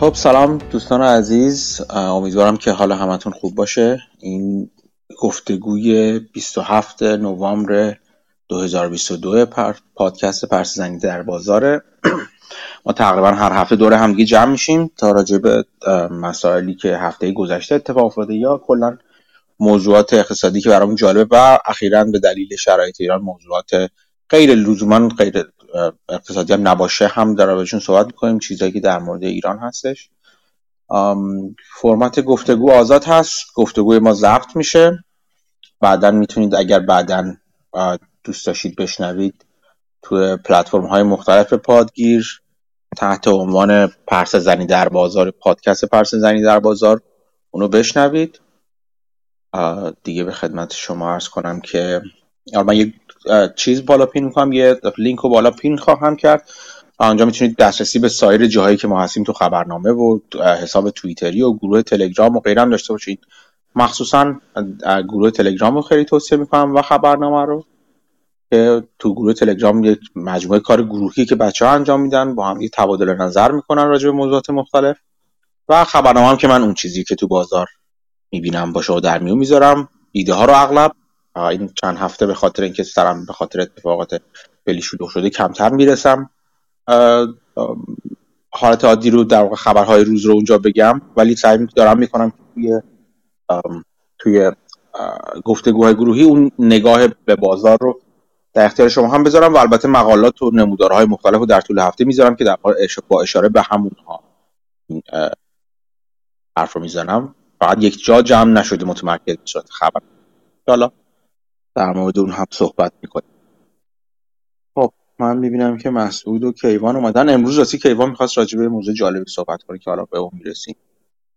خب سلام دوستان عزیز. امیدوارم که حال همتون خوب باشه. این گفتگوی 27 نوامبر 2022 پر... پادکست پرس زنی در بازاره. ما تقریبا هر هفته دور همدیگه جمع میشیم تا راجع به مسائلی که هفته گذشته اتفاق افتاده یا کلا موضوعات اقتصادی که برامون جالبه و اخیرا به دلیل شرایط ایران موضوعات غیر لزوما غیر اقتصادی هم نباشه هم در بهشون صحبت می‌کنیم چیزایی که در مورد ایران هستش. فرمت گفتگو آزاد هست. گفتگوی ما ضبط میشه. بعدا می‌تونید اگر بعدا دوست داشتید بشنوید توی پلتفرم های مختلف پادگیر تحت عنوان پرس زنی در بازار پادکست پرس زنی در بازار اونو بشنوید. دیگه به خدمت شما عرض کنم که من یک چیز بالا پین می‌کنم یه لینک رو بالا پین خواهم کرد. آنجا می‌تونید دسترسی به سایر جاهایی که ما هستیم تو خبرنامه و حساب توییتری و گروه تلگرام و غیرم داشته باشید. مخصوصا گروه تلگرام رو خیلی توصیه می‌کنم و خبرنامه رو که تو گروه تلگرام یک مجموعه کار گروهی که بچه ها انجام میدن با هم تبادل نظر می‌کنن راجع به موضوعات مختلف. و خبرنامه هم که من اون چیزی که تو بازار می‌بینم باشه و در میون می‌ذارم ایده ها رو اغلب این چند هفته به خاطر اینکه سرم به خاطر اتفاقات خیلی شلوغ شده کمتر می‌رسم. حالت عادی رو در واقع خبرهای روز رو اونجا بگم. ولی سعی دارم می‌کنم توی توی گفتگوهای گروهی اون نگاه به بازار رو در اختیار شما هم بذارم و البته مقالات و نمودارهای مختلف رو در طول هفته می‌ذارم که در با اشاره به همونها حرف رو می‌زنم. فقط یک جا جمع نشده متمرکز شد خبر. حالا در مورد اون هم صحبت می‌کنیم. خب من می‌بینم که مسعود و کیوان اومدن. امروز راستی کیوان می‌خواست راجع به موضوع جالبی صحبت کنه که حالا به اون می‌رسیم.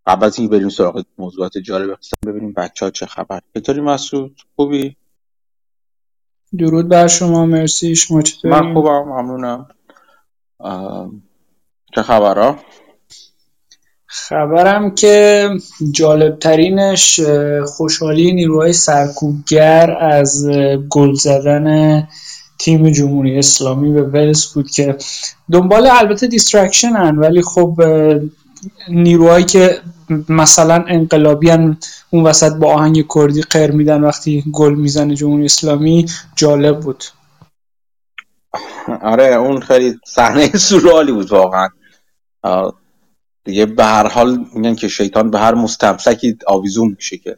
قبل از اینکه بریم سراغ موضوعات جالب ببینیم بچه ها چه خبر. چطوری مسعود؟ خوبی؟ درود بر شما مرسی. شما چطوری؟ من خوبم ممنونم. چه خبرها؟ خبرم که جالبترینش خوشحالی نیروهای سرکوبگر از گل زدن تیم جمهوری اسلامی به ولز بود که دنبال البته distraction هن ولی خب نیروهایی که مثلا انقلابی هن اون وسط با آهنگ کردی قر میدن وقتی گل می‌زنه جمهوری اسلامی جالب بود. آره اون خیلی صحنه سورالی بود واقعا. دیگه به هر حال میگن که شیطان به هر مستمسکی آویزون میشه که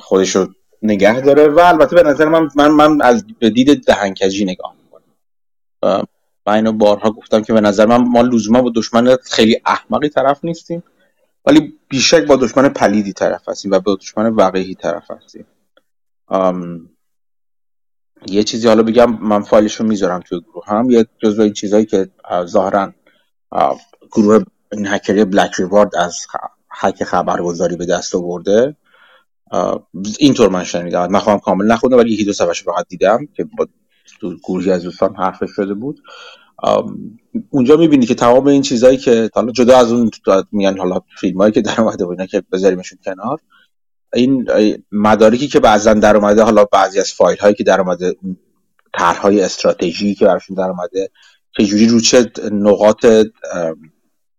خودشو نگه داره. و البته به نظر من من, من از به دید دهنکجی نگاه می‌کنم. من اینو بارها گفتم که به نظر من ما لزوما با دشمن خیلی احمقی طرف نیستیم ولی بیشک با دشمن پلیدی طرف هستیم و با دشمن وقیحی طرف هستیم. یه چیزی حالا بگم من فایلش رو می‌ذارم توی گروه هم. یه جزو این چیزهایی که ظاهرا گروه این هکری بلک ریوارد از هک خبرگزاری به دست آورده. اینطور من شنیدم. من خواهم کامل نخوندم ولی یکی دو صفحه فقط دیدم که با گروهی از دوستان حرفش شده بود. اونجا می‌بینی که تمام این چیزهایی که حالا جدا از اون میگن حالا فیلم هایی که در اومده و اینا که بذاریمشون کنار این مدارکی که بعضا در اومده حالا بعضی از فایل هایی که در اومده طرحهای استراتژی که براشون در اومده چجوری رو چه نقاط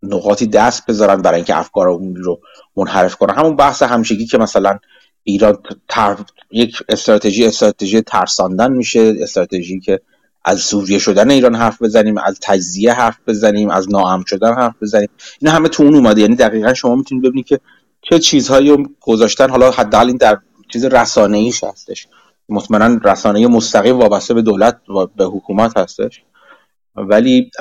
نقاطی دست بذارن برای اینکه افکار اون رو منحرف کنن. همون بحث همشگی که مثلا ایران تر... یک استراتژی استراتژی ترساندن میشه استراتژی که از سوریه شدن ایران حرف بزنیم از تجزیه حرف بزنیم از ناامن شدن حرف بزنیم. این همه تو اون اومده. یعنی دقیقا شما می‌تونید ببینید که چه چیزهایی گذاشتن. حالا حداقل این در چیز رسانه ایش هستش. مطمئنا رسانه مستقیم وابسته به دولت و به حکومت هستش. ولی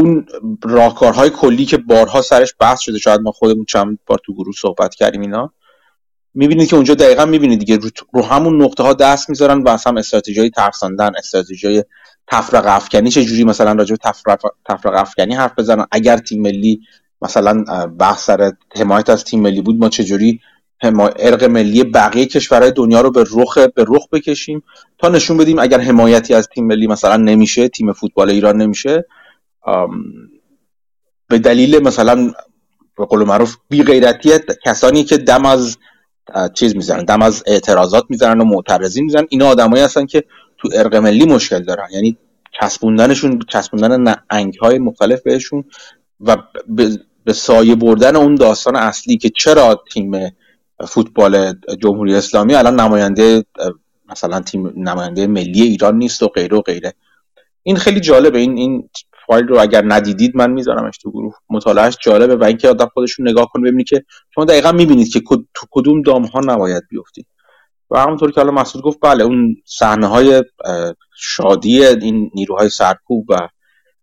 اون راهکارهای کلی که بارها سرش بحث شده شاید ما خودمون چند بار تو گروه صحبت کردیم اینا می‌بینید که اونجا دقیقا می‌بینید دیگه رو, همون نقطه ها دست می‌ذارن و هم استراتژی ترساندن استراتژی تفرق افکنی چه جوری مثلا راجع به تفرق, تفرق افکنی حرف بزنن؟ اگر تیم ملی مثلا بحث سر حمایت از تیم ملی بود ما چجوری ارق ملی بقیه کشورهای دنیا رو به رخ به رخ بکشیم؟ تا نشون بدیم اگر حمایتی از تیم ملی مثلا نمیشه تیم فوتبال ایران نمیشه به دلیل مثلا به قول معروف بی غیرتی کسانی که دم از چیز می‌زنن دم از اعتراضات می‌زنن و معترضین می‌زنن اینا آدمایی هستن که تو ارق ملی مشکل دارن. یعنی چسبوندنشون چسبوندن انگ های مختلف بهشون و به سایه بردن اون داستان اصلی که چرا تیم فوتبال جمهوری اسلامی الان نماینده مثلا تیم نماینده ملی ایران نیست و غیره و غیره. این خیلی جالبه. این این فایل رو اگر ندیدید من میذارمش تو گروه. مطالعهش جالبه و اینکه آدم خودشون نگاه کنه ببینید که شما دقیقا می‌بینید که تو کدوم دام ها نباید بیفتید. و همونطور که حالا مسعود گفت بله اون صحنه های شادی این نیروهای سرکوب و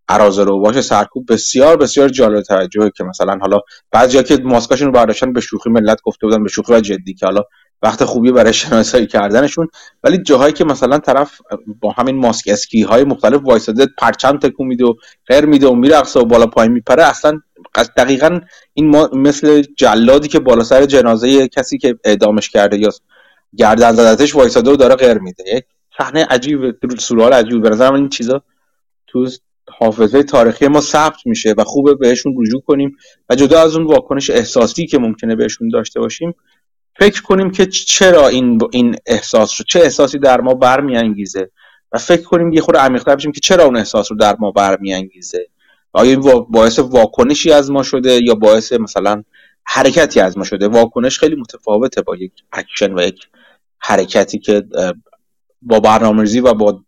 عرازل و باش سرکوب بسیار بسیار جالب توجهه که مثلا حالا بعضیا که ماسکاشون رو برداشتن به شوخی ملت گفته بودن به شوخی و جدی که حالا وقت خوبی برای شناسایی کردنشون. ولی جاهایی که مثلا طرف با همین ماسک اسکی های مختلف وایساده پرچم تکون میده و غیر میده و میرقصه و بالا پایین میپره اصلا دقیقا این مثل جلادی که بالا سر جنازه کسی که اعدامش کرده یا گردن زدتش وایساده و داره غیر میده. یک صحنه عجیب سوال عجیب. به نظر این چیزا تو حافظه تاریخی ما ثبت میشه و خوبه بهشون رجوع کنیم و جدا از اون واکنش احساسی که ممکنه بهشون داشته باشیم فکر کنیم که چرا این این احساس رو چه احساسی در ما برمیانگیزه؟ و فکر کنیم یه خورده عمیق‌تر بشیم که چرا اون احساس رو در ما برمیانگیزه؟ آیا این باعث واکنشی از ما شده یا باعث مثلا حرکتی از ما شده؟ واکنش خیلی متفاوته با یک اکشن و یک حرکتی که با برنامه‌ریزی و با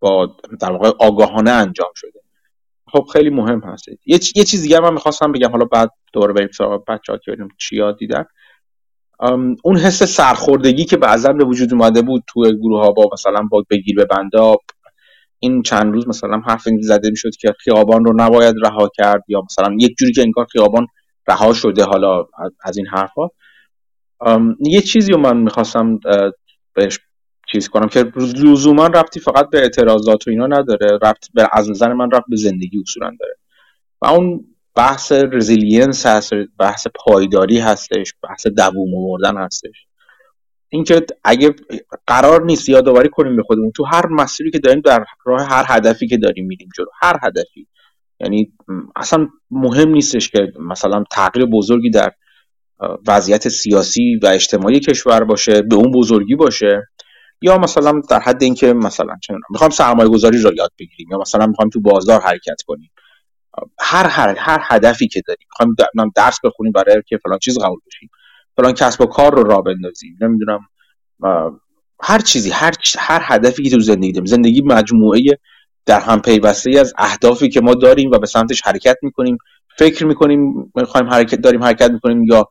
با در واقع آگاهانه انجام شده. خب خیلی مهم هست یه, چیز دیگه من می‌خواستم بگم. حالا بعد دوباره بریم سراغ بچه‌ها که ببینیم چی یاد دیدن. اون حس سرخوردگی که بعضا به وجود اومده بود تو گروه ها با مثلا با بگیر ببند این چند روز مثلا حرف زده می‌شد که خیابان رو نباید رها کرد یا مثلا یک جوری که انگار خیابان رها شده حالا از این حرفا یه چیزی رو من می‌خواستم بهش چیز کنم که لزوما ربطی فقط به اعتراضات و اینا نداره ربط به از نظر من ربط به زندگی اصولا داره. و اون بحث resilience هست بحث پایداری هستش بحث دووم آوردن هستش. اینکه اگه قرار نیست یادآوری کنیم به خودمون تو هر مسیری که داریم در راه هر هدفی که داریم میریم جلو هر هدفی. یعنی اصلا مهم نیستش که مثلا تغییر بزرگی در وضعیت سیاسی و اجتماعی کشور باشه به اون بزرگی باشه یا مثلا در حد اینکه مثلا می‌خوام سرمایه گذاری رو یاد بگیریم یا مثلا می‌خوام تو بازار حرکت کنیم. هر هر هر هدفی که داریم می‌خوایم درس بخونیم برای که فلان چیز قبول بشیم. فلان کسب و کار رو راه بندازیم نمی‌دونم هر چیزی هر هر هدفی که تو زندگی داریم. زندگی مجموعه در هم پیوسته از اهدافی که ما داریم و به سمتش حرکت می‌کنیم. فکر می‌کنیم می‌خوایم حرکت داریم حرکت می‌کنیم یا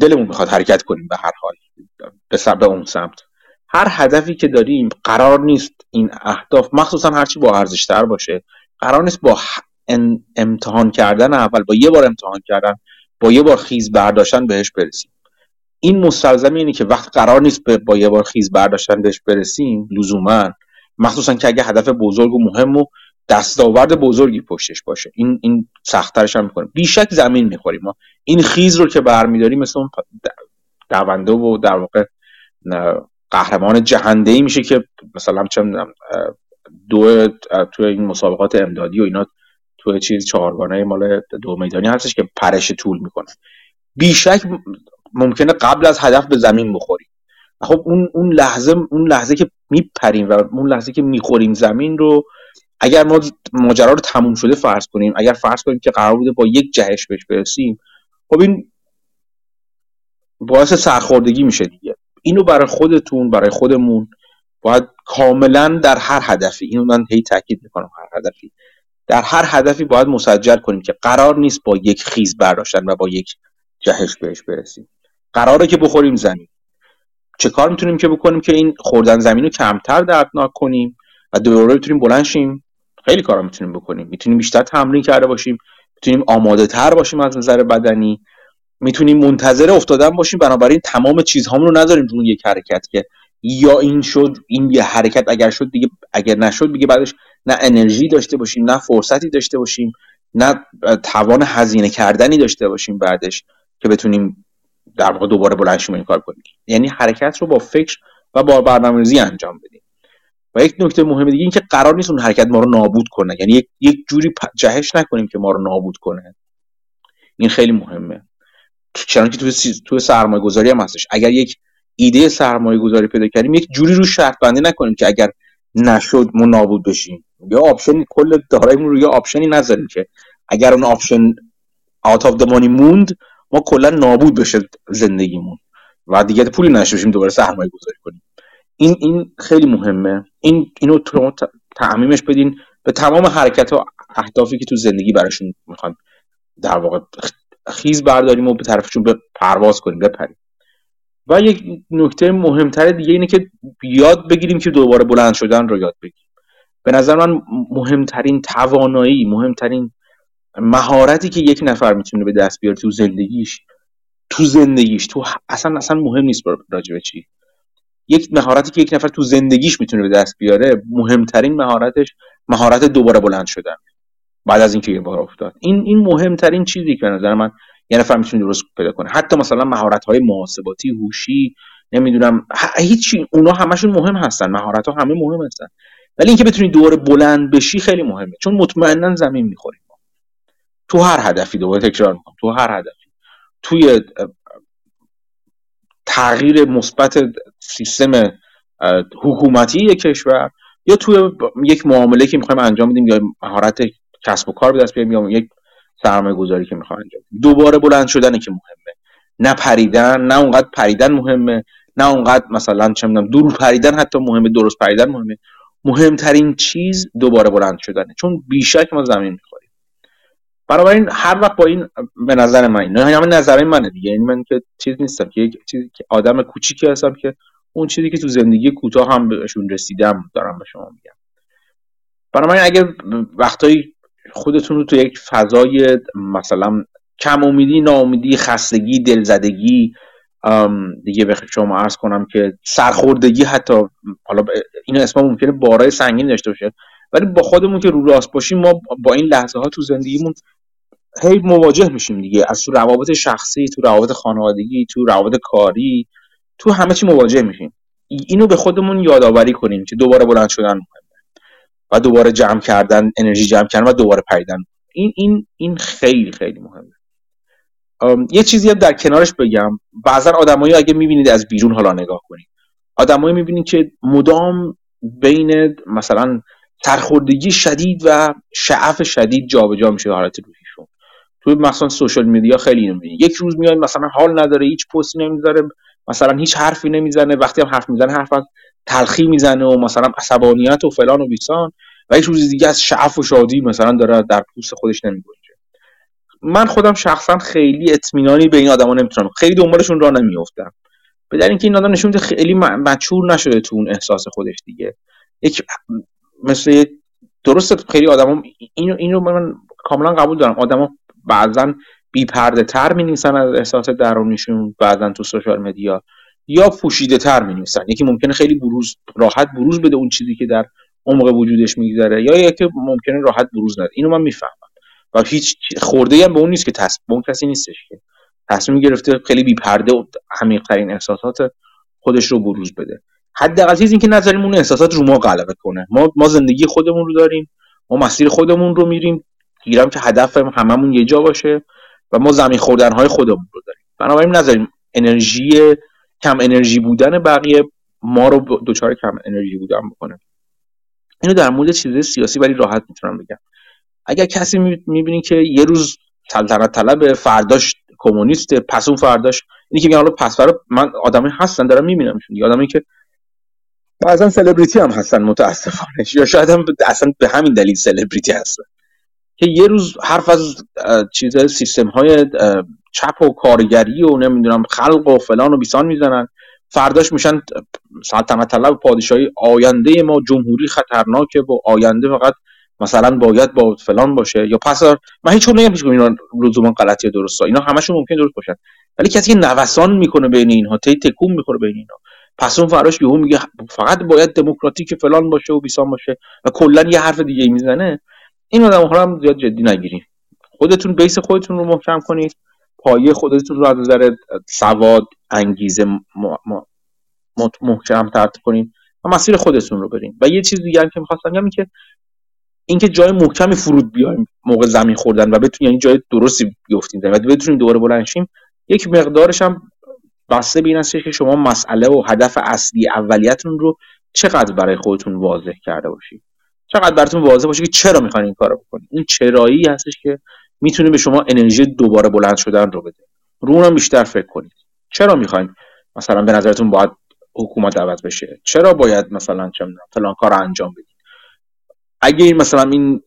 دلمون می‌خواد حرکت کنیم به هر حال به سمت اون سمت. هر هدفی که داریم قرار نیست این اهداف مخصوصا هرچی با ارزشتر باشه قرار نیست با امتحان کردن اول با یه بار امتحان کردن با یه بار خیز برداشتن بهش برسیم. این مستلزم اینه که وقت قرار نیست با یه بار خیز برداشتن بهش برسیم لزوما. مخصوصا که اگه هدف بزرگ و مهم و دستاورد بزرگی پشتش باشه. این این سختترش هم می‌کنه بیشک زمین می‌خوریم ما. این خیز رو که برمیداریم مثل اون دونده و در واقع قهرمان جهنده ای میشه که مثلا چه دو تو این مسابقات امدادی و اینا تو چیز چهارگانه مال دو میدانی هستش که پرش طول می‌کنه. بیشک ممکنه قبل از هدف به زمین بخوریم خب اون اون لحظه اون لحظه که میپریم و اون لحظه که می‌خوریم زمین رو اگر ما ماجرا رو تموم شده فرض کنیم اگر فرض کنیم که قرار بوده با یک جهش بهش برسیم خب این باعث سرخوردگی میشه دیگه. اینو برای خودتون برای خودمون باید کاملا در هر هدفی اینو من هی تاکید می‌کنم هر هدفی در هر هدفی باید مسجل کنیم که قرار نیست با یک خیز برداشتن و با یک جهش بهش برسیم. قراره که بخوریم زمین. چه کار می‌تونیم که بکنیم که این خوردن زمین رو کمتر دردناک کنیم و دوباره بتونیم بلند شیم؟ خیلی کارا می‌تونیم بکنیم. می‌تونیم بیشتر تمرین کرده باشیم. می‌تونیم آماده تر باشیم از نظر بدنی. می‌تونیم منتظر افتادن باشیم. بنابراین تمام چیزهامون رو نداریم روی یک حرکت که یا این شد این یه حرکت اگر شد دیگه اگر نشد دیگه بعدش نه انرژی داشته باشیم نه فرصتی داشته باشیم نه توان هزینه کردنی داشته باشیم بعدش که بتونیم در واقع دوباره بلند این کار کنیم. یعنی حرکت رو با فکر و با برنامه‌ریزی انجام بدیم. و یک نکته مهم دیگه این که قرار نیست اون حرکت ما رو نابود کنه. یعنی یک, یک جوری جهش نکنیم که ما رو نابود کنه. این خیلی مهمه. چون که تو تو سرمایه گذاری هم هستش. اگر یک ایده سرمایه گذاری پیدا کردیم. یک جوری رو شرط بندی نکنیم که اگر نشد ما نابود بشیم. یا option کل دارایمون رو یا option ی نذاریم که اگر اون option out of money موند ما کلا نابود بشه زندگیمون و دیگه پولی نشه دوباره سرمایه گذاری کنیم. این این خیلی مهمه. این اینو تعمیمش بدین. به تمام حرکت و اهدافی که تو زندگی براشون می‌خوان در واقع خیز برداریم و به طرفشون به پرواز کنیم بپریم. و یک نکته مهمتر دیگه اینه که یاد بگیریم که دوباره بلند شدن رو یاد بگیریم. به نظر من مهمترین توانایی مهمترین مهارتی که یک نفر می‌تونه به دست بیاره تو زندگیش تو زندگیش تو اصلا اصلا مهم نیست راجبه چی. یک مهارتی که یک نفر تو زندگیش می‌تونه به دست بیاره مهمترین مهارتش مهارت دوباره بلند شدن. بعد از اینکه یه بار افتاد. این این مهمترین چیزی که نظر من یه نفر می‌تونه درست پیدا کنه. حتی مثلا مهارت های محاسباتی هوشی نمی‌دونم هیچی اونا همشون مهم هستن. مهارت ها همه مهم هستن. ولی اینکه بتونی دوباره بلند بشی خیلی مهمه. چون مطمئنا زمین می‌خوریم تو هر هدفی دوباره تکرار می‌کنم. تو هر هدفی. توی تغییر مثبت سیستم حکومتی کشور یا توی یک معامله که می‌خوایم انجام بدیم یا مهارت کسب و کار به دست بیاریم یا یک سرمایه گذاری که می‌خوایم انجام دوباره بلند شدن که مهمه. نه پریدن نه اونقدر پریدن مهمه نه اونقدر مثلا چه می‌دونم دور پریدن حتی مهمه درست پریدن مهمه. مهمترین چیز دوباره بلند شدنه. چون بیشک ما زمین می‌خوریم. بنابراین هر وقت با این به نظر من نه همه نظر منه دیگه. این من که چیز نیستم که یک چیزی که آدم کوچیکی هستم که اون چیزی که تو زندگی کوتاه هم بهشون رسیدم دارم به شما میگم. بنابراین اگه وقتایی خودتون رو تو یک فضای مثلا کم امیدی ناامیدی خستگی دلزدگی دیگه به شما عرض کنم که سرخوردگی حتی حالا این اسم ممکنه بارای سنگین داشته باشه ولی با خودمون که رو راست باشیم ما با این لحظه ها تو زندگیمون هی مواجه میشیم دیگه. از تو روابط شخصی تو روابط خانوادگی تو روابط کاری تو همه چی مواجه میشیم. اینو به خودمون یادآوری کنیم که دوباره بلند شدن. مهمه و دوباره جمع کردن انرژی جمع کردن و دوباره پریدن. این این این خیلی خیلی مهمه. یه چیزی هم در کنارش بگم. بعضا آدمایی اگه می‌بینید از بیرون حالا نگاه کنید. آدمایی می‌بینید که مدام بین مثلا سرخوردگی شدید و شعف شدید جابجا میشه حالت روحیشون. توی مثلا سوشال میدیا خیلی اینو یک روز میاد مثلا حال نداره هیچ پستی نمی‌ذاره مثلا هیچ حرفی نمی‌زنه وقتی هم حرف می‌زنه حرف تلخی می‌زنه و مثلا عصبانیت و فلان و بیسان و یک روز دیگه از شعف و شادی مثلا داره در پوست خودش نمیگنجه. من خودم شخصا خیلی اطمینانی به این آدما نمی‌تونم. خیلی دنبالشون را نمیافتم. به اینکه این آدم نشون خیلی مچور نشده تو اون احساس خودش دیگه. یک مثل درست خیلی آدما اینو اینو من کاملا قبول دارم. آدما بعضا بی پرده تر می از احساس درونیشون بعضا تو سوشال مدیا. یا پوشیده تر می نویسن یکی ممکنه خیلی بروز راحت بروز بده اون چیزی که در عمق وجودش میگذره یا یکی ممکنه راحت بروز نده. اینو من می‌فهمم. و هیچ خورده هم به اون نیست که تصمیم اون کسی نیستش که تصمیم گرفته خیلی بی پرده و عمیق ترین احساسات خودش رو بروز بده. حداقل چیزی که نذاریم احساسات رو ما غلبه کنه. ما ما زندگی خودمون رو داریم ما مسیر خودمون رو میریم. گیرم که هدف هممون یه جا باشه و ما زمین خوردن های خودمون رو داریم. بنابراین نذاریم انرژی کم انرژی بودن بقیه ما رو دچار کم انرژی بودن بکنه. اینو در مورد چیز سیاسی ولی راحت می‌تونم بگم. اگر کسی می‌بینی که یه روز سلطنت طلب فرداش کمونیست پس اون فرداش اینی که حالا پس من آدمی هستن دارم میبینمشون آدمی که بعضا سلبریتی هم هستن متاسفانه. یا شاید هم اصلا به همین دلیل سلبریتی هستن. که یه روز حرف از چیز سیستم های چپ و کارگری و نمی‌دونم خلق و فلان و بیسان می‌زنن. فرداش میشن سلطنت طلب پادشاهی آینده ما جمهوری خطرناکه و آینده فقط مثلا باید با فلان باشه. یا پس من هیچ نمیگم پیش اینا لزوما غلطی درسته. اینا همشون ممکن درست باشن. ولی کسی که نوسان می‌کنه بین اینها تی تکون می‌خوره بین اینا پس اون فراش یهو میگه فقط باید دموکراتیک فلان باشه و بیسان باشه و کلا یه حرف دیگه می‌زنه. این آدم هم زیاد جدی نگیرین خودتون بیس خودتون رو محکم کنید. پایه خودتون رو از نظر سواد انگیزه محکم ترتیب کنید و مسیر خودتون رو برین و یه چیز دیگه هم که می‌خواستم بگم که اینکه جای محکمی فرود بیایم موقع زمین خوردن و بتونیم یعنی جای درستی بیفتیم و بتونیم دوباره بلنشیم یک مقدارش هم بسته به که شما مسئله و هدف اصلی اولیتون رو چقدر برای خودتون واضح کرده باشید. چقدر براتون واضح باشه که چرا می‌خواین این کارو بکنید این چرایی هستش که می‌تونه به شما انرژی دوباره بلند شدن رو بده. رو اونم بیشتر فکر کنید. چرا می‌خواین؟ مثلا به نظرتون باید حکومت عوض بشه. چرا باید مثلا چه فلان کار انجام بدید؟ اگه این مثلا این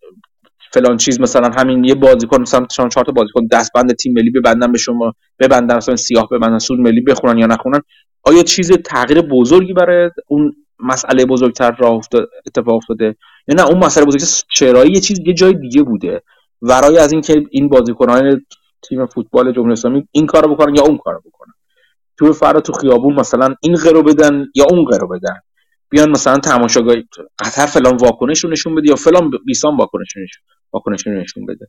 فلان چیز مثلا همین یه بازیکن مثلا چهار تا بازیکن دستبند تیم ملی ببندن به شما ببندن مثلا سیاه ببندن سود ملی بخونن یا نخونن آیا چیز تغییر بزرگی برای اون مسئله بزرگتر راه اتفاق افتاده. یا نه اون مسئله بزرگتر چرایی یه چیز یه جای دیگه بوده. ورای از اینکه این بازیکنان تیم فوتبال جمهوری اسلامی این کارو بکنن یا اون کارو بکنن. تو فرا تو خیابون مثلا این غرو بدن یا اون غرو بدن. بیان مثلا تماشاگاه قطر فلان واکنش رو نشون بده یا فلان بیسان واکنش واکنش رو نشون بده.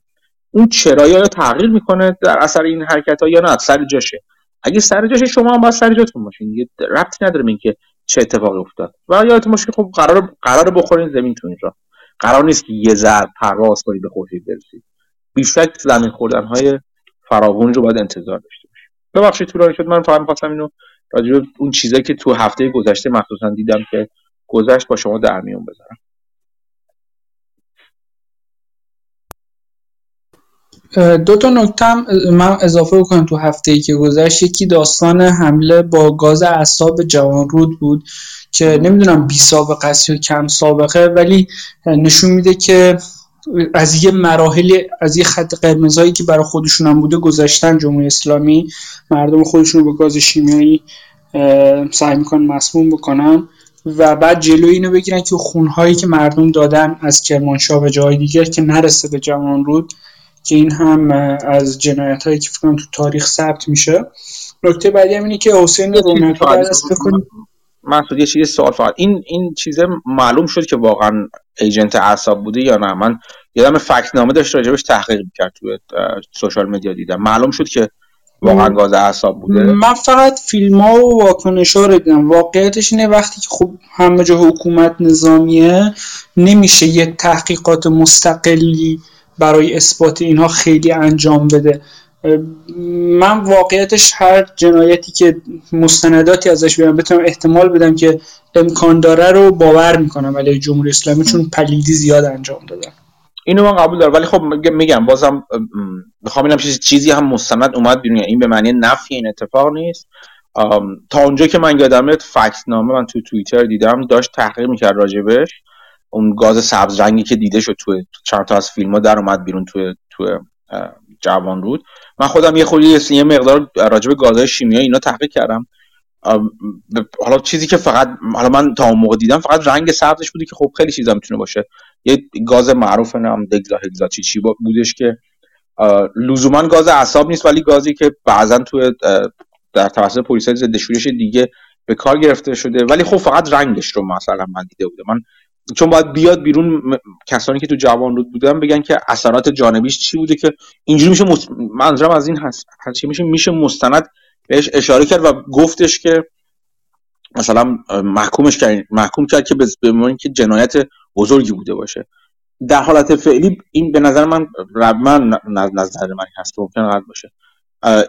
اون چرایی ها تغییر می‌کنه در اثر این حرکت ها یا نه؟ سر جاشه. اگه سر جاشه شما هم باید سر جاتون باشین. یه ربطی نداره اینکه چه اتفاقی افتاد. و یادتون باشه که خب قرار قرار بخورین زمین تو اینجا. قرار نیست که یه ضرب پرواز کنید به خورشید برسید. بیشک زمین خوردن های فراوون رو باید انتظار داشته باشید ببخشید طولانی شد من فقط می‌خواستم اینو راجع اون چیزایی که تو هفته گذشته مخصوصا دیدم که گذشت با شما در میون بذارم. دو تا نکته من اضافه بکنم تو هفته ای که گذشت. یکی داستان حمله با گاز اعصاب جوان رود بود که نمی‌دونم بی سابقه است یا کم سابقه ولی نشون میده که از یه مراحل از یه خط قرمزایی که برای خودشون هم بوده گذشتن جمهوری اسلامی. مردم خودشون رو با گاز شیمیایی سعی می‌کنن مسموم بکنن و بعد جلوی اینو بگیرن که خونهایی که مردم دادن از کرمانشاه به جای دیگر که نرسه به جوان رود که این هم از جنایت هایی که فکرم تو تاریخ ثبت میشه. نکته بعدی هم اینه که حسین رونقی بعد از مسعود یه چیز سوال فقط. این این چیزه معلوم شد که واقعا ایجنت اعصاب بوده یا نه؟ من یادم فکت نامه داشت راجبش تحقیق می‌کرد توی سوشال مدیا دیدم. معلوم شد که واقعا گاز اعصاب بوده. من فقط فیلم ها و واکنش ها رو دیدم. واقعیتش اینه وقتی که خب همه جا حکومت نظامیه نمیشه یه تحقیقات مستقلی برای اثبات اینها خیلی انجام بده. من واقعیتش هر جنایتی که مستنداتی ازش بیارم بتونم احتمال بدم که امکان داره رو باور می‌کنم ولی جمهوری اسلامی چون پلیدی زیاد انجام دادن اینو من قبول دارم ولی خب میگم بازم می‌خوام اینم چیزی هم مستند اومد بیرون. این به معنی نفی این اتفاق نیست. تا اونجا که من یادم میاد فکس نامه من تو توییتر دیدم داشت تحقیق می‌کرد راجبش. اون گاز سبز رنگی که دیده شد تو چند تا از فیلم ها در اومد بیرون تو تو جوان رود. من خودم یه خودی یه مقدار راجب گازهای شیمیایی اینا تحقیق کردم. حالا چیزی که فقط حالا من تا اون موقع دیدم فقط رنگ سبزش بودی که خب خیلی چیزا می‌تونه باشه. یه گاز معروف نام دگزا هگزا چی چی بودش که لزوما گاز اعصاب نیست ولی گازی که بعضا تو در توسط پلیس ضد شورش دیگه به کار گرفته شده. ولی خب فقط رنگش رو مثلا من دیده بودم. من چون باید بیاد بیرون کسانی که تو جوان رود بودن بگن که اثرات جانبیش چی بوده که اینجوری میشه مست... منظورم از این هست. میشه میشه مستند بهش اشاره کرد و گفتش که مثلا محکومش کرد محکوم کرد که به که جنایت بزرگی بوده باشه. در حالت فعلی این به نظر من من نظر من هست ممکن رد باشه.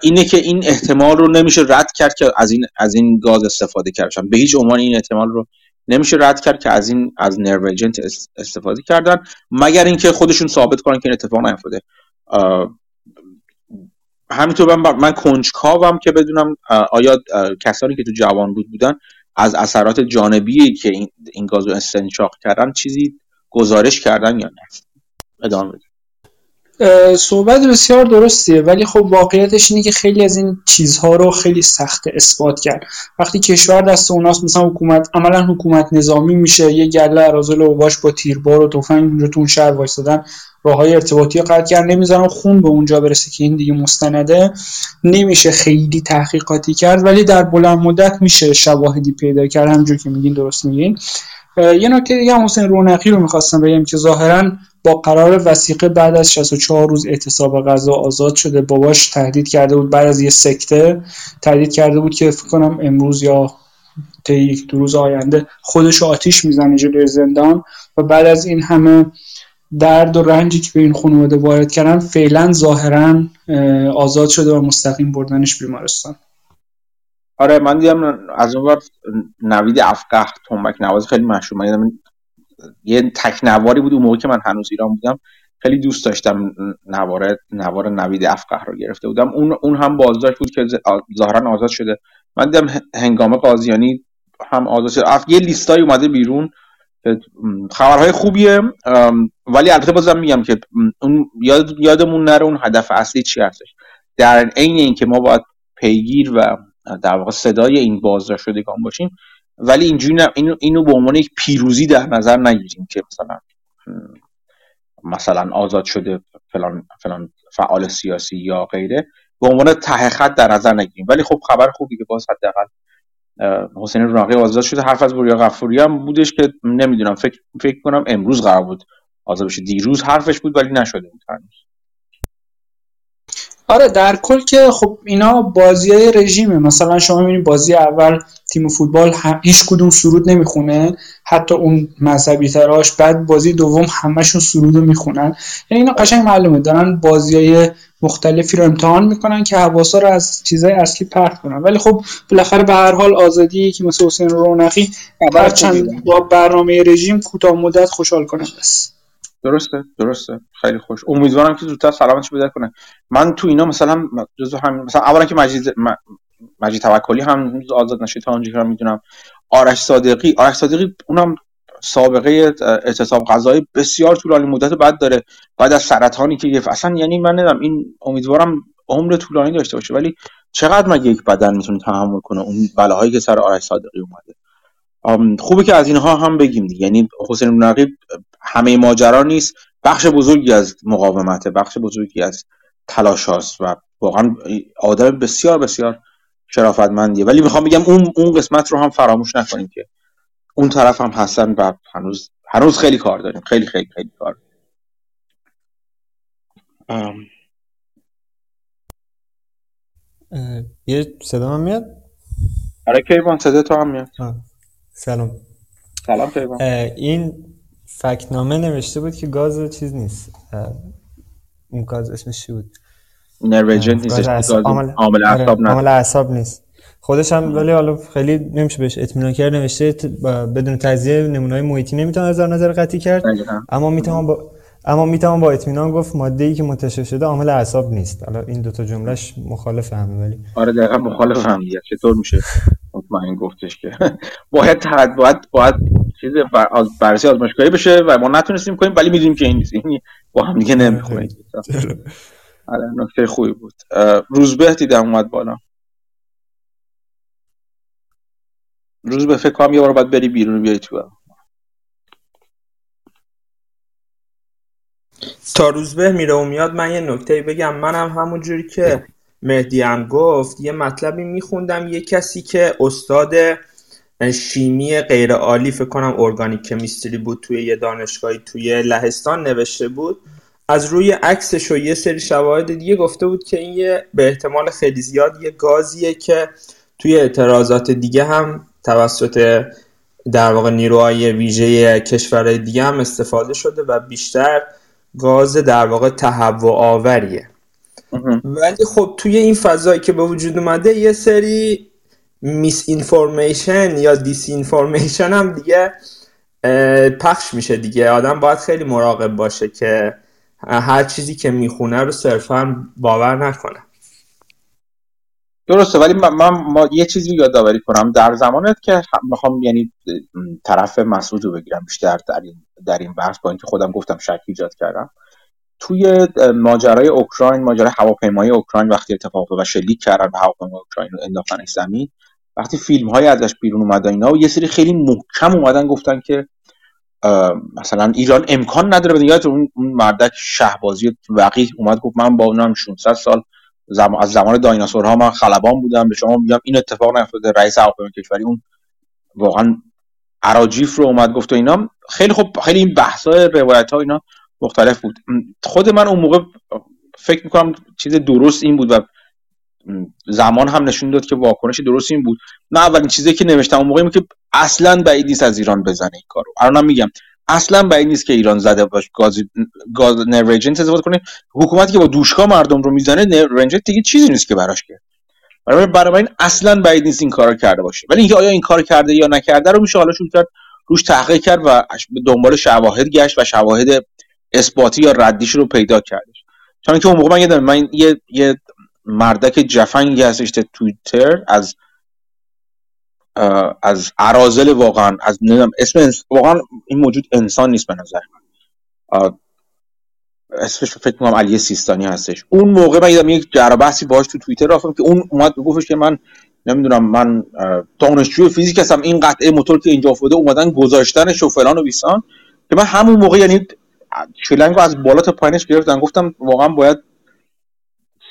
اینه که این احتمال رو نمیشه رد کرد که از این از این گاز استفاده کردن به هیچ عنوان این احتمال رو نمیشه رد کرد که از این از نرو ایجنت استفاده کردن مگر اینکه خودشون ثابت کنن که این اتفاق نیفتاده. همینطور من, من کنجکاوم که بدونم آیا کسانی که تو جوان بود بودن از اثرات جانبی که این, این گاز رو استنشاق کردن چیزی گزارش کردن یا نه؟ ادامه صحبت بسیار درستیه ولی خب واقعیتش اینه که خیلی از این چیزها رو خیلی سخت اثبات کرد. وقتی کشور دست اوناست مثلا حکومت عملا حکومت نظامی میشه یه گله ارازل باش با تیربار و تفنگ اونجا تو اون شهر وایسادن راه های ارتباطی رو قطع کرد نمی‌ذارن خون به اونجا برسه که این دیگه مستنده. نمیشه خیلی تحقیقاتی کرد ولی در بلند مدت میشه شواهدی پیدا کرد. همجور که میگین درست میگین. یه نکته دیگه هم حسین رونقی رو می‌خواستم بگم که ظاهرا با قرار وسیقه بعد از 64 روز اعتصاب غذا آزاد شده باباش تهدید کرده بود بعد از یه سکته تهدید کرده بود که فکر کنم امروز یا طی یک دو روز آینده خودش آتیش می‌زنه جلوی زندان و بعد از این همه درد و رنجی که به این خانواده وارد کردن فعلا ظاهرا آزاد شده و مستقیم بردنش بیمارستان. آره من دیدم از اون نوید افقه تنبک نواز خیلی مشهور. من یه تکنواری بود اون موقع که من هنوز ایران بودم. خیلی دوست داشتم نوار نوار نوید افقه رو گرفته بودم. اون اون هم بازداشت بود که ظاهرا آزاد شده. من دیدم هنگام قاضیانی هم آزاد شده. یه لیستای اومده بیرون خبرهای خوبیه ولی البته بازم میگم که اون یاد یادمون نره اون هدف اصلی چی هستش. در عین اینکه ما باید پیگیر و در واقع صدای این بازداشت شدگان باشیم ولی اینجوری اینو, اینو به عنوان یک پیروزی در نظر نگیریم که مثلا مثلا آزاد شده فلان فلان فعال سیاسی یا غیره به عنوان ته خط در نظر نگیریم. ولی خب خبر خوبی که باز حداقل حسین رونقی آزاد شده حرف از بوریا غفوری هم بودش که نمی‌دونم فکر فکر کنم امروز قرار بود آزاد بشه. دیروز حرفش بود ولی نشده بود آره در کل که خب اینا بازی های رژیمه. مثلا شما می‌بینید بازی اول تیم فوتبال هیچ کدوم سرود نمی‌خونه. حتی اون مذهبی تراش بعد بازی دوم همشون سرود رو می‌خونن. یعنی اینا قشنگ معلومه. دارن بازی های مختلفی رو امتحان می‌کنن که حواسا رو از چیزای اصلی پرت کنن. ولی خب بالاخره به هر حال آزادی که مثل حسین رونقی چند با برنامه رژیم کوتاه مدت خوشحال کننده است درسته درسته. خیلی خوش. امیدوارم که زودتر سلامتش پیدا کنه. من تو اینا مثلا جزو هم مثلا اولا که مجید مجید توکلی هم آزاد نشه تا اونجایی که می‌دونم. آرش صادقی آرش صادقی اونم سابقه اعتصاب غذایی بسیار طولانی مدت بعد داره. بعد از سرطانی که اصلا یعنی من ندم این امیدوارم عمر طولانی داشته باشه. ولی چقدر مگه یک بدن می‌تونه تحمل کنه؟ اون بلاهایی که سر آرش صادقی اومده. خوبه که از اینها هم بگیم دیگه. یعنی حسین نقیب همه ماجرا نیست. بخش بزرگی از مقاومته بخش بزرگی از تلاش هاست و واقعا آدم بسیار بسیار شرافتمندیه. ولی می‌خوام بگم اون اون قسمت رو هم فراموش نکنیم که اون طرف هم هستن و هنوز هنوز خیلی کار داریم. خیلی خیلی خیلی کار. یه صدا هم میاد؟ آره کیوان صدا تو هم میاد. سلام. سلام این فکنامه نوشته بود که گاز چیز نیست. اون گاز اسمش چی بود؟ نروژن نیست عامل اعصاب عامل اعصاب نیست. خودش هم ولی حالا خیلی نمیشه بهش اطمینان کرد. نوشته بدون تجزیه نمونه‌های محیطی نمی‌تونه از نظر قطعی کرد. اما می‌تونم با اما می‌تونم با اطمینان گفت ماده ای که منتشر شده عامل اعصاب نیست. حالا این دوتا جملهش مخالف همه ولی آره دقیقا مخالف هم دیگه. چطور میشه؟ مطمئن گفتش که. باید باید باید چیز بررسی آزمایشگاهی بشه و ما نتونستیم کنیم ولی می‌دونیم که این نیست این با هم دیگه نمی‌خونه آره نکته خوبی بود. روزبه دیدم اومد بالا. روزبه فکر کنم یه بار باید بری بیرون بیای تو. تا روزبه میره و میاد من یه نکته بگم. منم همون جوری که مهدی هم گفت یه مطلبی میخوندم یه کسی که استاد شیمی غیر عالی فکر کنم ارگانیک کمیستری بود توی یه دانشگاهی توی لهستان نوشته بود. از روی عکسش و یه سری شواهد دیگه گفته بود که این یه به احتمال خیلی زیاد یه گازیه که توی اعتراضات دیگه هم توسط در واقع نیروهای ویژه کشورهای دیگه هم استفاده شده و بیشتر گاز در واقع تهوع آوریه. ولی خب توی این فضایی که به وجود اومده یه سری میس اینفورمیشن یا دیس اینفورمیشن هم دیگه پخش میشه دیگه. آدم باید خیلی مراقب باشه که هر چیزی که می‌خونه رو صرفا باور نکنه. درسته ولی من, ما یه چیزی یادآوری کنم. در زمانت که می‌خوام یعنی طرف مسعود رو بگیرم بیشتر در این در این بحث با اینکه خودم گفتم شک ایجاد کردم. توی ماجرای اوکراین ماجرای هواپیمای اوکراین وقتی اتفاق و شلیک کردن به هواپیمای اوکراین رو انداختن زمین وقتی فیلم های ازش بیرون اومدن اینا و یه سری خیلی محکم اومدن گفتن که مثلا ایران امکان نداره به اون مردک شهبازی وقی اومد گفت من با اونم 600 سال زمان از زمان دایناسورها من خلبان بودم. به شما میگم این اتفاق نیفتاده. رئیس هواپیمای کشوری اون واقعا عراجیف رو اومد گفت و اینا. خیلی خوب خیلی این بحث های روایت ها اینا مختلف بود. خود من اون موقع فکر می‌کنم چیز درست این بود و زمان هم نشون داد که واکنش درست این بود. من اولین چیزی که نوشتم اون موقعی که اصلا بعید نیست از ایران بزنه این کارو. الانم میگم اصلا بعید نیست که ایران زده باش گاز گاز نرنجنت استفاده کنه. حکومتی که با دوشکا مردم رو می‌زنه نرنجنت دیگه چیزی نیست که براش که. برای این اصلا بعید نیست این کارو کرده باشه. ولی اینکه آیا این کار کرده یا نکرده رو میشه حالا شروع کرد روش تحقیق کرد و دنبال شواهد گشت و شواهد اثباتی یا ردیش رو پیدا کردش. چون که اون موقع من یادم من یه یه مردک جفنگی هستش توییتر از از ارازل واقعا از نمی‌دونم اسم واقعا این موجود انسان نیست به نظر من. اسمش فکر کنم علی سیستانی هستش. اون موقع من یادم یک جر بحثی باهاش تو توییتر رفتم که اون اومد گفتش که من نمی‌دونم من دانشجوی فیزیک هستم این قطعه موتور که اینجا افتاده اومدن گذاشتنش و فلان و بیسان. که من همون موقع یعنی شلنگ از بالا تا پایینش گرفتم گفتم واقعا باید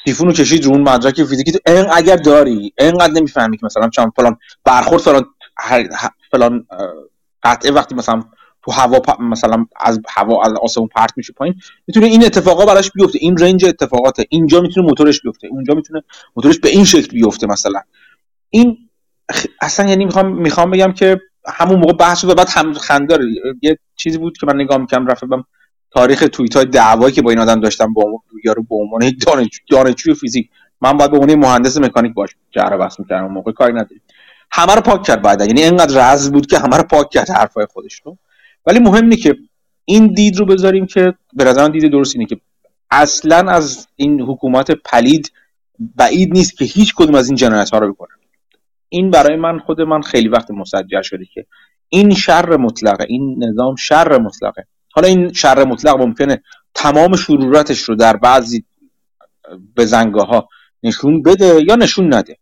سیفون رو کشید رو اون مدرک فیزیکی. تو این اگر داری اینقدر نمی‌فهمی که مثلا چند فلان برخورد فلان فلان قطعه وقتی مثلا تو هوا مثلا از هوا از آسمون پرت میشه پایین می‌تونه این اتفاقا براش بیفته. این رنج اتفاقاته. اینجا می‌تونه موتورش بیفته. اونجا می‌تونه موتورش به این شکل بیفته مثلا. این اصلا یعنی می‌خوام می‌خوام بگم که همون موقع بحث و بعد هم خنداره یه چیزی بود که من نگاه می‌کنم رفتم تاریخ توییت های دعوایی که با این آدم داشتم با یارو به عنوان یک دانشجو فیزیک. من باید به عنوان مهندس مکانیک باش جره بس می‌کردم اون موقع کاری نداری همه رو پاک کرد بعد یعنی اینقدر رز بود که همه رو پاک کرد حرفای خودش رو. ولی مهم اینه که این دید رو بذاریم که به نظر دید درست اینه که اصلا از این حکومت پلید بعید نیست که هیچ کدوم از این جنایت ها رو بکنه. این برای من خود من خیلی وقت مسجل شده که این شر مطلقه این نظام شر مطلقه. حالا این شر مطلق ممکنه تمام شرورتش رو در بعضی بزنگاه ها نشون بده یا نشون نده.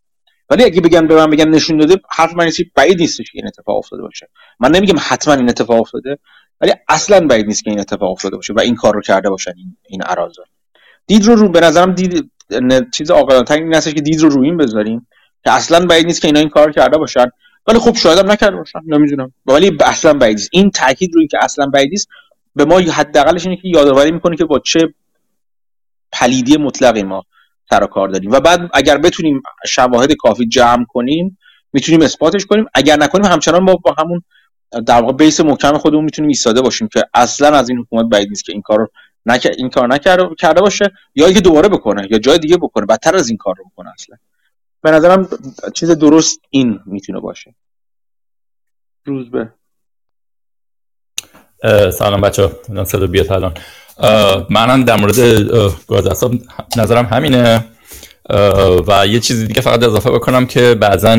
ولی اگه بگن به من بگن نشون داده حرف من بعید نیستش که این اتفاق افتاده باشه. من نمیگم حتما این اتفاق افتاده ولی اصلا بعید نیست که این اتفاق افتاده باشه و این کار رو کرده باشن این, این دید رو رو به نظرم دید چیز آقایان این هستش که دید رو روی این بذاریم که اصلا بعید نیست که اینا این کار کرده باشن. ولی خب شاید هم نکرده باشن نمی‌دونم. ولی اصلا بعید نیست. این تاکید روی که اصلا بعید نیست به ما حداقلش اینه که یادآوری می‌کنه که با چه پلیدی مطلقی ما سر کار داریم. و بعد اگر بتونیم شواهد کافی جمع کنیم می‌تونیم اثباتش کنیم. اگر نکنیم همچنان ما با همون در واقع بیس محکم خودمون می‌تونیم ایستاده باشیم که اصلا از این حکومت بعید نیست که این کارو نک... این کار نکرده کرده باشه یا اینکه دوباره بکنه یا جای دیگه بکنه. بدتر از این کار رو بکنه اصلا. به نظرم چیز درست این می‌تونه باشه. روز به. سلام بچه ها صدا بیاد الان. منم در مورد گاز نظرم همینه. و یه چیزی دیگه فقط اضافه بکنم که بعضا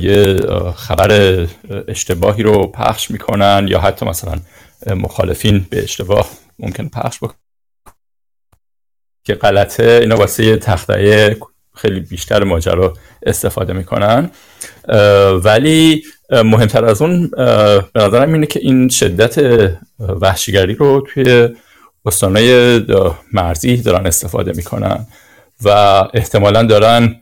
یه خبر اشتباهی رو پخش می‌کنن یا حتی مثلا مخالفین به اشتباه ممکن پخش بکنن. که غلطه اینا واسه تخته خیلی بیشتر ماجرا استفاده می‌کنن. ولی مهمتر از اون به نظرم اینه که این شدت وحشیگری رو توی استانهای مرزی دارن استفاده می‌کنن و احتمالا دارن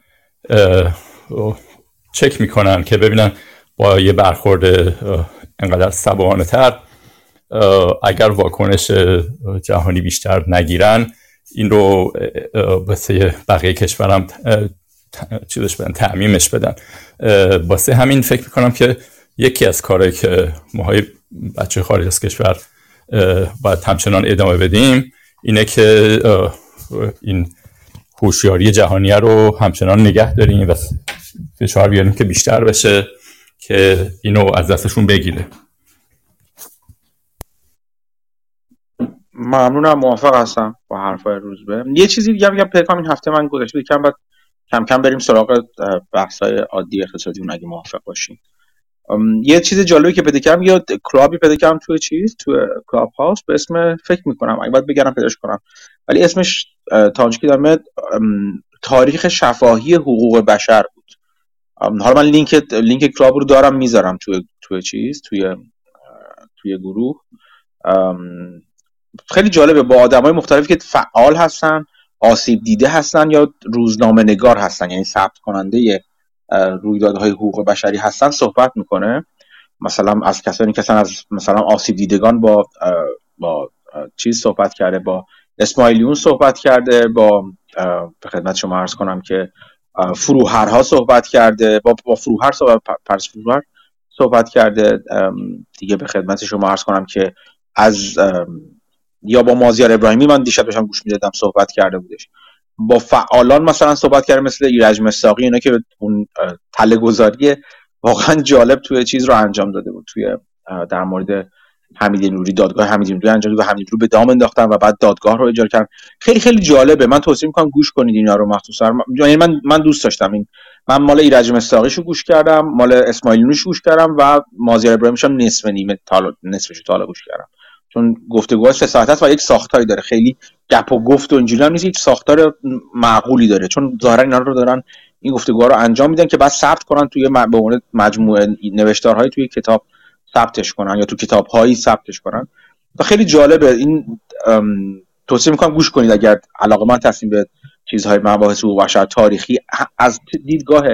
چک می‌کنن که ببینن با یه برخورد انقدر سبانه تر اگر واکنش جهانی بیشتر نگیرن این رو واسه بقیه کشورم چیزش بدن تعمیمش بدن. واسه همین فکر می‌کنم که یکی از کارهایی که ماهای بچه خارج از کشور باید همچنان ادامه بدیم اینه که این هوشیاری جهانیه رو همچنان نگه داریم و فشار بیاریم که بیشتر بشه که اینو از دستشون بگیره. ممنونم موافق هستم با حرفای روزبه یه چیزی دیگه میگم پیکام این هفته من گذشته کم بعد کم کم بریم سراغ بحثای عادی اقتصادی اون اگه موافق باشیم یه چیز جالبی که پیدا کردم یا club ی پیدا کردم توی چیز تو Clubhouse به اسم فکر می‌کنم اگه باید بگم پیداش کنم. ولی اسمش تا دارم تاریخ شفاهی حقوق بشر بود. حالا من لینک لینک club رو دارم می‌ذارم توی توی چیز توی توی گروه. خیلی جالبه. با آدمای مختلفی که فعال هستن آسیب دیده هستن یا روزنامه نگار هستن یعنی ثبت کننده رویدادهای حقوق بشری هستن صحبت می‌کنه. مثلا از کسانی که از مثلا آسیب دیدگان با با چیز صحبت کرده با اسماعیلیون صحبت کرده با به خدمت شما عرض کنم که فروهرها صحبت کرده با, با فروهر صحبت پرس فروهر صحبت کرده. دیگه به خدمت شما عرض کنم که از یا با مازیار ابراهیمی من دیشب داشتم گوش می‌دادم صحبت کرده بودش. با فعالان مثلا صحبت کرده مثل ایرج مساقی اینا که اون تله گذاری واقعا جالب توی چیز رو انجام داده بود. توی در مورد حمید نوری دادگاه حمید نوری انجام و حمید نوری به دام انداختن و بعد دادگاه رو اجرا کردن. خیلی خیلی جالبه. من توصیه می‌کنم گوش کنید اینا رو مخصوصا. یعنی من من دوست داشتم این. من مال ایرج مستاقیشو گوش کردم مال اسماعیل نوش گوش کردم و مازیار ابراهیمش هم نصف نیمه تا نصفش تا گوش کردم. چون گفتگو سه ساعت است و یک ساختاری داره. خیلی گپ و گفت و اینجوری هم نیست. یک ساختار معقولی داره. چون ظاهرا اینا رو دارن این گفتگوها رو انجام میدن که بعد ثبت کنن توی به مجموعه نوشتارهای توی کتاب ثبتش کنن یا تو کتابهایی ثبتش کنن. و خیلی جالبه. این توصیه می‌کنم گوش کنید اگر علاقه من تصمیم به چیزهای مباحث و بشر تاریخی. از دیدگاه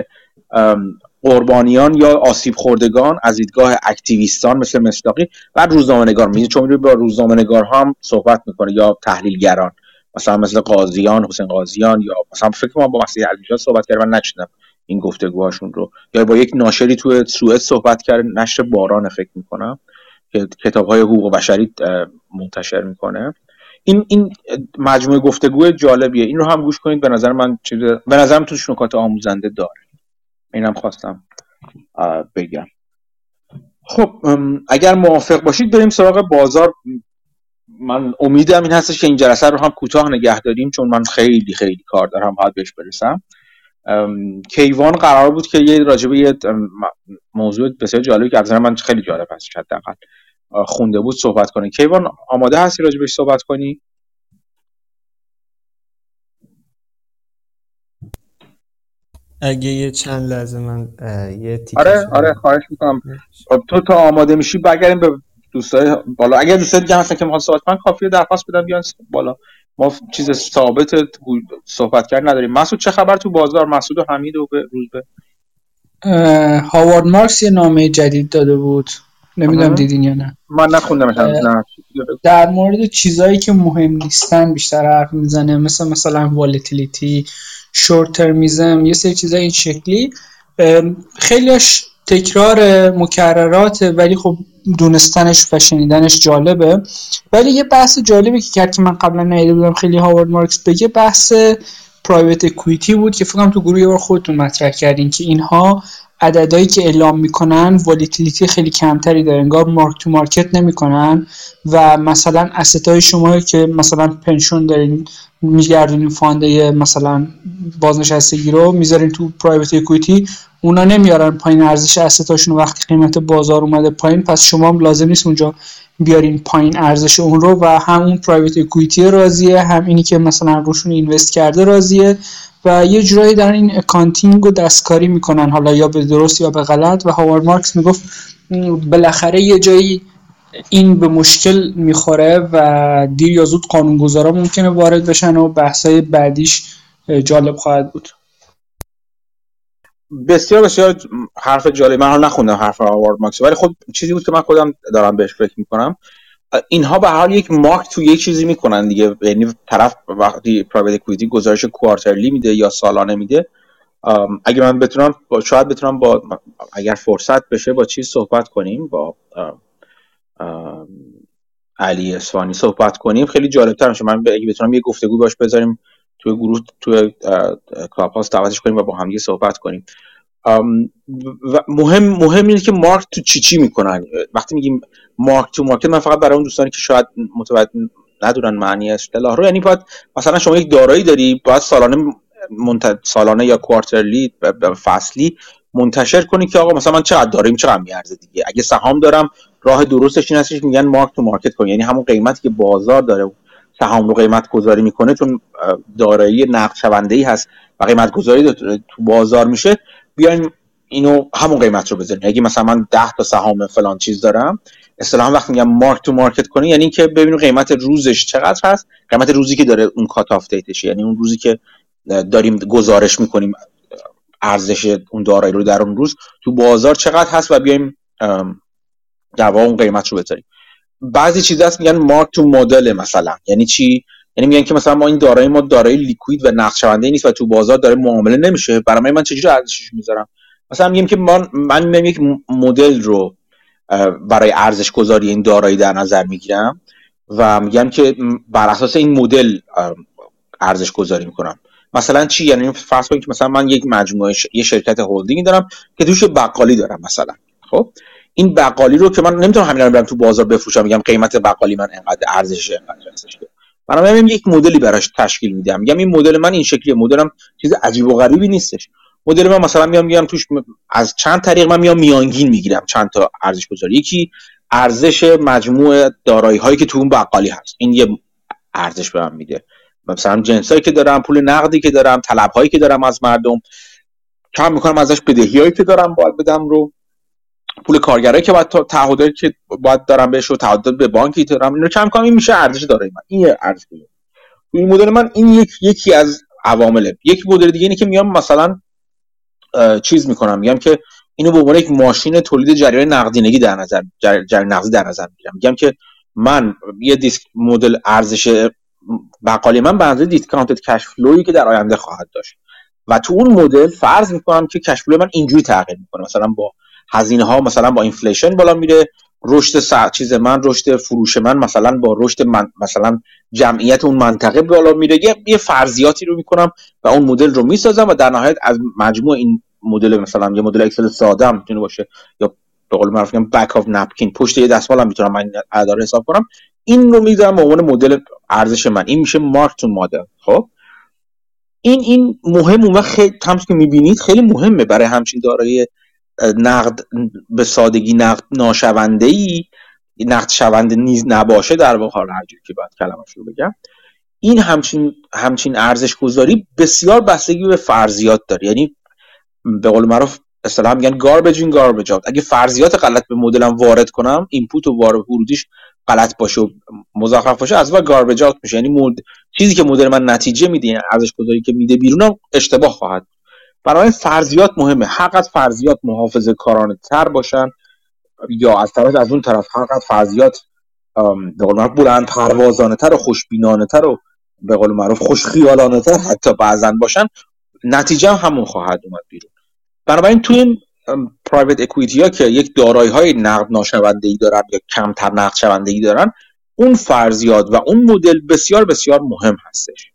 قربانیان یا آسیب خوردگان از دیدگاه اکتیویستان مثل مصداقی بعد روزنامه نگار میگه چون با روزنامه نگار هم صحبت می‌کنه یا تحلیلگران. مثلا مثل قاضیان حسین قاضیان یا مثلا فکر کنم با مسیح علیجا صحبت کردم من نشدم این گفتگوهاشون رو. یا با یک ناشری تو سوئد صحبت کرد نشر باران فکر می‌کنم که کتاب های حقوق بشری منتشر می‌کنه. این این مجموعه گفتگو جالبیه. این رو هم گوش کنید. به نظر من چیز به نظرم توش نکات آموزنده داره. اینم خواستم بگم. خب اگر موافق باشید بریم سراغ بازار. من امیدم این هستش که این جلسه رو هم کوتاه نگه داریم چون من خیلی خیلی کار دارم باید بهش برسم. کیوان قرار بود که یه راجبه یه موضوع بسیار جالبی که از من خیلی جالب هست حداقل خونده بود صحبت کنه. کیوان آماده هستی راجبش صحبت کنی؟ اگه یه چند لحظه من یه آره آره خواهش می‌کنم. خب، تو تا آماده میشی بگریم به دوستای بالا. اگر دوستای دیگه هستن که می‌خوان صحبت کنن کافیه درخواست بدم بیان بالا. ما چیز ثابت صحبت کرد نداریم. مسعود چه خبر تو بازار؟ مسعود و حمید و به روز به. هاوارد مارکس یه نامه جدید داده بود. نمی‌دونم دیدین یا نه. من نخوندم نه. در مورد چیزایی که مهم نیستن بیشتر حرف می‌زنه مثل مثلا والتیلیتی short-termism یه سری چیزای این شکلی. خیلیش تکرار مکررات ولی خب دونستنش و شنیدنش جالبه. ولی یه بحث جالبی که کرد که من قبلا ندیده بودم خیلی هاوارد مارکس بگه بحث private equity بود که فکرم تو گروه یه بار خودتون مطرح کردین که اینها عددهایی که اعلام می‌کنن volatility خیلی کمتری داره. انگار mark to market نمی‌کنن و مثلا های شما که مثلا pension دارین میگردونین fund مثلا بازنشستگی رو می‌ذارین تو private equity اونا نمیارن پایین ارزش asset اشون وقتی قیمت بازار اومده پایین پس شما لازم نیست اونجا بیارین پایین ارزش اون رو و همون private equity راضیه هم اینی که مثلا روشون invest کرده راضیه و یه جورایی دارن accounting رو دستکاری می‌کنن حالا یا به درست یا به غلط. و هاوارد مارکس می‌گفت بالاخره یه جایی این به مشکل می‌خوره و دیر یا زود قانونگذارا ممکنه وارد بشن و بحثای بعدیش جالب خواهد بود. بسیار بسیار حرف جالب من رو نخوندم حرف هاوارد مارکس ولی خب چیزی بود که من خودم دارم بهش فکر می‌کنم. اینها به حال یک مارک تو یک چیزی می‌کنن دیگه. یعنی طرف وقتی پرایوت اکویتی گزارش کوارترلی میده یا سالانه میده. اگه من بتونم شاید بتونم با اگر فرصت بشه با چیز صحبت کنیم با علی اسفانی صحبت کنیم. خیلی جالب تر میشه. من اگه بتونم یه گفتگو باش بذاریم توی گروه توی کلاب هاست دعوتش کنیم و با هم صحبت کنیم. و مهم مهم اینه که مارک تو چی چی می‌کنن؟ وقتی میگیم مارک تو مارکت من فقط برای اون دوستانی که شاید متوجه ندونن معنی اصطلاح رو یعنی باید مثلا شما یک دارایی داری باید سالانه منت... سالانه یا quarterly فصلی منتشر کنی که آقا مثلا من چقدر داریم چقدر میارزه دیگه. اگه سهام دارم راه درستش این هستش میگن mark to market کن یعنی همون قیمتی که بازار داره سهام رو قیمت گذاری می‌کنه چون دارایی نقد شونده ای هست و قیمت گذاری تو بازار میشه بیایم اینو همون قیمت رو بزنیم اگه مثلا من 10 تا سهام فلان چیز دارم اصطلاحا وقتی میگم mark to market کنی یعنی اینکه ببینیم قیمت روزش چقدر هست قیمت روزی که داره اون cut-off date ش یعنی اون روزی که داریم گزارش می‌کنیم ارزش اون دارایی رو در اون روز تو بازار چقدر هست و بیایم در اون قیمت رو بذاریم. بعضی چیزا هست میگن مارک تو مدل مثلا. یعنی چی؟ یعنی میگن که مثلا ما این دارایی ما دارایی لیکوید و نقد شونده نیست و تو بازار داره معامله نمیشه. برای من چجوری ارزشش می‌ذارم؟ مثلا میگم که من من یک مدل رو برای ارزش گذاری این دارایی در نظر می‌گیرم و میگم که بر اساس این مدل ارزش گذاری می‌کنم. مثلا چی؟ یعنی فرض کنید که مثلا من یک مجموعه ش... یه شرکت هلدینگی دارم که توش بقالی دارم مثلا. خب؟ این بقالی رو که من نمی‌تونم همین رو برم تو بازار بفروشم میگم قیمت بقالی من انقدر ارزش انقدر ارزش بنابراین یک مدلی براش تشکیل میدم. میگم این مدل من این شکلیه. مدلم چیز عجیب و غریبی نیستش. مدل من مثلا میام میام توش از چند طریق من میام میانگین می‌گیرم. چند تا ارزش گذاری یکی ارزش مجموع دارایی هایی که تو اون بقالی هست. این یه ارزش به من میده. مثلا جنسایی که دارم پول نقدی که دارم طلب هایی که دارم از مردم. کم می‌کنم ازش بدهی هایی که دارم باید بدم رو. پول کارگرایی که باید تعهداتی که باید دارم بهش رو تعهدات به بانکی دارم اینو کم این میشه ارزش دارایی من این ارزش این مدل من این یک یکی از عوامله. یک مدل دیگه اینه که میام مثلا چیز می‌کنم. میگم که اینو به عنوان یک ماشین تولید جریان نقدینگی در نظر جریان نقدی در نظر می‌گیرم. میگم که من یه دیسک مدل ارزش بقالی من به اندازه discounted cash flow یی که در آینده خواهد داشت. و تو اون مدل فرض می‌کنم که cash من اینجوری تغییر می‌کنه. مثلا با هزینه ها مثلا با inflation بالا میره رشد چیز من رشد فروش من مثلا با رشد من مثلا جمعیت اون منطقه بالا میره. یه فرضیاتی رو می‌کنم و اون مدل رو می‌سازم و در نهایت از مجموع این مدل مثلا یه مدل اکسل ساده هم می‌تونه باشه یا به قول معروف میگم بک اف نپکین پشت یه دستمال هم می‌تونم من اعداد حساب کنم. این رو می‌ذارم به عنوان مدل ارزش من. این میشه مارک تو مدل خب؟ این این مهم و خیلی که می‌بینید خیلی مهمه برای همچین دارایی نقد به سادگی نقد ناشونده ای نقد شونده نیز نباشه در واقع. حال هر که باید کلمش رو بگم. این همچین همچین ارزش گذاری بسیار بستگی به فرضیات داره. یعنی به قول معروف اصطلاحا میگن گاربیج این گاربیج اگه فرضیات غلط به مدلم وارد کنم اینپوت و وارد ورودیش غلط باشه و مزخرف باشه از وقت گاربیج اوت میشه. یعنی مود... چیزی که مدل من نتیجه میده یعنی ارزش گذاری که میده بیرونم اشتباه خواهد برای فرضیات مهمه. حق از فرضیات محافظه کارانه تر باشن یا از طرف از اون طرف حق از فرضیات به قول معروف بلند پروازانه تر و خوشبینانه تر و به قول معروف خوشخیالانه تر حتی بعضا باشن نتیجه هم همون خواهد اومد بیرون. بنابراین توی این پرایوت اکویتی ها که یک دارایی های نقد ناشونده ای دارن یا کمتر نقد شونده ای دارن اون فرضیات و اون مدل بسیار بسیار مهم هستش.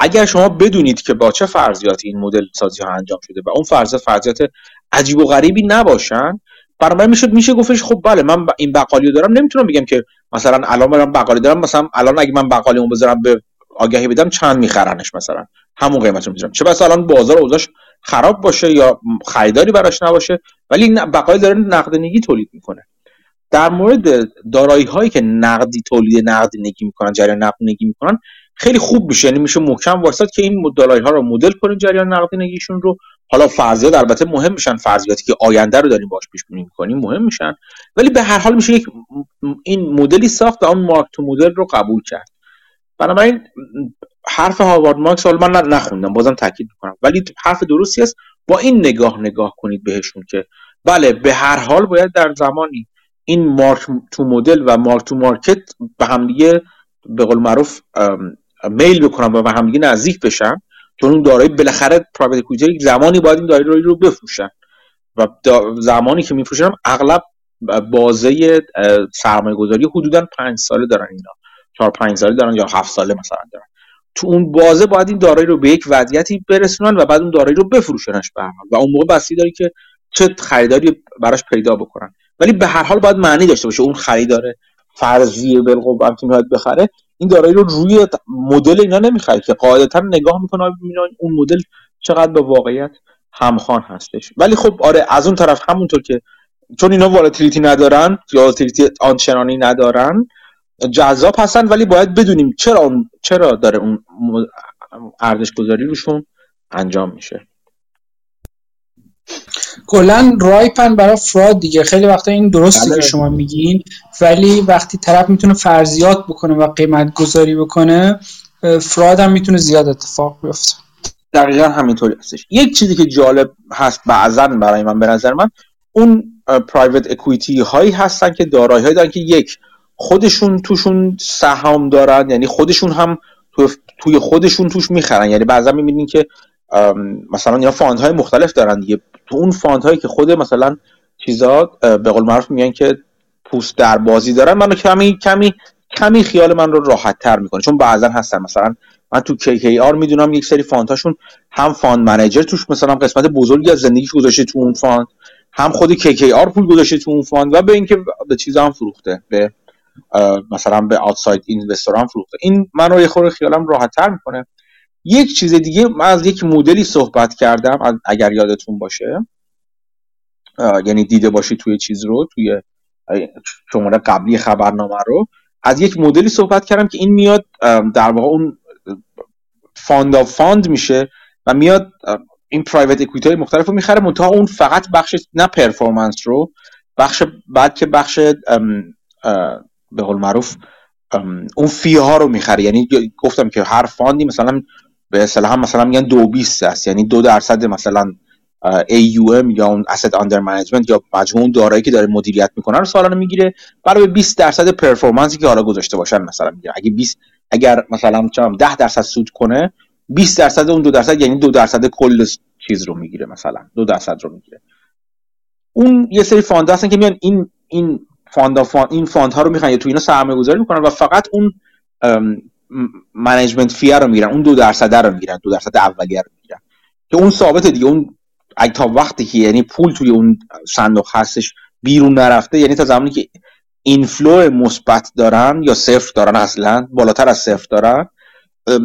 اگر شما بدونید که با چه فرضیاتی این مدل سازی ها انجام شده و اون فرضیات فرضیات عجیب و غریبی نباشن برای من میشه میشه گفتش خب بله من این بقالی رو دارم نمی‌تونم بگم که مثلا الان من بقالی دارم مثلا الان اگه من بقالی اون بذارم به آگهی بدم چند میخرنش مثلا؟ همون قیمت رو می‌ذارم. چه بس الان بازار اوضاعش خراب باشه یا خریداری براش نباشه ولی بقالی داره نقدینگی تولید می‌کنه. در مورد دارایی هایی که نقدی تولید نقدینگی می‌کنن جریان نقدینگی می‌کنن خیلی خوب میشه. یعنی میشه محکم واسط که این دارایی ها رو مدل کنیم جریان نقدینگیشون رو. حالا فرضیات البته مهم میشن. فرضیاتی که آینده رو داریم باش پیش بینی می‌کنیم مهم میشن. ولی به هر حال میشه یک این مدلی ساخت و اون مارک تو مدل رو قبول کرد. بنابراین حرف هاوارد مارکس حالا من نخوندم. بازم تاکید می‌کنم. ولی حرف درستی است. با این نگاه نگاه کنید بهشون که بله به هر حال باید در زمانی این مارک تو مدل و مارک تو مارکت به همدیگه به قول معروف میل بکنن و به همدیگه نزدیک بشن چون اون دارایی بالاخره پرایوت اکویتی زمانی باید این دارایی رو بفروشن. و زمانی که میفروشن اغلب بازه سرمایه گذاری حدودا پنج ساله دارن اینا. چهار پنج ساله دارن یا هفت ساله مثلا دارن. تو اون بازه باید این دارایی رو به یک وضعیتی برسونن و بعد اون دارایی رو بفروشنش به و اون موقع بستی داری که چه خریداری براش پیدا بکنن. ولی به هر حال باید معنی داشته باشه. اون خریدار فرضی بالقوه که میاد بخره این دارایی رو روی مدل اینا نمی‌خره که قاعدتا نگاه می‌کنه اون مدل چقدر به واقعیت همخوان هستش. ولی خب آره از اون طرف همونطور که چون اینا volatility ندارن یا volatility آنچنانی ندارن جذاب هستن ولی باید بدونیم چرا چرا داره اون ارزش گذاری روشون انجام میشه. کلا ripe ن برای fraud دیگه. خیلی وقتا این درستی که شما میگین ولی وقتی طرف می‌تونه فرضیات بکنه و قیمت گذاری بکنه فراد هم می‌تونه زیاد اتفاق بیفته. دقیقا همینطوری هستش. یک چیزی که جالب هست بعضا برای من به نظر من اون پرایوت اکویتی هایی هستن که دارایی هایی دارن که یک خودشون توشون سهام دارن یعنی خودشون هم توی خودشون توش می‌خرن. یعنی بعضا می‌بینین که مثلا یا fund های مختلف دارن دیگه. تو اون fund هایی که خود مثلا چیزا به قول معروف میگن که پوست در بازی دارن منو کمی کمی کمی خیال من رو راحت تر می‌کنه. چون بعضا هستن. مثلا من تو KKR می‌دونم یک سری هاشون هم fund manager توش مثلا قسمت بزرگی از زندگیش گذاشته تو اون fund هم خود KKR پول گذاشته تو اون fund و به اینکه به چیز هم فروخته. به مثلا به outside investor هم فروخته. این من رو یه خورده خیالم راحت تر می‌کنه. یک چیز دیگه من از یک مدلی صحبت کردم اگر یادتون باشه. یعنی دیده باشی توی چیز رو توی شماره قبلی خبرنامه رو. از یک مدلی صحبت کردم که این میاد در واقع اون fund of fund میشه و میاد این private equity های مختلف رو می‌خره منتها اون فقط بخش نه performance رو بخش بعد که بخش به قول معروف اون fee ها رو می‌خره. یعنی گفتم که هر fund ی مثلا به اصطلاح مثلا میگن دو بیست است. یعنی دو درصد مثلا AUM یا اون asset under management یا مجموع دارایی که داره مدیریت می‌کنه رو سالانه می‌گیره. برای 20 درصد performance ی که حالا گذاشته باشن مثلا می‌گیره. اگه 20 اگر مثلا 10 درصد سود کنه 20 درصد اون دو درصد یعنی دو درصد کل چیز رو می‌گیره مثلا. دو درصد رو می‌گیره. اون یه سری fund هستن که میان این این fund fund این fund ها رو می‌خوان تو اینا سرمایه گذاری می‌کنن و فقط اون management fee رو می‌گیرن اون دو درصد رو می‌گیرن دو درصد اولیه رو می‌گیرن. که اون ثابت دیگه اون اگه تا وقتی که یعنی پول توی اون صندوق هستش بیرون نرفته یعنی تا زمانی که inflow مثبت دارن یا صفر دارن اصلا بالاتر از صفر دارن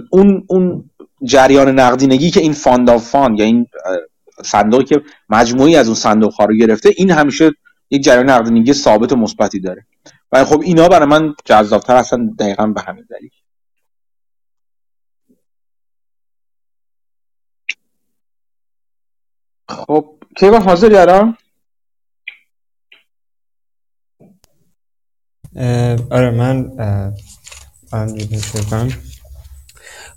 اون اون جریان نقدینگی که این fund of fund یا این صندوقی که مجموعی از اون صندوق ها رو گرفته این همیشه یک جریان نقدینگی ثابت و مثبتی داره. و خب اینا برای من جذابتر هستن دقیقا به همین دلیل. خب کیوان حاضر الان آره من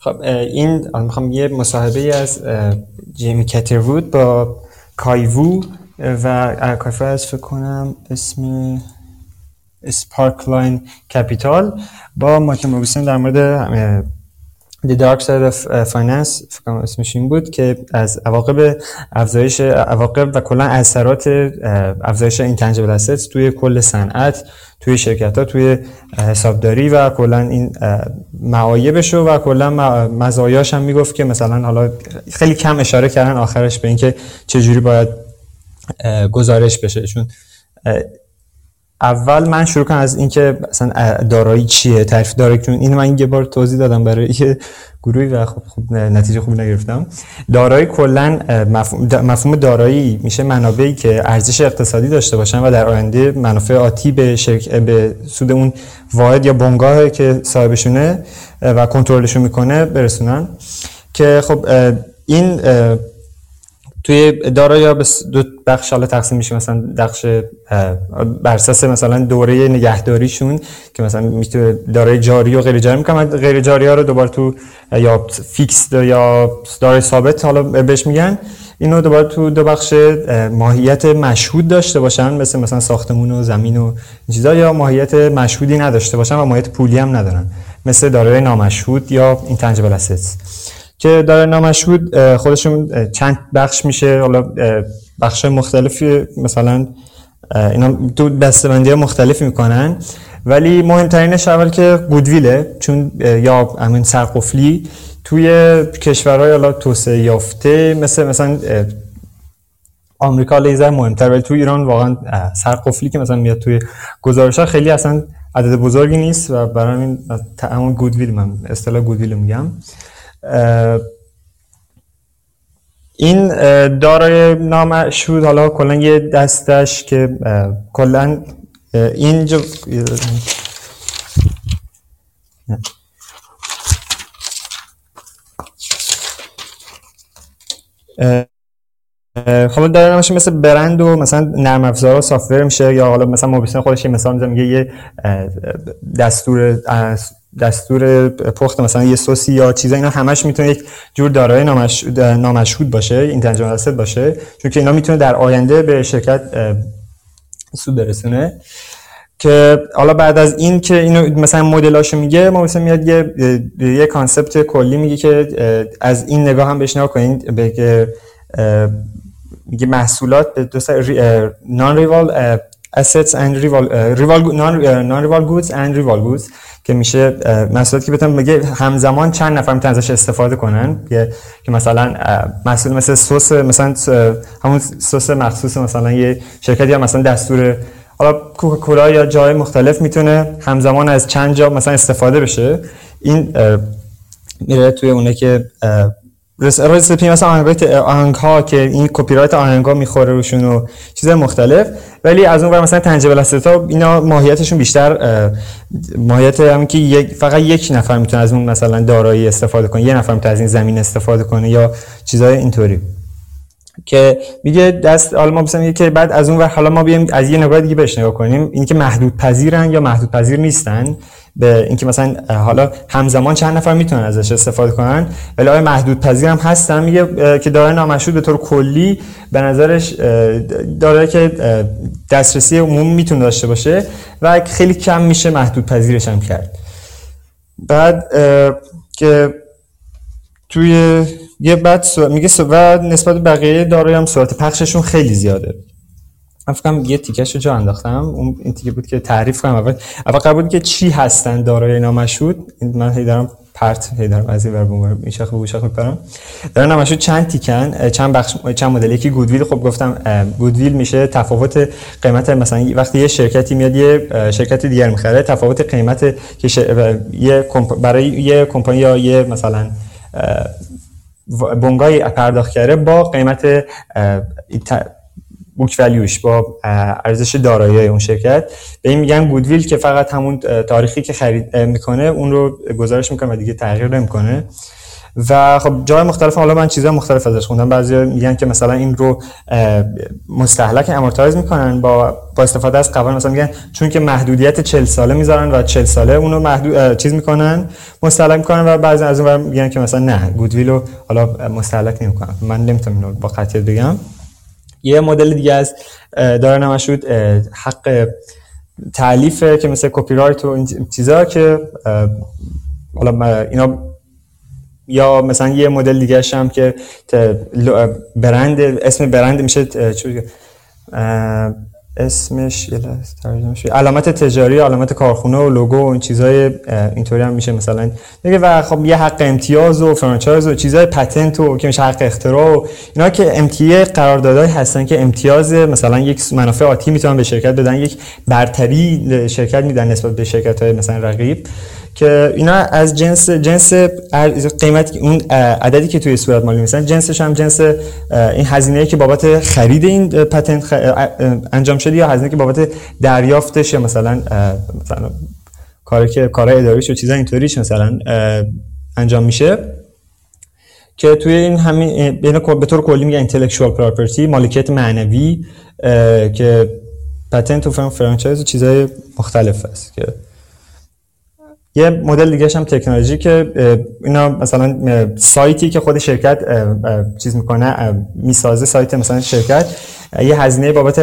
خب این می‌خوام یه مصاحبه از جیمی کتروود با کایوو و کای وو از فکر کنم اسم Sparkline Capital با مایکل موبوسین در مورد The Dark Side of Finance فکر اسمش این بود که از عواقب افزایش عواقب و کلا اثرات افزایش intangible assets توی کل صنعت توی شرکت ها توی حسابداری و کلا این معایبش و کلا مزایاش هم می‌گفت که مثلا حالا خیلی کم اشاره کردن آخرش به اینکه چجوری باید گزارش بشه. چون اول من شروع کنم از اینکه مثلا دارایی چیه؟ تعریف دارایی چون اینو من یه بار توضیح دادم برای یه گروهی و خب, خب نتیجه خوبی نگرفتم. دارایی کلا مفهوم دارایی میشه منابعی که ارزش اقتصادی داشته باشن و در آینده منافع آتی به شرک به سود اون واحد یا بنگاه که صاحبشونه و کنترلشون می‌کنه برسونن. که خب این توی دارایی به دو بخش حالا تقسیم میشه مثلا بخش بر اساس مثلا دوره نگهداریشون که مثلا می‌تونه دارای جاری و غیر جاری می‌کنن غیر جاری ها رو دوباره تو یا فیکس یا دارای ثابت حالا بهش میگن. اینو دوباره تو دو بخش ماهیت مشهود داشته باشن مثل مثلا ساختمون و زمین و چیزا یا ماهیت مشهودی نداشته باشن و ماهیت پولی هم ندارن مثل دارای نامشهود یا اینتنجبل اسیتس که داره نامشهود خودشون چند بخش میشه حالا بخش مختلفی مثلا اینا تو دستبندی ها مختلفی می‌کنن. ولی مهمترینش اول که گودویله چون یا همین سرقفلی توی کشورهای حالا توسعه یافته مثل مثلا آمریکا لیزر مهمتر ولی توی ایران واقعا سرقفلی که مثلا میاد توی گزارش ها خیلی اصلا عدد بزرگی نیست و برای همین همون گودویل من اصطلاح گودویل میگم. این دارای نامشهود حالا کلا یه دستش که کلا اینجا خب داره نمیشه مثل برند و مثلا نرم افزار و میشه یا حالا مثلا موبوسین خودش مثال میگه یه دستور دستور پخت مثلا یه سوسی یا چیزا اینا همش می‌تونه یک جور دارای نامشهود باشه intangible asset باشه چون که اینا می‌تونه در آینده به شرکت سود برسونه. که حالا بعد از این که اینو مثلا مدلاشو میگه ما مثلا میاد یه یه concept کلی میگه که از این نگاه هم بهش نگاه کنید به میگه محصولات نان ریوال assets and rival, rival non rival goods and که میشه محصولاتی که بتونن بگه همزمان چند نفر می‌تونن ازش استفاده کنن؟ که مثلا محصول مثل سس مثلا همون سس مخصوص مثلا یه شرکتی یا مثلا دستور حالا کوکاکولا یا جای مختلف می‌تونه همزمان از چند جا مثلا استفاده بشه. این میره توی اونه که رسیپی مثلا آهنگ آهنگ ها که این کپی رایت آهنگ ها می‌خوره روشون و مختلف. ولی از اون ور مثلا تنجبل ها اینا ماهیتشون بیشتر ماهیت هم که یک فقط یک نفر می‌تونه از اون مثلا دارایی استفاده کنه یه نفر می‌تونه از این زمین استفاده کنه یا چیزای اینطوری. که میگه دست حالا ما میگه که بعد از اون ور حالا ما بیایم از یه نگاه دیگه بهش نگاه کنیم. اینکه محدود پذیرن یا محدود پذیر نیستن. به اینکه مثلا حالا همزمان چند نفر می‌تونن ازش استفاده کنن ولی آیا محدود پذیر هم هستن میگه که دارای نامشهود به طور کلی به نظرش داره که دسترسی عموم می‌تونه داشته باشه و خیلی کم میشه محدود پذیرش هم کرد. بعد که توی یه بعد میگه و نسبت بقیه دارایی هم سرعت پخششون خیلی زیاده. من فکرم یه تیکش رو جا انداختم. اون این تیکه بود که تعریف کنم. اول اول قرار بود که چی هستن دارای نامشهود من هی دارم پرت هی دارم از این ور بون این شخ به شخ میپرم. دارای نامشهود چند تیکن چند بخش چند مدل؟ یکی گودویل. خب گفتم گودویل میشه تفاوت قیمت مثلا وقتی یه شرکتی میاد یه شرکت دیگر می‌خره تفاوت قیمت که یه برای یه کمپانی یا یه مثلا بونگای پرداخت کرده با قیمت بوک ولیوش با ارزش دارایی اون شرکت. به این میگن گودویل که فقط همون تاریخی که خرید می‌کنه اون رو گزارش می‌کنه و دیگه تغییر نمی‌کنه. و خب جای مختلف حالا من چیزا مختلف ازش خوندم. بعضی میگن که مثلا این رو مستهلک امورتایز می‌کنن با با استفاده از قوانین. مثلا میگن چون که محدودیت 40 ساله می‌ذارن و 40 ساله اونو محدود چیز می‌کنن مستهلک می‌کنن و بعضی از اون میگن که مثلا نه گودویل رو حالا مستهلک نمی‌کنن. من نمی‌تونم اینو با قطعیت بگم. یه مدل دیگه از داره نمشود حق تعلیفه که مثل کپی رایت و این چیزا که حالا اینا یا مثلا یه مدل دیگه هم که برند اسم برند میشه اسمش ترجمه علامت تجاری علامت کارخونه و لوگو و این چیزای اینطوری هم میشه مثلا دیگه و خب یه حق امتیاز و فرانچایز و چیزای پتنت و که میشه حق اختراع و اینا که امتیه قراردادهای هستن که امتیاز مثلا یک منافع آتی می‌تونن به شرکت بدن یک برتری شرکت میدن نسبت به شرکت های مثلا رقیب. که اینا از جنس جنس قیمت اون عددی که توی صورت مالی مثلا جنسش هم جنس این هزینه‌ای که بابت خرید این پتنت انجام شده یا هزینه که بابت دریافتش یا مثلا مثلا کاری که کارهای اداریش و چیزا اینطوریش مثلا انجام میشه. که توی این همین به طور کلی میگه اینتלקچوال پراپرتی مالکیت معنوی که پتنت و فرانچایز و چیزای مختلف است که یه مدل دیگه هم تکنولوژی که اینا مثلا سایتی که خود شرکت چیز می‌کنه می‌سازه سایت مثلا شرکت یه هزینه بابت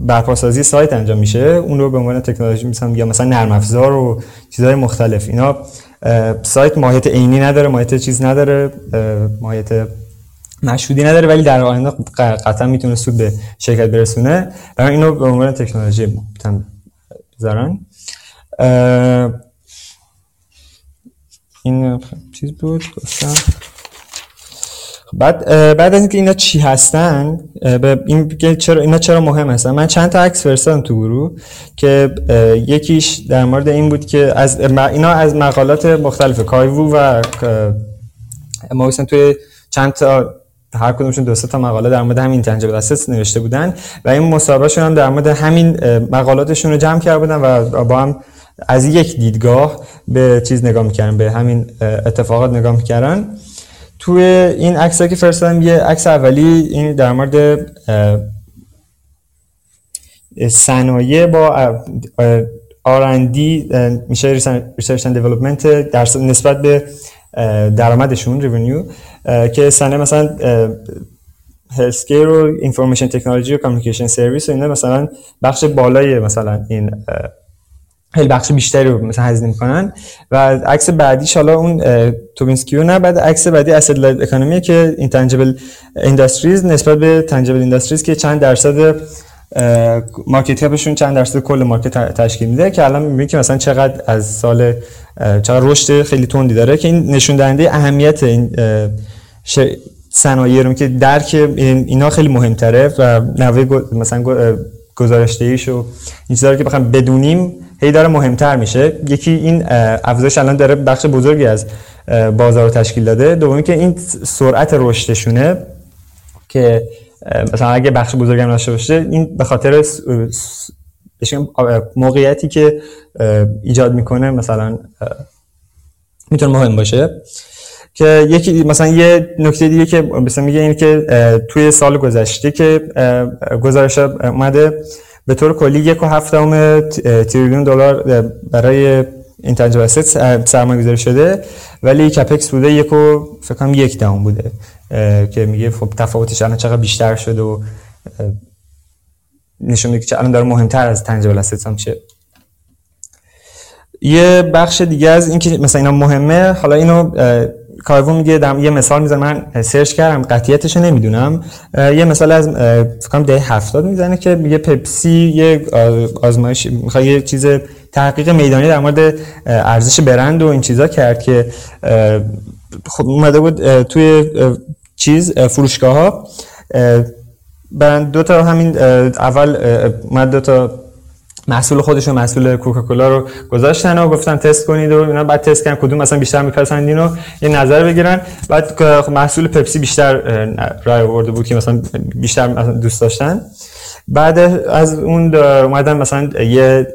برپاسازی سایت انجام میشه. اون رو به عنوان تکنولوژی مثلا یا مثلا نرم افزار و چیزهای مختلف. اینا سایت ماهیت عینی نداره ماهیت چیز نداره ماهیت مشهودی نداره ولی در آینده قطعا می‌تونه سود به شرکت برسونه. برای اینو به عنوان تکنولوژی بذارن این چیز بود؟ گفتم. بعد بعد از اینکه اینا چی هستن به این چرا اینا چرا مهم هستن؟ من چند تا عکس فرستادم تو گروه که یکیش در مورد این بود که از اینا از مقالات مختلف کایوو و ما توی چند تا هر کدومشون دو تا مقاله در مورد همین تنجبل اساس نوشته بودن و این مصاحبهشون هم در مورد همین مقالاتشون رو جمع کرده بودن و با هم از یک دیدگاه به چیز نگاه می‌کردن به همین اتفاقات نگاه می‌کردن. توی این عکس که فرستادم یه عکس اولی این در مورد صنایع با R&D میشه research and development در نسبت به درآمدشون revenue که صنایع مثلا healthcare و information technology و communication service و اینا مثلا بخش بالای مثلا این خیلی بخش بیشتری رو مثلا هزینه می‌کنن. و عکس بعدیش حالا اون Tobin's Q نه بعد عکس بعدی asset economy که intangible industries نسبت به tangible industries که چند درصد market cap شون چند درصد کل مارکت تشکیل میده که الان می‌بینید که مثلا چقدر از سال چقدر رشد خیلی تندی داره که این نشون دهنده اهمیت این صنایع رو که درک اینا خیلی مهمتره و نوع مثلا گزارشدهیش و این چیزا رو که بخوام بدونیم هی داره مهمتر میشه. یکی این افزایش الان داره بخش بزرگی از بازار رو تشکیل داده. دومی که این سرعت رشدشونه که مثلا اگه بخش بزرگی هم داشته باشه این به خاطر موقعیتی که ایجاد می‌کنه مثلا می‌تونه مهم باشه. که یکی مثلا یه نکته دیگه که مثلا میگه این که توی سال گذشته که گزارش اومده به طور کلی یک و هفتم تریلیون دلار برای اینتنجیبل اسید سرمایه گذاری شده. ولی کپکس بوده یک و فکر کنم یک دهم بوده که میگه خب تفاوتش الان چقدر بیشتر شده و نشون میده که الان داره مهمتر از تنجیبل اسید هم چه. یه بخش دیگه از این که مثلا اینا مهمه حالا اینو کارون میگه دم یه مثال می‌زنه. من سرچ کردم قطعیتش نمی‌دونم. یه مثال از فکر کنم دهه 70 می‌زنه که میگه پپسی یه آزمایش می‌خواد یه چیز تحقیق میدانی در مورد ارزش برند و این چیزا کرد که خب اومده بود توی چیز فروشگاه ها برند دو تا همین اول اومد دو تا محصول و محصول کوکاکولا رو گذاشتن و گفتن تست کنید و اینا. بعد تست کردن کدوم مثلا بیشتر میپسندین و یه نظر بگیرن. بعد خب محصول پپسی بیشتر رای آورده بود که مثلا بیشتر دوست داشتن. بعد از اون اومدن مثلا یه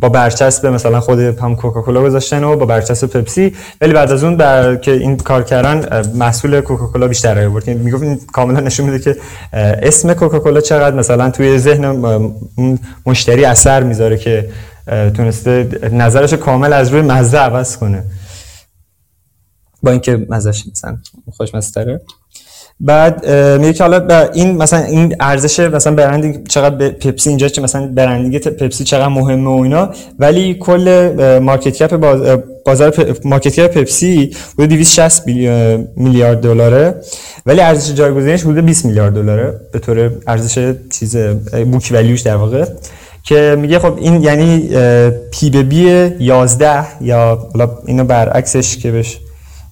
با برچسب مثلا خود هم کوکاکولا گذاشتن و با برچسب پپسی ولی بعد از اون در که این کار کردن محصول کوکاکولا بیشتر رای آورد می‌گفت کاملا نشون میده که اسم کوکاکولا چقدر مثلا توی ذهن مشتری اثر می‌ذاره که تونسته نظرش کامل از روی مزه عوض کنه. با اینکه مزهش مثلا خوشمزه بعد میگه که حالا این مثلا این ارزش مثلا branding چقدر پپسی اینجا چه مثلا branding پپسی چقدر مهمه و اینا ولی کل market cap بازار market cap پپسی حدود 260 میلیارد دلاره. ولی ارزش جایگزینش حدود 20 میلیارد دلاره. به طور ارزش چیز بوک ولیوش در واقع. که میگه خب این یعنی پی به بی 11 یا حالا اینو برعکسش که بشه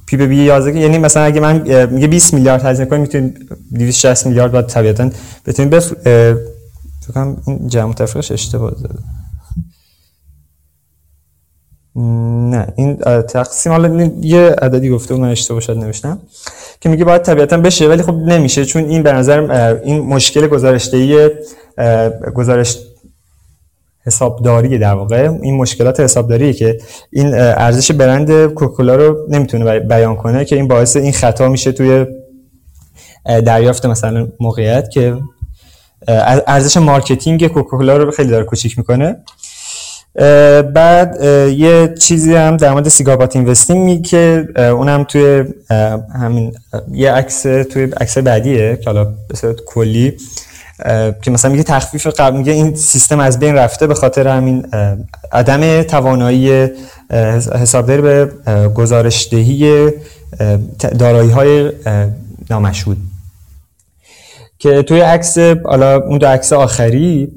پی به بی 11 یعنی مثلا اگه من میگه 20 میلیارد هزینه کنم می‌تونید 260 میلیارد بعد طبیعتا بتونید بف فکر کنم این جمع تفریقش اشتباه زده نه این تقسیم حالا یه عددی گفته من اشتباه شد نوشتم که میگه باید طبیعتا بشه ولی خب نمیشه چون این به نظر این مشکل گزارشدهی گزارش حسابداری در واقع. این مشکلات حسابداری که این ارزش برند کوکاکولا رو نمی‌تونه بیان کنه که این باعث این خطا میشه توی دریافت مثلا موقعیت که ارزش marketing کوکاکولا رو خیلی داره کوچیک می‌کنه. بعد یه چیزی هم در مورد cigar butt investing می که اونم توی همین یه عکس توی عکس بعدیه که حالا به کلی که مثلا میگه تخفیف قبل میگه این سیستم از بین رفته به خاطر همین عدم توانایی حسابداری به گزارشدهی دارایی های نامشهود که توی عکس حالا اون دو عکس آخری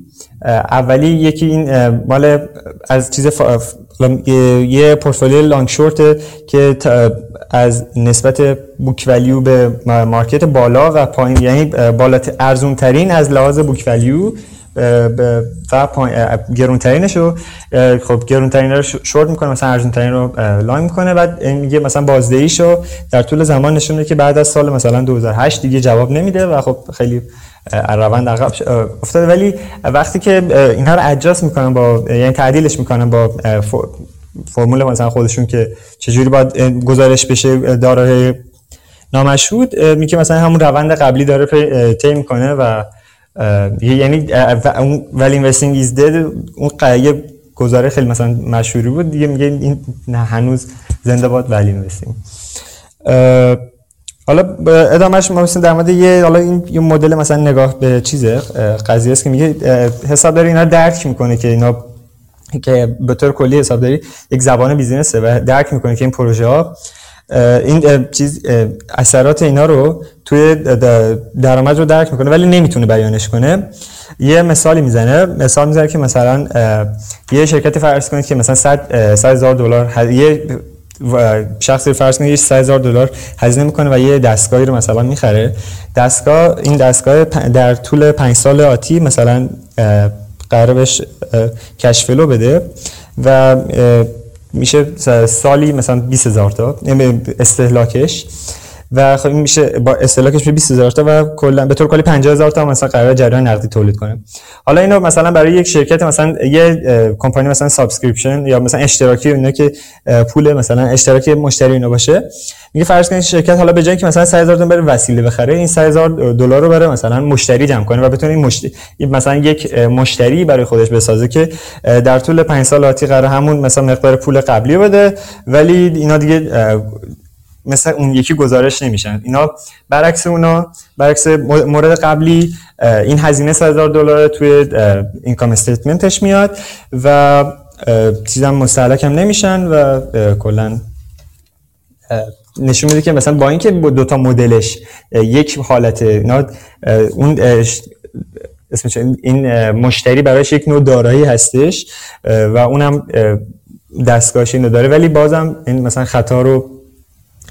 اولی یکی این مال از چیز یه پورتفولیو لانگ شورت که از نسبت بوک ولیو به مارکت بالا و پایین یعنی بالا ارزون ترین از لحاظ بوک ولیو و گرون ترینش رو خب گرون ترین رو شورت می‌کنه مثلا ارزون ترین رو لانگ می‌کنه بعد میگه مثلا بازدهیش در طول زمان نشون میده که بعد از سال مثلا 2008 دیگه جواب نمیده و خب خیلی روند عقب افتاده. ولی وقتی که اینها رو adjust می‌کنن با یعنی تعدیلش می‌کنن با فرمول مثلا خودشون که چجوری باید گزارش بشه دارایی نامشهود میگه مثلا همون روند قبلی داره طی می‌کنه و یعنی value investing is dead اون یه گزاره خیلی مثلا مشهوری بود دیگه میگه این هنوز زنده باد value investing حالا ادامهش ما مثلا در مورد یه حالا این یه مدل مثلا نگاه به چیزه قضیه است که میگه حساب داره اینا درک می‌کنه که اینا که به طور کلی حسابداری یک زبان بیزینسه و درک می‌کنه که این پروژه ها این چیز اثرات اینا رو توی درآمد رو درک می‌کنه ولی نمی‌تونه بیانش کنه. یه مثالی می‌زنه مثال می‌زنه که مثلا یه شرکت فرض کنید که مثلا 100 هزار دلار یه شخصی فرض کنید 100 هزار دلار هزینه می‌کنه و یه دستگاهی رو مثلا می‌خره. دستگاه این دستگاه در طول 5 سال آتی مثلا قرار بهش کشفلو بده و میشه سالی مثلا 20 هزار تا استهلاکش. و خب این میشه با استهلاکش میشه 20000 تا و کلا به طور کلی 50000 تا مثلا قرار جریان نقدی تولید کنه. حالا اینو مثلا برای یک شرکت مثلا یه کمپانی مثلا subscription یا مثلا اشتراکی اینا که پول مثلا اشتراکی مشتری اینا باشه میگه فرض کنید شرکت حالا به جای که مثلا 3000 تا بره وسیله بخره این 3000 دلار رو بره مثلا مشتری جمع کنه و بتونه این مشتری مثلا یک مشتری برای خودش بسازه که در طول 5 سال آتی قرار همون مثلا مقدار پول قبلی بده ولی اینا دیگه مثل اون یکی گزارش نمیشن. اینا برعکس اونا برعکس مورد قبلی این هزینه 3000 دلار توی اینکام استیتمنتش میاد و چیزا مستهلک هم نمیشن و کلا نشون میده که مثلا با اینکه دو تا مدلش یک حالت اینا اون اسمش این مشتری برایش یک نوع دارایی هستش و اونم دستگاهش اینو داره. ولی بازم این مثلا خطا رو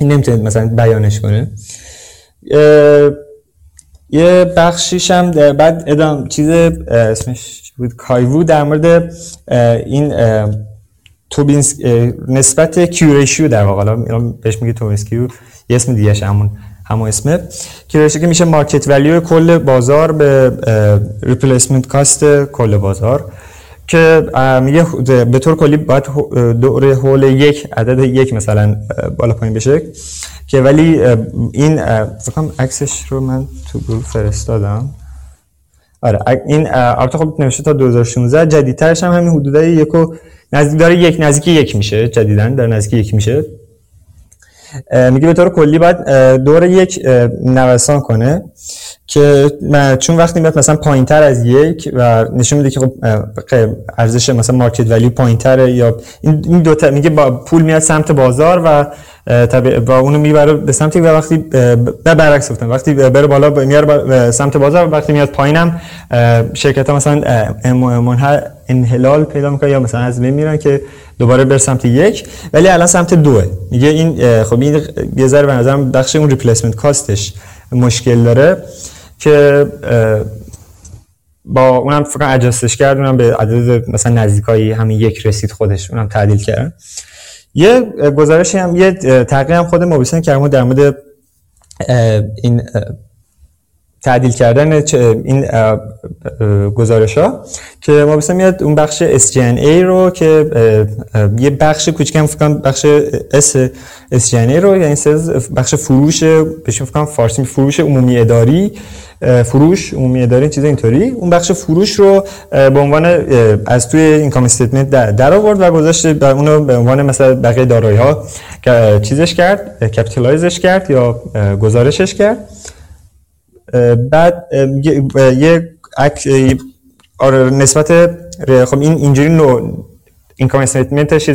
این نمی‌تونید مثلا بیانش کنه یه بخشیش هم بعد ادام چیز اسمش بود؟ کایوو در مورد این Tobin's نسبت Q ratio در واقع. بهش میگه Tobin's Q یه اسم دیگه همون همون اسمه Q ratio که میشه market value کل بازار به replacement cost کل بازار. که به طور کلی باید دوره حول یک عدد یک مثلا بالا پایین بشه. که ولی این فکرم عکسش رو من تو گروه فرستادم. آره این البته خب نوشته تا 2016 جدیدترش هم همین حدودای یکو نزدیک داره یک نزدیک یک میشه جدیدن در نزدیک یک میشه. میگه به طور کلی باید دور یک نوسان کنه. که چون وقتی میاد مثلا پایین تر از یک و نشون میده که خب ارزش مثلا مارکت ولی پایین تره یا این دو تا میگه با پول میاد سمت بازار و با اونو می‌بره به سمت و وقتی به برعکس گفتم وقتی بره بالا میاره سمت بازار و وقتی میاد پایینم شرکت ها مثلا انحلال پیدا می‌کنه یا مثلا از بین میرن که دوباره بر سمت یک ولی الان سمت دوه. میگه این خب این یه ذره به نظرم بخش اون ریپلیسمنت کاستش مشکل داره. که با اونم فکر اجاستش کرد اونم به عدد مثلا نزدیکایی همین یک رسید خودش اونم تعدیل کرد. یه گزارشی هم یه تقریبا هم خود موبیسن که در مورد این تعدیل کردن این گزارش ها که ما بسیم میاد اون بخش SGNA رو که یه بخش کوچکم فکر بخش S SGNA رو یعنی بخش فروش بهش فکر فارسی فروش عمومی اداری فروش عمومی اداری چیز اینطوری. اون بخش فروش رو به عنوان از توی income statement در آورد و گذاشت اونو به عنوان مثلا بقیه دارایی ها چیزش کرد capitalize ش کرد یا گزارشش کرد. بعد یه آره نسبت خب این اینجوری نوع income statement ش یه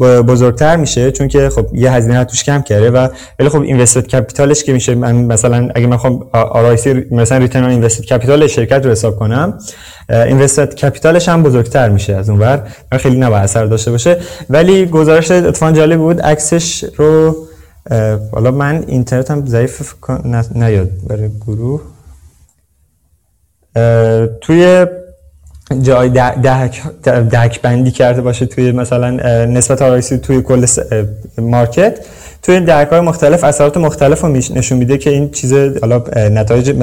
بزرگتر میشه چون که خب یه هزینه توش کم کرده و ولی خب invested capital ش که میشه من مثلا اگه من خب ROIC مثلا return on invested capital شرکت رو حساب کنم invested capital ش هم بزرگتر میشه از اونور خیلی نباید اثر داشته باشه. ولی گزارش اتفاقا جالب بود. عکسش رو حالا من اینترنت هم ضعیف نیاد برای گروه. توی جای دهک, دهک بندی کرده باشه توی مثلا نسبت آرایسی توی کل مارکت توی دهک های مختلف اثرات مختلف رو نشون میده که این چیز حالا نتایج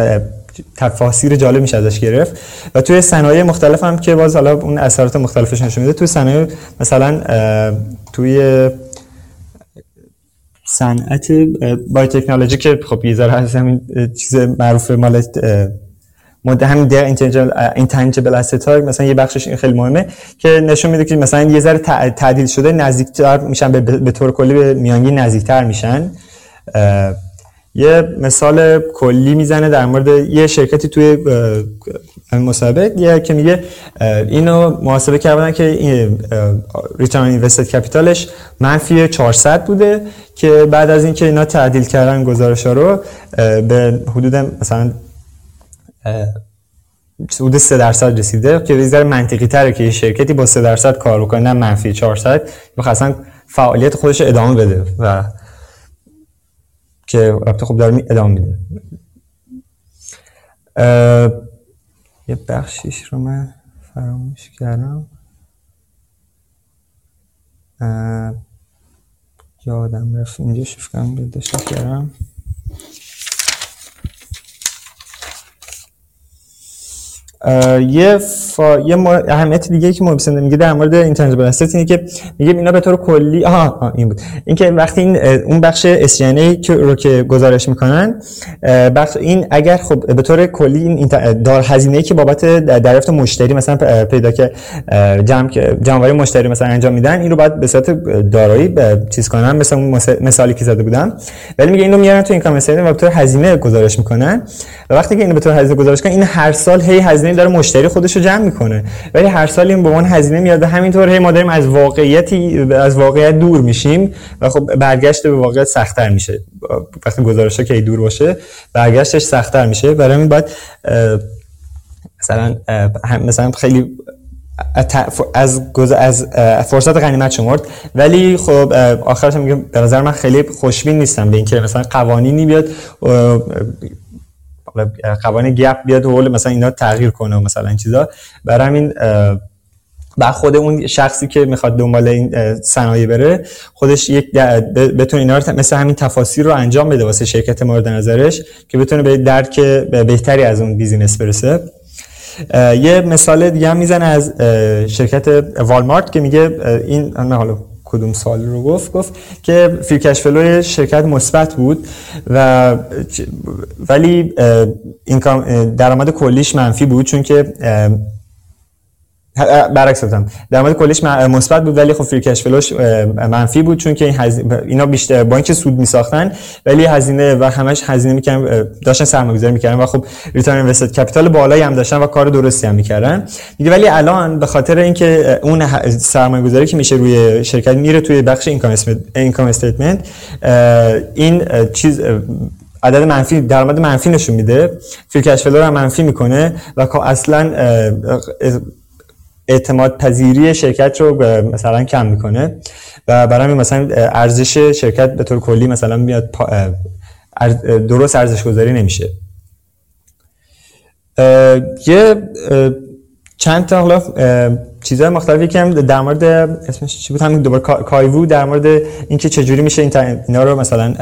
تفاصیل جالب میشه ازش گرفت. و توی صنایع مختلف هم که باز حالا اون اثرات مختلفش نشون میده توی صنایع مثلا توی صنعت بای تکنولوژی که خب یه ذره هست همین چیز معروف مال مده همین در اینتنجبل اسست ها مثلا یه بخشش این خیلی مهمه که نشون میده که مثلا یه ذره تعدیل شده نزدیکتر میشن به, به طور کلی به میانگین نزدیکتر میشن. یه مثال کلی می‌زنه در مورد یه شرکتی توی مسابقه. یه که میگه اینو محاسبه کردن که ریترن اینوستد کپیتالش منفی 400 بوده که بعد از اینکه اینا تعدیل کردن گزارش ها رو به حدود مثلا حدود 3 درصد رسیده که ذره منطقی تره که یه شرکتی با 3 درصد کار بکنه نه منفی 400 اصلا فعالیت خودش ادامه بده و که البته خب داره ادامه میده. یه بخشیش رو من فراموش کردم. یادم رفت اینجا شفت کنم کردم. یه فا... یه مور... اهمیت دیگه که محسن میگه در مورد اینتنجبل اسست اینه که میگه اینا به طور کلی آها این بود. اینکه وقتی این اون بخش اس که رو که گزارش می‌کنن بخش این اگر خب به طور کلی این دار هزینه که بابت دریافت مشتری مثلا پیدا که جمع جمعوری مشتری مثلا انجام میدن این رو باید به صورت دارایی چیز کنن مثلا اون مثالی که زده بودم. ولی میگه اینو میارن تو income statement و به طور هزینه گزارش می‌کنن. و وقتی که اینو به طور هزینه گزارش کنن این هر سال هی هزینه هزینه داره مشتری خودش رو جمع می‌کنه. ولی هر سال این به عنوان هزینه میاد همینطور هی ما داریم از واقعیتی از واقعیت دور میشیم و خب برگشت به واقعیت سختتر میشه. وقتی گزارش که دور باشه برگشتش سختتر میشه. برای همین باید مثلا مثلا خیلی از از فرصت غنیمت شمرد. ولی خب آخرش میگم به نظر من خیلی خوشبین نیستم به اینکه مثلا قوانینی بیاد قوانین گپ بیاد و مثلا اینا تغییر کنه و مثلا این چیزا. برای همین بعد خود اون شخصی که می‌خواد دنبال این صنایع بره خودش یک بتونه اینا رو مثل همین تفاصیل رو انجام بده واسه شرکت مورد نظرش که بتونه به درک بهتری از اون business برسه. یه مثال دیگه هم می‌زنه از شرکت والمارت که میگه این حالا کدوم سال رو گفت گفت که free cash flow ی شرکت مثبت بود و ولی درآمد کلیش منفی بود چون که برعکس گفتم درآمد کلیش مثبت بود ولی خب free cash flow ش منفی بود چون که این اینا بیشتر با اینکه سود میساختن ولی هزینه و همش هزینه می‌کردن داشتن سرمایه‌گذاری می‌کردن و خب return invested capital بالایی هم داشتن و کار درستی هم می‌کردن. دیگه ولی الان به خاطر اینکه اون سرمایه‌گذاری که میشه روی شرکت میره توی بخش income statement این چیز عدد منفی درآمد منفی نشون میده. free cash flow رو منفی می‌کنه و خب اصلا اعتماد پذیری شرکت رو مثلا کم می‌کنه و برای مثلا ارزش شرکت به طور کلی مثلا میاد درست ارزش گذاری نمیشه یه چند تا حالا چیزهای مختلفی که در مورد اسمش چی بود؟ همین دوباره کایوو در مورد اینکه چجوری میشه اینا رو مثلا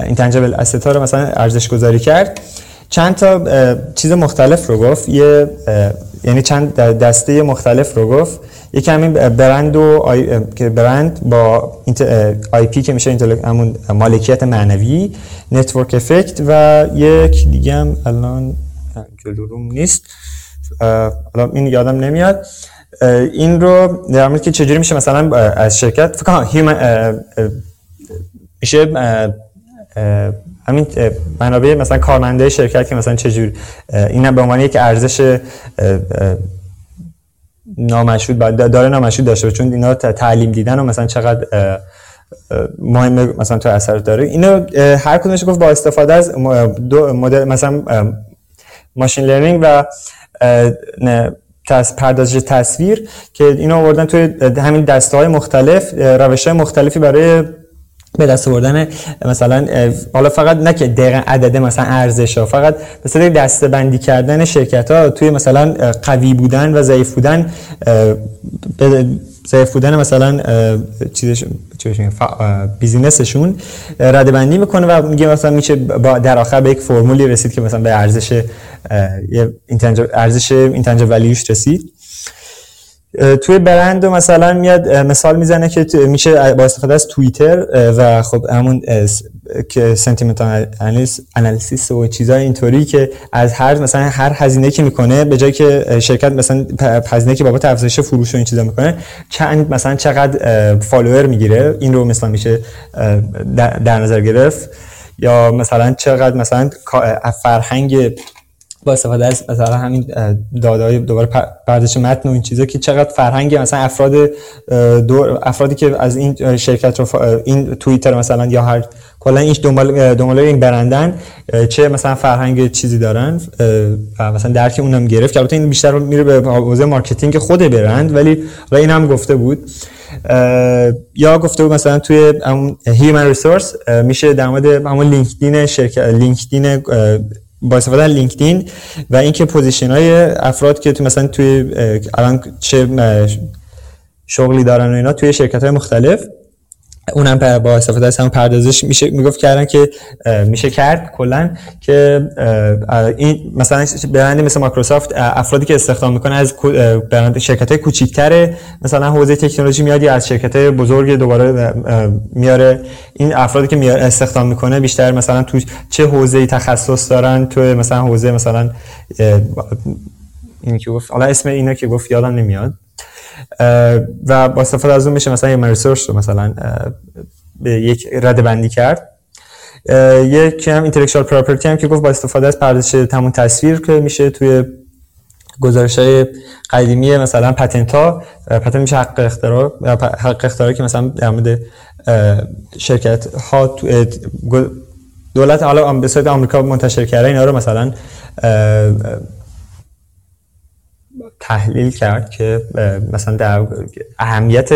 اینتنجبل استا رو مثلا ارزش گذاری کرد. چند تا چیز مختلف رو گفت. یه یعنی چند دسته مختلف رو گفت. یکی همین برند و آی... که برند با IP که میشه همون مالکیت معنوی network effect و یک دیگه هم الان جلوروم نیست. الان این یادم نمیاد. این رو در مورد که چجوری میشه مثلا از شرکت فکر کنم میشه همین منابع مثلا کارمنده شرکت که مثلا چجور این به عنوان یک ارزش نامشهود داره نامشهود داشته چون اینا تعلیم دیدن و مثلا چقدر مهم مثلا تو اثر داره. اینو هر کدومش گفت با استفاده از دو مدل مثلا ماشین لرنینگ و پردازش تصویر که اینو آوردن توی همین دسته های مختلف روش های مختلفی برای به دست آوردن مثلا حالا فقط نه که دقیقا عدد مثلا ارزش ها فقط مثلا دسته بندی کردن شرکت ها توی مثلا قوی بودن و ضعیف بودن ضعیف بودن مثلا چیزش بیزینسشون رده بندی می‌کنه و میگه مثلا میشه با در آخر به یک فرمولی رسید که مثلا به ارزش ارزش اینتنجبل ولیوش رسید. توی برند مثلا میاد مثال می‌زنه که میشه با استفاده از توییتر و خب همون که sentimental analysis و چیزای اینطوری که از هر مثلا هر هزینه که می‌کنه به جایی که شرکت مثلا هزینه که بابت افزایش فروش و این چیزا می‌کنه چند مثلا چقدر فالوور می‌گیره. این رو مثلا میشه در نظر گرفت. یا مثلا چقدر مثلا فرهنگ با استفاده از مثلا همین داده‌های دوباره پردازش متن و این چیزا که چقدر فرهنگ مثلا افراد دو افرادی که از این شرکت رو این توییتر مثلا یا هر کلا این دنبال دنبال این برندن چه مثلا فرهنگ چیزی دارن و مثلا درک اونم گرفت. البته این بیشتر میره به حوزه marketing خود برند ولی و این گفته بود. یا گفته بود مثلا توی human resource میشه در مورد همون لینکدین شرکت لینکدین با استفاده از لینکدین و اینکه پوزیشن های افراد که تو مثلا توی الان چه شغلی دارن و اینا توی شرکت های مختلف اونم با استفاده از همون پردازش میشه می‌گفت کردن که میشه کرد کلا که این مثلا برند مثل مایکروسافت افرادی که استخدام می‌کنه از برند شرکت های کوچیک‌تر مثلا حوزه تکنولوژی میاد یا از شرکت های بزرگ دوباره میاره. این افرادی که میاره استخدام می‌کنه بیشتر مثلا تو چه حوزه تخصص دارن؟ تو مثلا حوزه مثلا این که گفت حالا اسم اینا که گفت یادم نمیاد. و با استفاده از اون میشه مثلا یه ریسورس رو مثلا به یک رده بندی کرد. یک هم اینتלקچوال پراپرتی هم که گفت با استفاده از پردازش تمون تصویر که میشه توی گزارش های قدیمی مثلا پتنت ها. پتنت میشه حق اختراع حق اختراعی که مثلا در مورد شرکت ها دولت حالا به صورت آمریکا منتشر کرده اینا رو مثلا تحلیل کرد که مثلا در اهمیت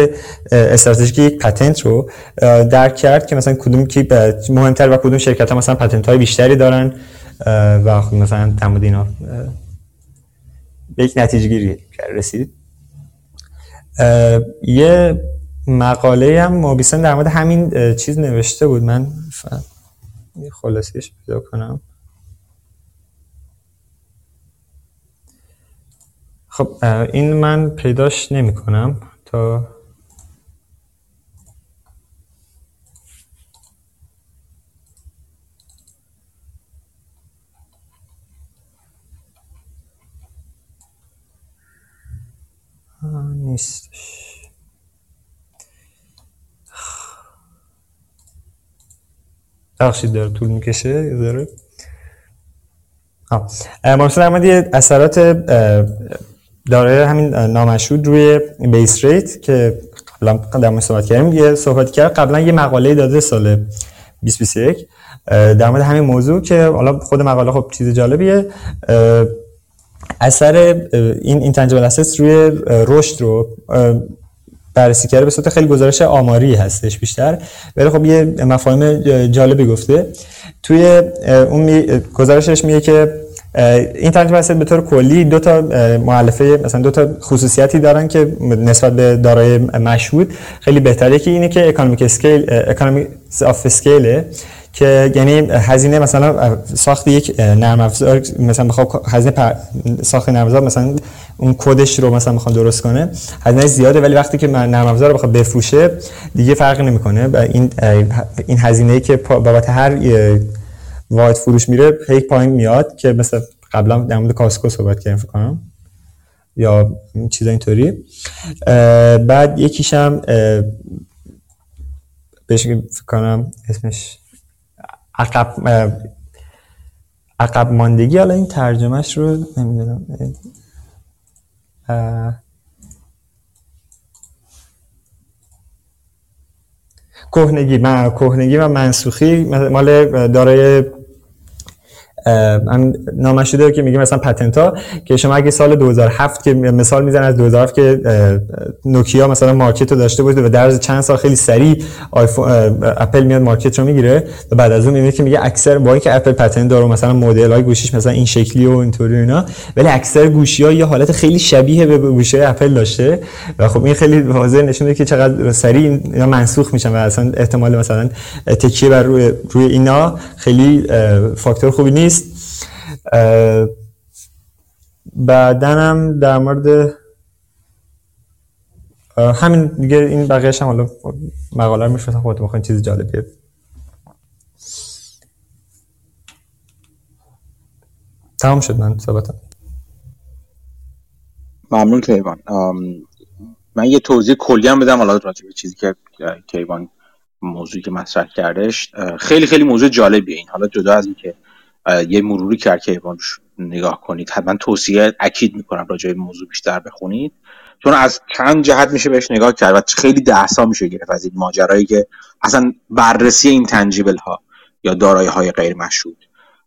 استراتژیک یک پتنت رو درک کرد که مثلا کدوم کی مهمتر و کدوم شرکت ها مثلا پتنت های بیشتری دارن و خب مثلا در مورد اینا به یک نتیجه گیری رسید. یه مقاله هم موبیسن در مورد همین چیز نوشته بود. من خلاصیش پیدا کنم. خب این من پیداش نمی کنم تا نیستش. بخشید داره طول می‌کشه یه ذره. در یه اثرات داره همین نامشهود روی بیس ریت که قبلا در صحبت کردیم یه صحبت کرد. قبلا یه مقاله داده سال 2021 در مورد همین موضوع که حالا خود مقاله خب چیز جالبیه. اثر این intangible asset روی رشد رو بررسی کرده به صورت خیلی گزارش آماری هستش بیشتر. ولی خب یه مفاهیم جالبی گفته. توی اون گزارشش میگه که این ترجمه به طور کلی دو تا مؤلفه مثلا دو تا خصوصیتی دارن که نسبت به دارایی مشهود خیلی بهتره که اینه که economic scale economic of scale که یعنی هزینه مثلا ساخت یک نرم افزار مثلا بخواد هزینه. ساخت نرم افزار مثلا اون کدش رو مثلا می‌خواد درست کنه هزینه زیاده ولی وقتی که نرم افزار رو بخواد بفروشه دیگه فرقی نمی‌کنه این این هزینه که بابت هر واید فروش میره هیک پایین میاد که مثل قبلا در مورد کاسکو صحبت کردیم فکر کنم. یا چیزا اینطوری. بعد یکیشم بهش فکر کنم اسمش عقب عقب ماندگی. حالا این ترجمهش رو نمی‌دونم. کهنگی من کهنگی و منسوخی مال دارای نامشهوده که میگه مثلا پتنت ها که شما اگه سال 2007 که مثال میزن از 2007 که نوکیا مثلا مارکت رو داشته بود و در چند سال خیلی سریع اپل میاد market رو می‌گیره و بعد از اون می‌بینید که میگه اکثر با اینکه اپل patent داره مثلا مدل های گوشیش مثلا این شکلی و اینطوری اینا ولی اکثر گوشی ها یه حالت خیلی شبیه به گوشی اپل داشته و خب این خیلی واضح نشون میده که چقدر سریع اینا منسوخ میشن و اصلا احتمال مثلا تکیه بر روی روی اینا خیلی فاکتور خوبی نیست. بعدنم در مورد همین دیگه این بقیهش هم حالا مقاله رو میشوستم خودتون بخواین چیز جالبیه تمام شد من صحبتم. ممنون کیوان. من یه توضیح کلی هم بدم حالا راجع به چیزی که کیوان موضوعی که مطرح کردش. خیلی خیلی موضوع جالبیه این. حالا جدا از اینکه یه مروری کرد که نگاه کنید. حتما توصیه اکید می‌کنم راجع به موضوع بیشتر بخونید. چون از چند جهت میشه بهش نگاه کرد و خیلی دهسا میشه گرفت از این ماجرایی که اصلا بررسی این تنجیبل ها یا دارایی های غیر مشهود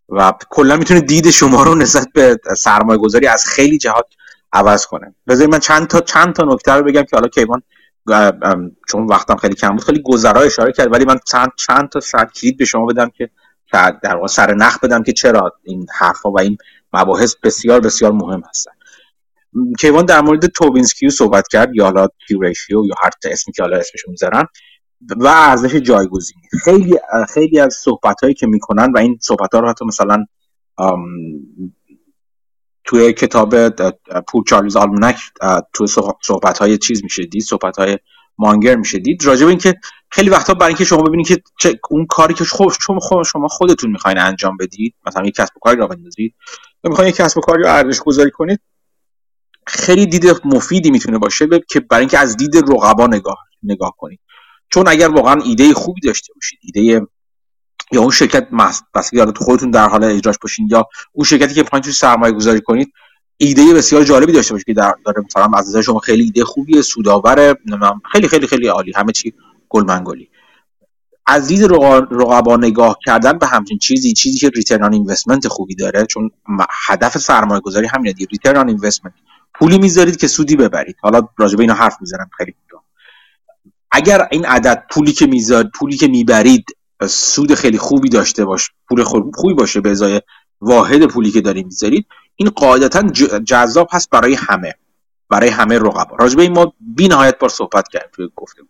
و کلا می‌تونه دید شما رو نسبت به سرمایه گذاری از خیلی جهات عوض کنه. بذارید من چند تا چند تا نکته رو بگم که حالا کیوان چون وقتم خیلی کم بود خیلی گذرا اشاره کرد ولی من چند چند تا شاید کلید به شما بدم که در واقع سر نخ بدم که چرا این حرفا و این مباحث بسیار بسیار مهم هستن. کیوان در مورد Tobin's Q صحبت کرد یا حالا Q ratio یا هر اسمی که حالا اسمشو می‌ذارن و ارزش جایگزینی. خیلی خیلی از صحبت هایی که می‌کنن و این صحبت ها رو حتی مثلا توی کتاب Poor Charlie's Almanack توی صحبت های چیز میشه دید صحبت های مانگر میشه دید. راجع به اینکه خیلی وقتا برای اینکه شما ببینید که اون کاری که خود شما شما خودتون می‌خواین انجام بدید مثلا یک کسب و کاری راه بندازید یا می‌خواین یک کسب و کاری رو ارزش گذاری کنید خیلی دید مفیدی می‌تونه باشه که برای اینکه از دید رقبا نگاه نگاه کنید. چون اگر واقعا ایده خوبی داشته باشید ایده یا اون شرکت بس که تو خودتون در حال اجراش باشین یا اون شرکتی که می‌خواین سرمایه گذاری کنید ایده بسیار جالبی داشته باشه که در داره مثلا از نظر شما خیلی ایده خوبیه سودآور خیلی خیلی خیلی عالی همه چی گلمنگلی از دید رقبا نگاه کردن به همچین چیزی چیزی که ریترن آن اینوستمنت خوبی داره چون هدف سرمایه گذاری همینه دیگه ریترن آن اینوستمنت پولی می‌ذارید که سودی ببرید. حالا راجع به اینا حرف می‌زنم خیلی. اگر این عدد پولی که می‌ذارید پولی که می‌برید سود خیلی خوبی داشته باش پول خوبی باشه به ازای واحد پولی که دارید می‌ذارید این قاعدتا جذاب هست برای همه برای همه رقبا. راجع به این ما بی نهایت بار صحبت کردیم توی گفتم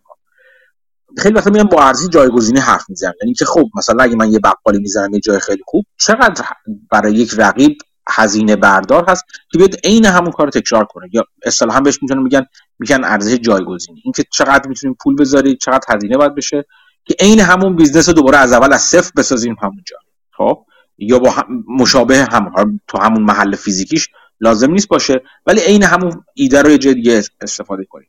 خیلی وقتا میگم با ارزش جایگزینی حرف می‌زنم. یعنی که خب مثلا اگه من یه بقالی می‌زنم یه جای خیلی خوب چقدر برای یک رقیب هزینه بردار هست که بیاد عین همون کار تکرار کنه. یا اصطلاحا بهش می‌تونن میگن میگن ارزش جایگزینی. اینکه چقدر می‌تونیم پول بذارید چقدر هزینه باید بشه که عین همون business رو دوباره از اول از صفر بسازیم همونجا. خب؟ یا با هم مشابه هم تو همون محل فیزیکیش لازم نیست باشه ولی عین همون ایده رو یه جای دیگه استفاده کنیم.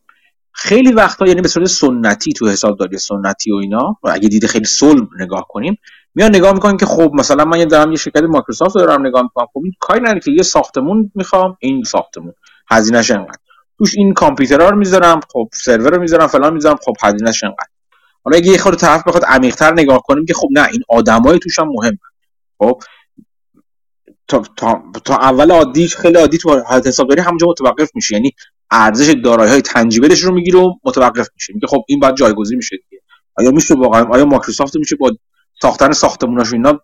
خیلی وقتا یعنی به صورت سنتی تو حسابداری سنتی و اینا و اگه دیده خیلی صلب نگاه کنیم میان نگاه می‌کنیم که خب مثلا من یه دارم یه شرکت مایکروسافت دارم نگاه می‌کنم خب این کاری نداره که یه ساختمون می‌خوام این ساختمون. هزینهش انقدر. توش این کامپیوترها رو می‌ذارم خب سرور رو می‌ذارم فلان می‌ذارم خب هزینهش انقدر. حالا اگه یه خورده طرف بخواد عمیق‌تر نگاه کنیم که خب نه این آدمای توش هم مهم خب تا, تا, تا اول عادیش خیلی عادی تو حسابداری همونجا متوقف میشه یعنی ارزش دارایی های تنجیبلش رو می‌گیره و متوقف میشه میگه خب این بعد جایگزین میشه دیگه. آیا میشه واقعا؟ آیا مایکروسافت میشه با ساختن ساختموناش اینا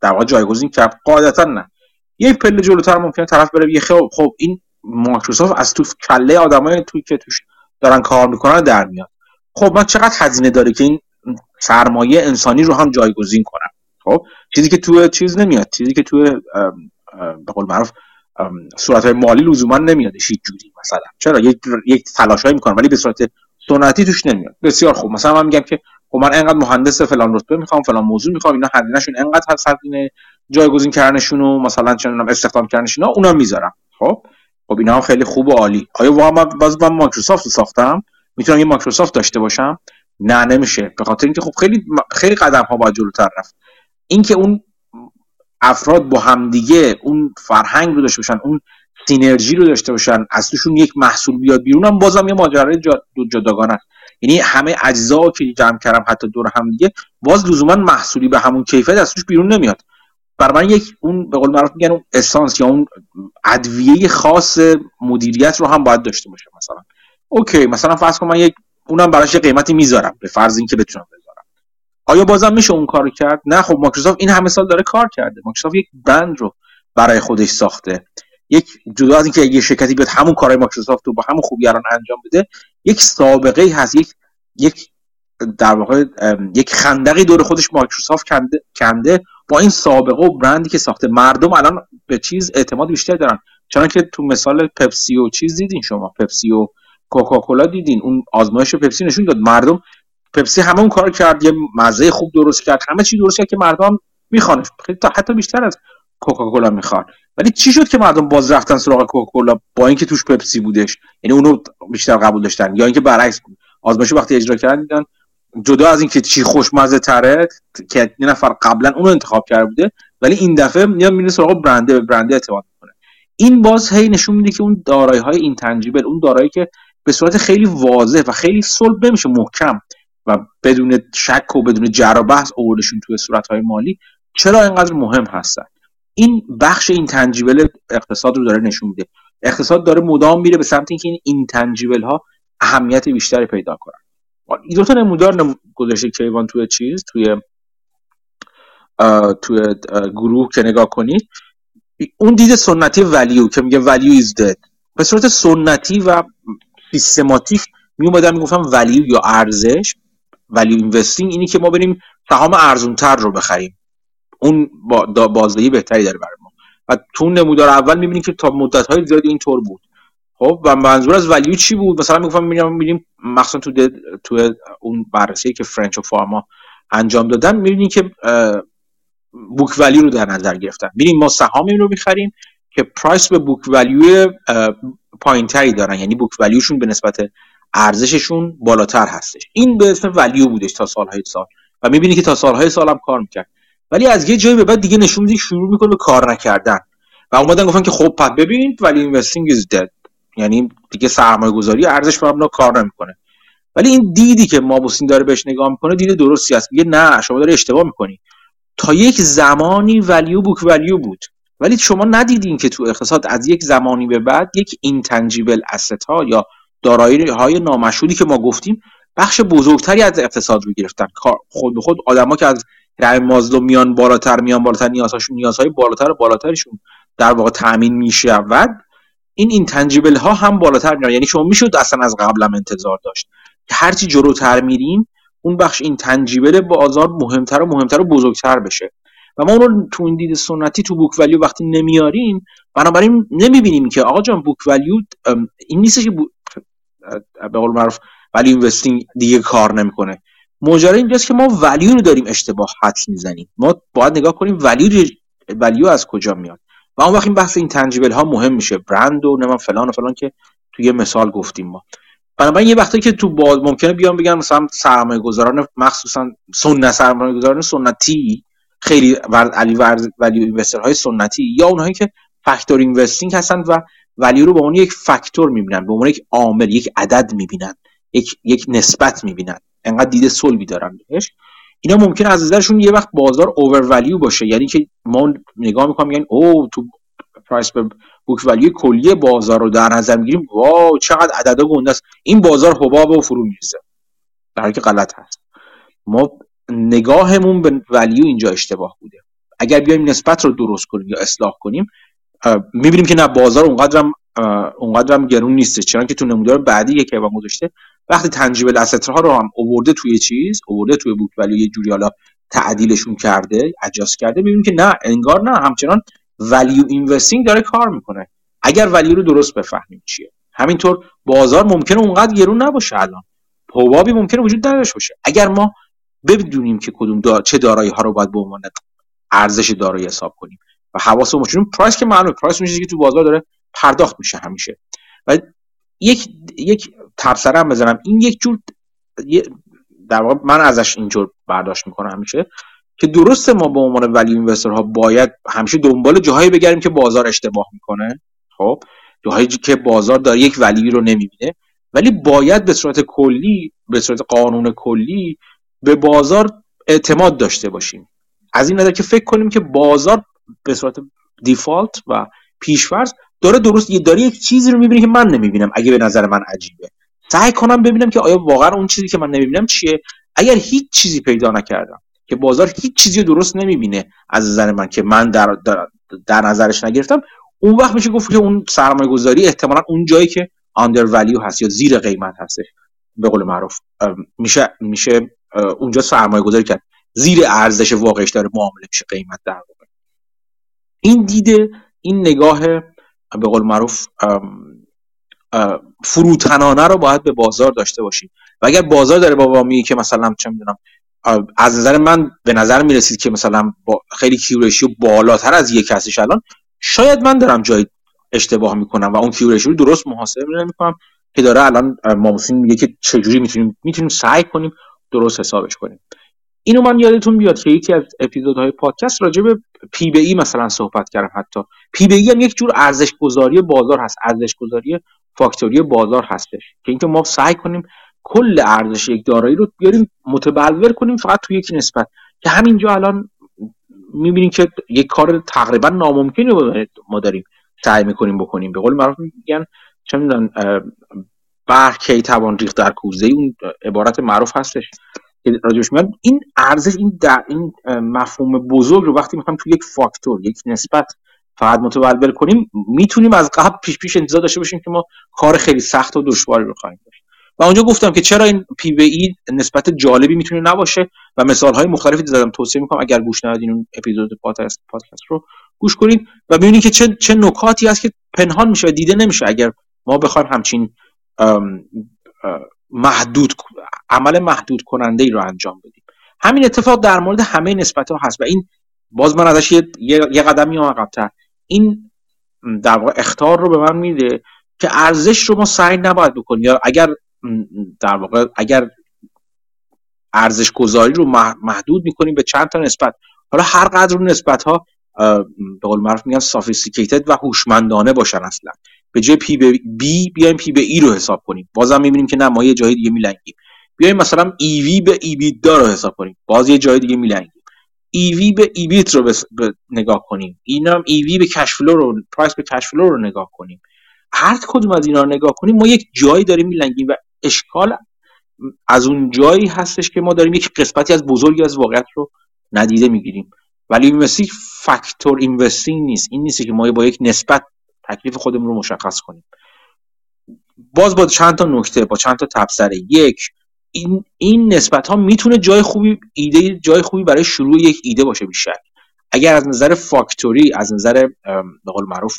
در واقع جایگزین کرد؟ قاعدتا نه. یه پله جلوتر ممکنه طرف بره یه خب خب این مایکروسافت از تو کله آدمای توی که توش دارن کار می‌کنن در میاد. خب من چقدر هزینه داره که این سرمایه انسانی رو هم جایگزین کنم؟ خب چیزی که تو چیز نمیاد چیزی که تو به قول معروف صورت های مالی لزوما نمیاد هیچ جوری مثلا. چرا؟ یک یک تلاشایی می‌کنم ولی به صورت سنتی توش نمیاد. بسیار خوب. مثلا من میگم که خب من انقدر مهندس فلان رتبه می‌خوام فلان موضوع می‌خوام اینا هزینهشون انقدر هست هزینه جایگزین کردنشون و مثلا چه استخدام کردنشون اونا می‌ذارم. خب؟ خب اینا هم خیلی خوب و عالی. آیا واقعا من باز من مایکروسافت رو ساختم؟ می‌تونم یه مایکروسافت داشته باشم؟ نه نمیشه. به خاطر اینکه خب خیلی خیلی قدم ها باید جلوتر رفت. اینکه اون افراد با همدیگه اون فرهنگ رو داشته باشن اون سینرژی رو داشته باشن از توشون یک محصول بیاد بیرون هم بازم یه ماجرای جداگانه یعنی همه اجزا که جمع کردم حتی دور هم دیگه باز لزوما محصولی به همون کیفیت از توش بیرون نمیاد. برای من یک اون به قول معروف میگن اون اسانس یا اون ادویه خاص مدیریت رو هم باید داشته باشه مثلا. اوکی مثلا فرض کن من یک اونم براش قیمتی می‌ذارم به فرض اینکه بتونم آیا بازم میشه اون کارو کرد؟ نه خب مایکروسافت این همه سال داره کار کرده. مایکروسافت یک برند رو برای خودش ساخته. یک جدا از اینکه یه شرکتی بیاد همون کارهای مایکروسافت رو با همون خوبی الان انجام بده یک سابقه هست. یک یک در واقع یک خندقی دور خودش مایکروسافت کنده, کنده با این سابقه و برندی که ساخته. مردم الان به چیز اعتماد بیشتر دارن. چون که تو مثال پپسی و چیز دیدین شما؟ پپسی و کوکاکولا دیدین. اون آزمایش پپسی نشون داد. مردم پپسی همه اون کار کرد یه مزه خوب درست کرد همه چی درست کرد که مردم می‌خوان. حتی بیشتر از کوکاکولا می‌خوان. ولی چی شد که مردم باز رفتن سراغ کوکاکولا با اینکه توش پپسی بودش؟ یعنی اونو بیشتر قبول داشتن یا اینکه برعکس بود؟ آزمایش وقتی اجرا کردن دیدن جدا از اینکه چی خوشمزه تره که یه نفر قبلا اونو انتخاب کرده بوده ولی این دفعه میاد میره سراغ برنده به برنده اعتماد می‌کنه. این باز هی نشون میده که اون دارایی های اینتنجیبل اون دارایی که به صورت خیلی واضح و خیلی صلب نمیشه محکم. و بدون شک و بدون جر و بحث آوردشون توی صورت های مالی چرا اینقدر مهم هستن؟ این بخش این تنجیبل اقتصاد رو داره نشون میده. اقتصاد داره مدام میره به سمت اینکه این اینتنجیبل ها اهمیت بیشتری پیدا کنن. این دو تا نمودار گذاشته کیوان توی چیز توی توی گروه که نگاه کنید. اون دید سنتی value که میگه value is dead به صورت سنتی و سیستماتیک می اومدن می‌گفتن value یا ارزش. value investing اینی که ما بریم سهام ارزونتر رو بخریم. اون با بازدهی بهتری داره برای ما. و تو نمودار اول می‌بینیم که تا مدت های زیادی اینطور بود. خب و منظور از value چی بود؟ مثلا می‌گفتم می‌بینیم می‌بینیم مخصوصا تو تو اون بررسی که فرنچ و فاما انجام دادن می‌بینیم که بوک ولیو رو در نظر گرفتن. می‌بینیم ما سهامی رو می‌خریم که پرایس به بوک ولیو پایینتری دارن. یعنی بوک ولیوشون به نسبت ارزششون بالاتر هستش. این به اسم ولیو بودش تا سالهای سال. و می‌بینی که تا سالهای سال هم کار می‌کرد. ولی از یه جایی به بعد دیگه نشون میده شروع می‌کنه کار نکردن. و اومدن گفتن که خب پس ببینید ولی اینوستینگ از دد یعنی دیگه سرمایه گذاری ارزش بر کار نمی‌کنه. ولی این دیدی که مابوسین داره بهش نگاه می‌کنه دید درستی است. میگه نه شما داره اشتباه می‌کنی. تا یک زمانی ولیو بوک ولیو بود. ولی شما ندیدین که تو اقتصاد از یک زمانی به بعد یک اینتنجیبل اسست ها یا دارایی های نامشهودی که ما گفتیم بخش بزرگتری از اقتصاد رو گرفتن. خود به خود آدما که از رای مازلو میان بالاتر میان بالاتر نیازهاشون نیازهای بالاتر و بالاترشون در واقع تامین می‌شود این اینتنجیبل ها هم بالاتر میان یعنی شما می‌شد اصلا از قبلم انتظار داشت. که هرچی جلوتر میریم اون بخش این تنجیبل بازار مهمتر و مهمتر و بزرگتر بشه. و ما اون رو تو این دید سنتی تو بوک ولیو وقتی نمیاریم بنابراین نمی‌بینیم که آقا جان بوک ولیو این نیست که به قول معروف ولی اینوستینگ دیگه کار نمی‌کنه. ماجرا اینجاست که ما ولیو رو داریم اشتباه حد می‌زنیم. ما باید نگاه کنیم ولیو ولیو از کجا میاد. و اون وقت این بحث این تنجیبل ها مهم میشه. برند و نمیم فلان و فلان که توی یه مثال گفتیم ما. بنابراین یه وقتی که تو باز ممکنه بیان بگن مثلا سرمایه گذاران مخصوصا سنت سرمایه گذاران سنتی خیلی علی ولیو اینوستر های سنتی یا اونهایی که فاکتور اینوستینگ هستن و ولیو رو به عنوان یک فاکتور می‌بینن به عنوان یک عامل یک عدد می‌بینن یک یک نسبت می‌بینن. انقدر دیده صلبی دارن بهش. اینا ممکن از نظرشون یه وقت بازار اوور ولیو باشه. یعنی که ما نگاه می‌کنیم یعنی او تو پرایس به بوک ولیو کلی بازار رو در نظر می‌گیریم. واو چقدر عددا گنده است. این بازار حباب و فرو می‌رسه در که غلط هست. ما نگاهمون به ولیو اینجا اشتباه بوده. اگر بیایم نسبت رو درست کنیم یا اصلاح کنیم می‌بینیم که نه بازار اونقدرم اونقدرم گرون نیسته چون که تو نمودار بعدی که با گذاشته. وقتی تنجیبل اسست ها رو هم اوورده توی چیز اوورده توی بوک ولیو یه جوری حالا تعدیلشون کرده adjust کرده می‌بینیم که نه انگار نه همچنان value investing داره کار می‌کنه. اگر value رو درست بفهمیم چیه. همینطور بازار ممکنه اونقدر گرون نباشه الان. حبابی ممکنه وجود نداشته باشه. اگر ما بدونیم که کدوم دار... چه دارایی ها رو باید به عنوان ارزش دارایی حساب کنیم. و حواسمون باشه price که معلومه price اون که تو بازار داره پرداخت میشه همیشه. و یک یک تبصره هم بزنم. این یک جور در واقع من ازش اینجور برداشت می‌کنم همیشه که درسته ما به عنوان ولی اینوستر ها باید همیشه دنبال جاهایی بگردیم که بازار اشتباه می‌کنه. خب جاهایی که بازار داره یک ولی رو نمی‌بینه. ولی باید به صورت کلی به صورت قانون کلی به بازار اعتماد داشته باشیم. از این نظر که فکر کنیم که بازار به صورت دیفالت و پیشفرض داره درست یه داره یک چیزی رو می‌بینه که من نمی‌بینم اگه به نظر من عجیبه. سعی کنم ببینم که آیا واقعا اون چیزی که من نمی‌بینم چیه؟ اگر هیچ چیزی پیدا نکردم که بازار هیچ چیزی رو درست نمی‌بینه از نظر من که من در, در, در نظرش نگرفتم اون وقت میشه گفت که اون سرمایه گذاری احتمالا اون جایی که آندر ولیو هست یا زیر قیمت هستش. به قول معروف میشه میشه اونجا سرمایه گذاری کرد. زیر ارزش واقعیش داره معامله میشه قیمت در این دیده این نگاه به قول معروف فروتنانه رو باید به بازار داشته باشیم و اگر بازار داره با میگه که مثلا چه می‌دونم از نظر من به نظر می‌رسید که مثلا با خیلی کیورشی بالاتر از یک کسیش الان شاید من دارم جای اشتباه می‌کنم و اون کیورشی رو درست محاسبه نمی‌کنم که داره الان ماموسین میگه که چجوری می‌تونیم می‌تونیم سعی کنیم درست حسابش کنیم. اینو من یادتون بیاد که یکی از اپیزودهای پادکست راجع به پی ای مثلا صحبت کردم حتی. پی ای هم یک جور ارزش گذاری بازار هست ارزش گذاری فاکتوری بازار هستش که اینکه ما سعی کنیم کل ارزش یک دارایی رو بیاریم متبلور کنیم فقط توی یک نسبت. که همینجا الان می‌بینیم که یک کار تقریبا ناممکنی ما داریم سعی می‌کنیم بکنیم. به قول معروف میگن چه می‌دونن برق کی توان ریخت در کوزه اون عبارت معروف هستش. که راجبش میاد این ارزش این در این مفهوم بزرگ رو وقتی می‌خوایم توی یک فاکتور یک نسبت فقط متبلور کنیم می‌تونیم از قبل پیش پیش انتظار داشته باشیم که ما کار خیلی سخت و دشواری رو خواهیم داشت. و اونجا گفتم که چرا این پی وی ای نسبت جالبی می‌تونه نباشه و مثال های مختلفی زدم توصیه می‌کنم اگر گوش ندادین اون اپیزود پادکست پادکست رو گوش کنید و ببینید که چه چه نکاتی هست که پنهان میشه و دیده نمیشه اگر ما بخوایم همچین محدود عمل محدود کننده ای رو انجام بدیم. همین اتفاق در مورد همه نسبت ها هست و این باز من ازش یه, یه قدم میام عقبتر. این در واقع اختار رو به من میده که ارزش رو ما سعی نباید بکنیم. یا اگر در واقع اگر ارزش گذاری رو محدود می‌کنیم به چند تا نسبت. حالا هر قدر اون نسبت ها به قول معروف میگن سافیستیکیتد و هوشمندانه باشن اصلا. به جای P به B بیایم P به E رو حساب کنیم. بازم می‌بینیم که نه ما یه جای دیگه میلنگیم. بیایم مثلا EV به EBITDA رو حساب کنیم. باز یه جای دیگه میلنگیم. EV به EBIT رو نگاه کنیم. اینم EV به cash flow رو price به cash flow رو نگاه کنیم. هر کدوم از اینا رو نگاه کنیم ما یک جایی داریم میلنگیم و اشکال از اون جایی هستش که ما داریم یک قسمتی از بزرگی از واقعیت رو ندیده می‌گیریم. ولی مثل فاکتور اینوستینگ نیست. این نیست که ما با یک نسبت تکلیف خودمون رو مشخص کنیم. باز با چند تا نکته با چند تا تبصره. یک این این نسبت ها می‌تونه جای خوبی ایده جای خوبی برای شروع یک ایده باشه بیشتر. اگر از نظر فاکتوری از نظر به قول معروف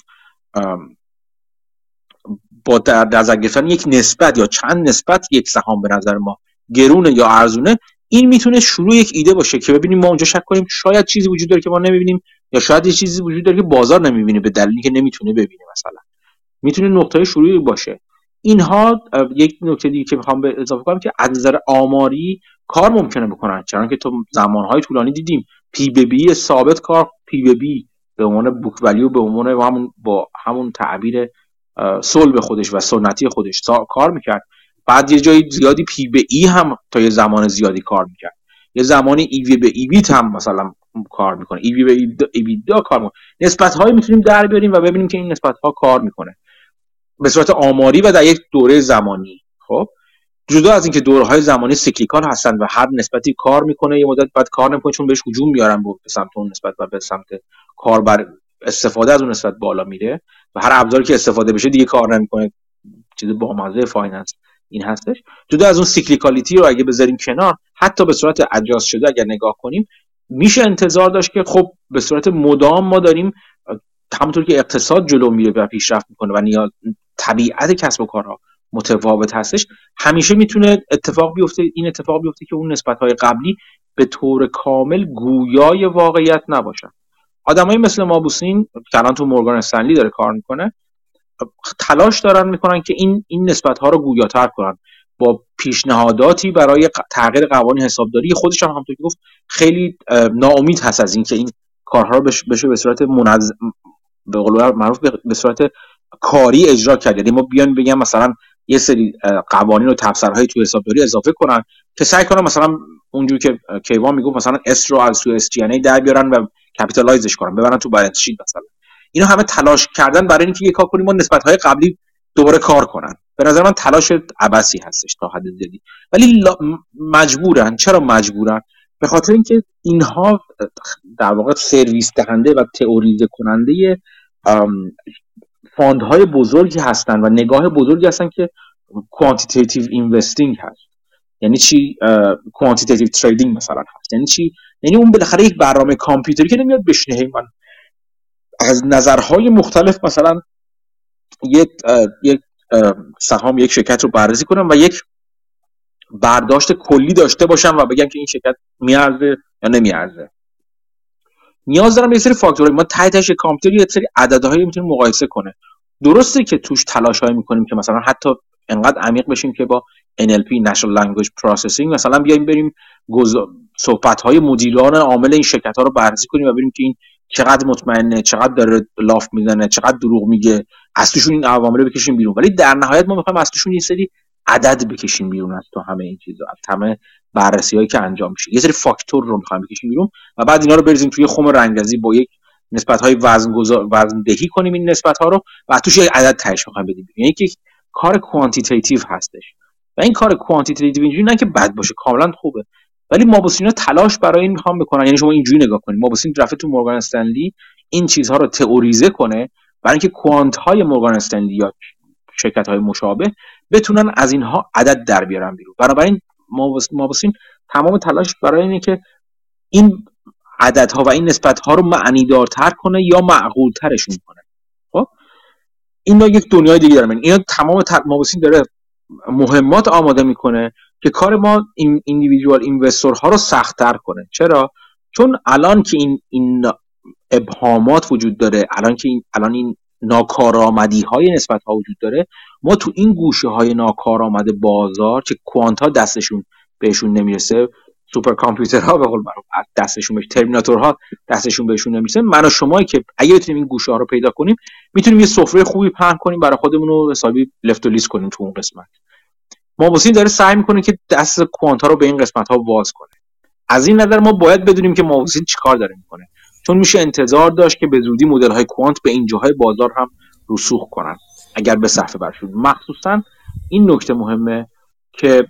با در نظر گرفتن یک نسبت یا چند نسبت یک سهام به نظر ما گرونه یا ارزونه این می‌تونه شروع یک ایده باشه که ببینیم ما اونجا شک کنیم شاید چیزی وجود داره که ما نمی‌بینیم یا شاید یه چیزی وجود داره که بازار نمی‌بینه به دلیلی که نمی‌تونه ببینه مثلا. می‌تونه نقطه شروعی باشه. اینها یک نکته دیگه که می‌خوام به اضافه کنم که از نظر آماری کار ممکنه بکنن چون که تو زمانهای طولانی دیدیم. P به B ثابت کار P به B به عنوان book value به عنوان همون با همون تعبیر صلب خودش و سنتی خودش کار می‌کرد. بعد یه جای زیادی P به E هم تا یه زمان زیادی کار می‌کرد. یه زمانی EV به EBIT هم مثلا کار می‌کنه. EV به EBITDA کار می‌کنه. نسبت هایی می‌تونیم در بیاریم و ببینیم که این نسبت ها کار می‌کنه. به صورت آماری و در یک دوره زمانی. خب؟ جدا از اینکه دوره های زمانی cyclical هستن و هر نسبتی کار می‌کنه یه مدت بعد کار نمی‌کنه چون بهش هجوم میارن به سمت اون نسبت و به سمت کاربر استفاده از اون نسبت بالا میره و هر ابزاری که استفاده بشه دیگه کار نمی‌کنه. چیز با مزه finance این هستش. جدا از اون cyclicality رو اگه بذاریم کنار حتی به صورت اجاز شده اگر نگاه کنیم میشه انتظار داشت که خب به صورت مدام ما داریم همونطور که اقتصاد جلو میره و پیشرفت می‌کنه و نیاز طبیعت کسب و کارها متفاوت هستش. همیشه می‌تونه اتفاق بیفته این اتفاق بیفته که اون نسبت های قبلی به طور کامل گویای واقعیت نباشن. آدمایی مثل مابوسین که الان تو مورگان استنلی داره کار می‌کنه تلاش دارن می‌کنن که این این نسبت ها رو گویاتر کنن. با پیشنهاداتی برای تغییر قوانین حسابداری خودش هم همونطور که گفت خیلی ناامید هست از اینکه این کارها رو بشه به صورت منظم به قول معروف به صورت کاری اجرا کرد. یعنی ما بیان بگم مثلا یه سری قوانین و تفسیرهای تو حسابداری اضافه کنن که سعی کنن مثلا اونجوری که کیوان می‌گفت مثلا اس رو از سو اس در بیارن و capitalize ش کنن ببرن تو balance sheet مثلا. اینا همه تلاش کردن برای اینکه یه کار کنیم ما نسبت های قبلی دوباره کار کنن. به نظر من تلاش عبسی هستش تا حد زیادی ولی مجبورن. چرا مجبورن؟ به خاطر اینکه اینها در واقع سرویس دهنده و تئوریزه کننده fund های بزرگی هستن و نگاه بزرگی هستن که quantitative investing هست. یعنی چی؟ quantitative trading مثلا هست. یعنی چی؟ یعنی اون بالاخره یک برنامه کامپیوتری که نمیاد بشینه. من از نظرهای مختلف مثلا یک یک سهام یک شرکت رو بررسی کنم و یک برداشت کلی داشته باشم و بگم که این شرکت میارزه یا نمیارزه. نیاز دارم یه سری فاکتور ما ته تهش کامپیوتر یه سری عددهایی می‌تونیم مقایسه کنه. درسته که توش تلاش هایی می‌کنیم که مثلا حتی انقدر عمیق بشیم که با NLP Natural Language Processing مثلا بیایم بریم صحبت های مدیران عامل این شرکت ها رو بررسی کنیم و ببینیم که این چقدر مطمئنه چقدر داره لاف می‌زنه چقدر دروغ میگه از توشون این عوامل بکشیم بیرون. ولی در نهایت ما می‌خوایم از توشون یه سری عدد بکشیم بیرون از تو همه این چیزا. از همه بررسی هایی که انجام میشه. یه سری فاکتور رو می‌خوایم بکشیم بیرون و بعد اینا رو بریزیم توی خم رنگرزی با یک نسبت های وزن وزن دهی کنیم این نسبت ها رو و توش یک عدد تهش می‌خوایم بدیم یعنی که کار quantitative هستش. و این کار quantitative اینجوری نه که بد باشه کاملا خوبه. ولی مابوسینا تلاش برای این می‌خوام بکنن یعنی شما اینجوری نگاه کنید. مابوسین رفته تو مورگان استنلی این چیزها رو تئوریزه کنه برای اینکه quant های مورگان استنلی یا شرکت های مشابه بتونن از اینها عدد در بیارن بیرون. بنابراین مابوسین تمام تلاش برای اینه که این عددها و این نسبت ها رو معنی دارتر کنه یا معقول ترشون کنه. خب؟ این یک دنیای دیگه داره اینا تمام مابوسین داره مهمات آماده می‌کنه که کار ما این ایندیویدوال اینوستور ها رو سختتر کنه. چرا؟ چون الان که این این ابهامات وجود داره الان که این الان این ناکارآمدی های نسبت ها وجود داره. ما تو این گوشه های ناکارآمد بازار که کوانت ها دستشون بهشون نمی‌رسه سوپر ها به قول دستشون بهش ترمیناتورها دستشون بهشون نمی‌رسه. من و شما که اگه بتونیم این گوشه ها رو پیدا کنیم می‌تونیم یه سفره خوبی پهن کنیم برای خودمون رو حسابی لفت و لیست کنیم تو اون قسمت. مابوسین داره سعی می‌کنه که دست کوانت ها رو به این قسمت ها باز کنه. از این نظر ما باید بدونیم که مابوسین چیکار داره می‌کنه. چون میشه انتظار داشت که به زودی مدل های کوانت به این جاهای بازار هم رسوخ کنن. اگر به صفحه برشون مخصوصا این نکته مهمه که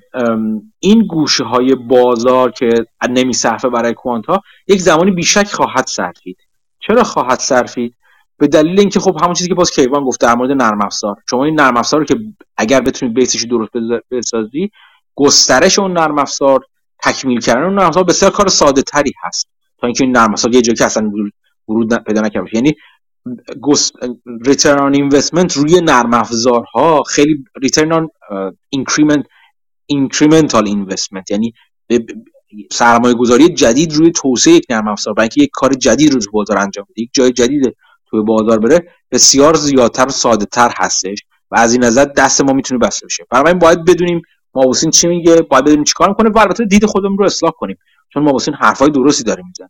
این گوشه های بازار که نمی صفحه برای کوانت ها یک زمانی بیشک خواهد صرفید چرا خواهد صرفید به دلیل اینکه خب همون چیزی که باز کیوان گفته در مورد نرم افزار. شما این نرم افزار رو که اگر بتونید بیسش درست بسازی گسترش اون نرم افزار تکمیل کردن اون نرم افزار بسیار کار ساده تری هست. تا اینکه این نرم افزار یه جایی که اصلا ورود پیدا نکرده یعنی return on investment روی نرم افزارها خیلی return increment incremental investment یعنی سرمایه گذاری جدید روی توسعه یک نرم افزار. برای اینکه یک کار جدید رو تو بازار انجام بده. یک جای جدید توی بازار بره بسیار زیادتر و ساده تر هستش و از این نظر دست ما می‌تونه بسته بشه. بنابراین باید بدونیم مابوسین چی میگه؟ باید بدونیم چیکار می‌کنه؟ و البته دید خودمون رو اصلاح کنیم. چون مابوسین حرفای درستی داره می‌زنه.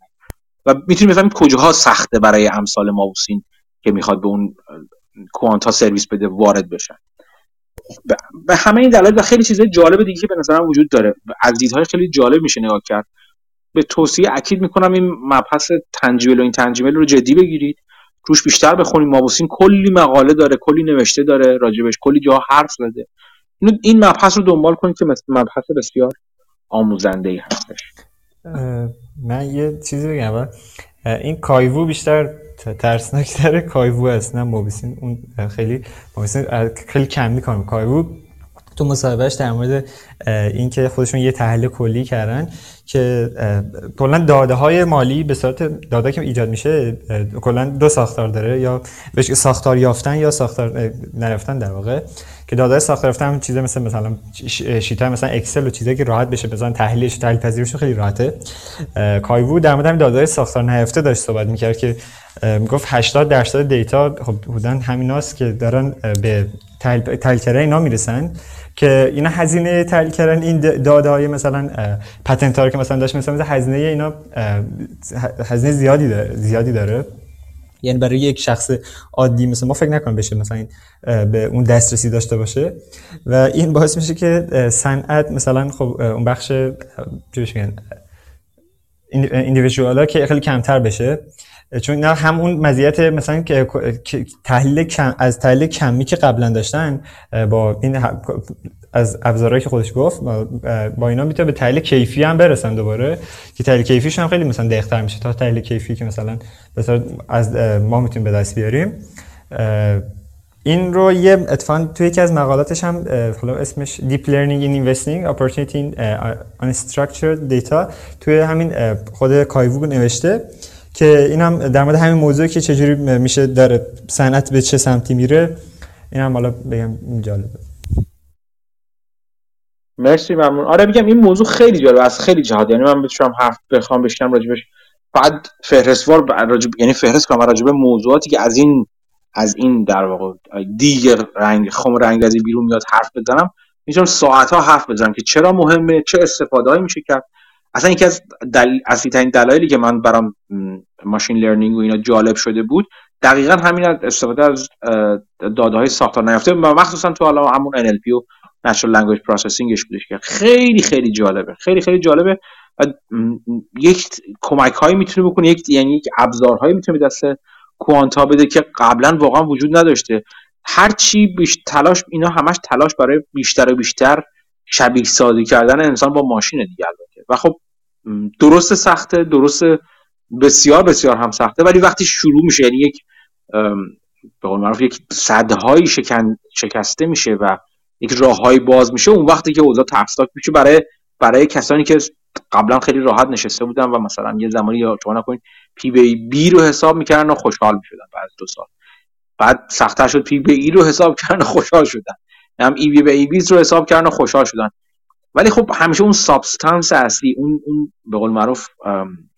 و می‌تونیم بفهمیم کجاها سخته برای امثال مابوسین که می‌خواد به اون کوانتا سرویس بده وارد بشن. به همه این دلایل و خیلی چیزای جالب دیگه که به نظرم وجود داره. از دیدهای خیلی جالب میشه نگاه کرد. به توصیه اکید می‌کنم این مبحث تنجیبل و این تنجیبل رو جدی بگیرید. روش بیشتر بخونیم مابوسین کلی مقاله داره کلی نوشته داره راجبش کلی جا حرف زده. این مبحث رو دنبال کنید که مبحث بسیار آموزنده ای هستش من یه چیزی بگم. این کایوو بیشتر ترسناکتر کایوو هست نه مابوسین اون خیلی مابوسین خیلی کم می‌کنم کایوو تو مصاحبهش در مورد اینکه خودشون یه تحلیل کلی کردن که کلا داده های مالی به صورت داده که ایجاد میشه کلا دو ساختار داره. یا بهش ساختار یافتن یا ساختار نرفتن در واقع. که داده ساختار یافتن هم چیزا مثل مثلا شیت مثلا اکسل و چیزایی که راحت بشه مثلا تحلیلش تحلیل پذیرش خیلی راحته. کایوو در مورد داده ساختار نهفته داشت صحبت می‌کرد که می‌گفت 80 درصد دیتا خب بودن همیناست که دارن به تحلیل کردن اینا می‌رسن که اینا هزینه تحلیل کردن. این داده های مثلا پتنت که مثلا داشت مثلا هزینه اینا هزینه زیادی داره زیادی داره. یعنی برای یک شخص عادی مثل ما فکر نکنم بشه مثلا این به اون دسترسی داشته باشه. و این باعث میشه که صنعت مثلا خب اون بخش چی میگن ها که خیلی کمتر بشه. چون اینا همون مزیت مثلا که تحلیل کم از تحلیل کمی که قبلا داشتن با این از ابزارهایی که خودش گفت با اینا می‌تونه به تحلیل کیفی هم برسن دوباره که تحلیل کیفیش هم خیلی مثلا دقیق‌تر میشه. تا تحلیل کیفی که مثلا مثلا از ما می‌تونیم به دست بیاریم. این رو یه اتفاقا توی یکی از مقالاتش هم حالا اسمش Deep Learning in Investing Opportunity in Unstructured Data توی همین خود کایوو نوشته که این هم در مورد همین موضوعی که چجوری میشه داره صنعت به چه سمتی میره این هم حالا بگم جالبه. مرسی ممنون. آره میگم این موضوع خیلی جالبه از خیلی جهات یعنی من بتونم حرف بخوام بشنم راجبش بعد فهرستوار راجب یعنی فهرست کنم راجب موضوعاتی که از این از این در واقع دیگر رنگ خم رنگ از بیرون میاد حرف بزنم. می‌تونم ساعت ها حرف بزنم که چرا مهمه چه استفاده میشه کرد. اصلا یکی از دل... اصلی ترین دلایلی که من برام ماشین لرنینگ و اینا جالب شده بود دقیقا همین استفاده از داده های ساختار نیافته مخصوصا تو حالا همون NLP و Natural Language Processingش بودش که خیلی خیلی جالبه. خیلی خیلی جالبه یک کمک هایی می‌تونه بکنه یک یعنی یک ابزارهایی می‌تونه دست کوانتا بده که قبلا واقعا وجود نداشته. هر چی بیش تلاش اینا همش تلاش برای بیشتر و بیشتر شبیه سازی کردن انسان با ماشین دیگه البته. و خب درست سخته درست بسیار بسیار هم سخته ولی وقتی شروع میشه یعنی یک به قول معروف یک سدهایی شکن شکسته میشه و یک راههایی باز میشه اون وقتی که اوضاع ترسناک میشه برای برای کسانی که قبلا خیلی راحت نشسته بودن و مثلا یه زمانی یا شما نکنید P به B رو حساب می‌کردن و خوشحال می‌شدن بعد دو سال. بعد سختتر شد P به E رو حساب کردن و خوشحال شدن. هم ای بی بی بیز رو حساب کردن و خوشحال شدن. ولی خب همیشه اون substance اصلی اون اون به قول معروف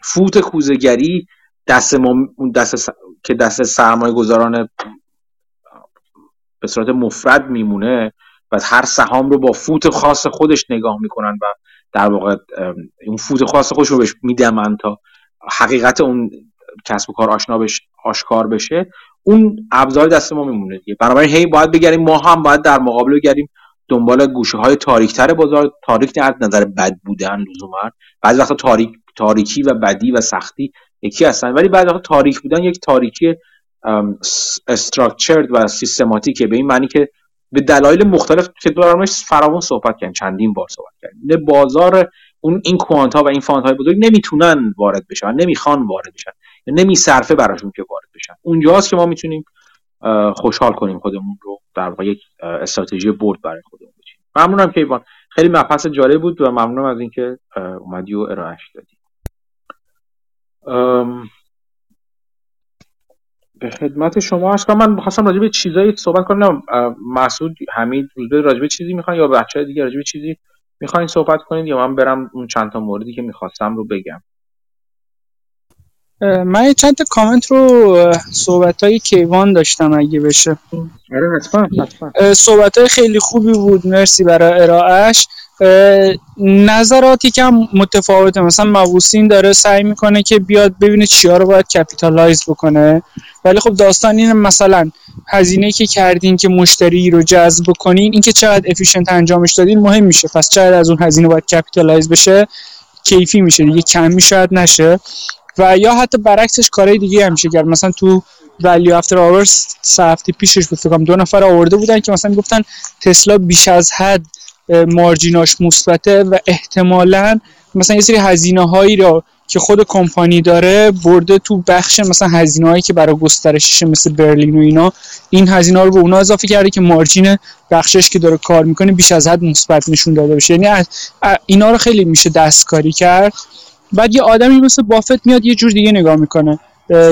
فوت کوزگری دست اون دست که دست سرمایه گذاران به صورت مفرد میمونه. و هر سهام رو با فوت خاص خودش نگاه می‌کنن و در واقع اون فوت خاص خودش رو بهش میدمن تا حقیقت اون کسب و کار آشنا بش آشکار بشه. اون ابزار دست ما میمونه دیگه. بنابراین هی باید بگریم ما هم باید در مقابل بگریم دنبال گوشه های تاریکتر بازار. تاریک از نظر بد بودن لزوما. بعضی وقتا تاریک تاریکی و بدی و سختی یکی هستن. ولی بعضی وقتا تاریک بودن یک تاریکی استراکچرد و سیستماتیکه. به این معنی که به دلایل مختلف که دارمش فراوان صحبت کردیم چندین بار صحبت کردیم. بازار اون این کوانت ها و این فانت های بزرگ نمی‌تونن وارد بشن نمی‌خوان وارد بشن. نمیصرفه براشون که وارد بشن. اونجاست که ما می‌تونیم خوشحال کنیم خودمون رو در واقع یک استراتژی برد برای خودمون بچینیم. ممنونم کیوان خیلی مبحث جالب بود و ممنونم از اینکه اومدی و ارائهش دادی. به خدمت شما هست. من خواستم راجع به چیزایی صحبت کنم. مسعود حمید روزبه راجع به چیزی می‌خوان یا بچه دیگه راجع به چیزی می‌خواین صحبت کنید یا من برم اون چند تا موردی که می‌خواستم رو بگم؟ من چند تا کامنت رو صحبت های کیوان داشتم اگه بشه. آره صحبت های خیلی خوبی بود. مرسی برای ارائهش نظراتی که متفاوته. مثلا مبوسین داره سعی می‌کنه که بیاد ببینه چیا رو باید capitalize بکنه. ولی خب داستان اینه مثلا هزینه که کردین که مشتری رو جذب کنین اینکه چقدر efficient انجامش دادین مهم میشه. پس چقدر از اون هزینه باید capitalize بشه کیفی میشه دیگه کمی شاید نشه. و یا حتی برعکسش کارهای دیگه هم میشه کرد. مثلا تو ولی افتر آورز هفته پیشش بود دو نفر آورده بودن که مثلا گفتن تسلا بیش از حد مارجیناش مثبته و احتمالا مثلا یه سری هزینه هایی رو که خود کمپانی داره برده تو بخش مثلا هزینه هایی که برای گسترشش مثل برلین و اینا. این هزینه رو به اونا اضافه کرده که مارجین بخشش که داره کار می‌کنه بیش از حد مثبت نشون داده بشه. یعنی اینا رو خیلی میشه دستکاری کرد. بعد یه آدمی مثل بافت میاد یه جور دیگه نگاه می‌کنه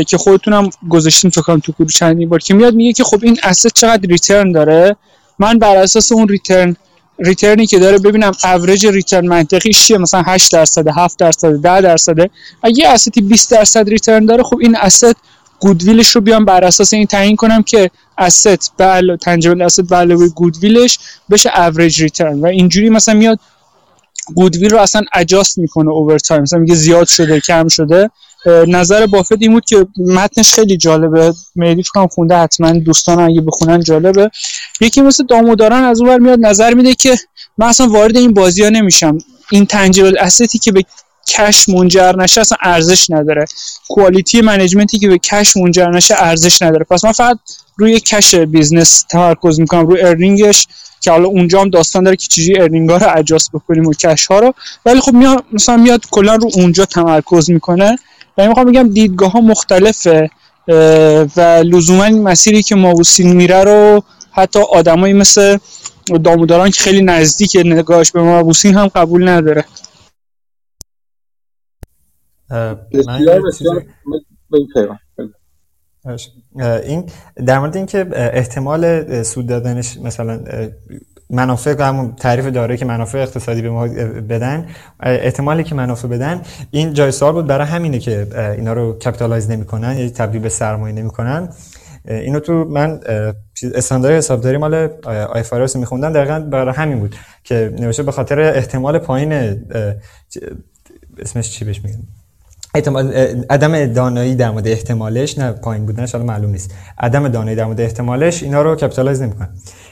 که خودتونم گذاشتین فکر تو گروه چندین بار که میاد میگه که خب این asset چقدر return داره؟ من بر اساس اون return return ی که داره ببینم average return منطقیش چیه؟ مثلا 8 درصد 7 درصد 10 درصد. اگه asset ی 20 درصد return داره خب این asset goodwill ش رو بیام بر اساس این تعیین کنم که asset به علاوه tangible asset به علاوه goodwill ش بشه average return و اینجوری مثلا میاد goodwill رو اصلا adjust می‌کنه over time مثلا میگه زیاد شده کم شده. نظر بافت این بود که متنش خیلی جالبه. مهدی فکر کنم خونده حتما دوستان اگه بخونن جالبه. یکی مثل داموداران از اونور میاد نظر میده که من اصلا وارد این بازی ها نمیشم. intangible asset ی که به cash منجر نشه اصلا ارزش نداره. quality management ی که به cash منجر نشه ارزش نداره. پس من فقط روی cash business تمرکز می‌کنم روی earning ش که حالا اونجا هم داستان داره که چجوری ارنینگ ها رو اجاست بکنیم و کش ها رو. ولی خب میاد مثلا میاد کلا رو اونجا تمرکز می‌کنه. و می‌خوام بگم دیدگاه ها مختلفه و لزوما این مسیری که ماوسین میره رو حتی آدمایی مثل داموداران که خیلی نزدیک نگاهش به ماوسین هم قبول نداره. این در مورد اینکه احتمال سود دادنش مثلا منافع همون تعریف داره که منافع اقتصادی به ما بدن احتمالی که منافع بدن این جای سوال بود برای همینه که اینا رو capitalize نمی‌کنن یعنی تبدیل به سرمایه نمی‌کنن. اینو تو من استاندارد حسابداری مال IFRS میخوندم. دقیقا برای همین بود که نوشته به خاطر احتمال پایین اسمش چی بهش میگم؟ احتمال عدم دانایی در مورد احتمالش نه پایین بودنش حالا معلوم نیست. عدم دانایی در مورد احتمالش اینا رو capitalize نمی‌کنن.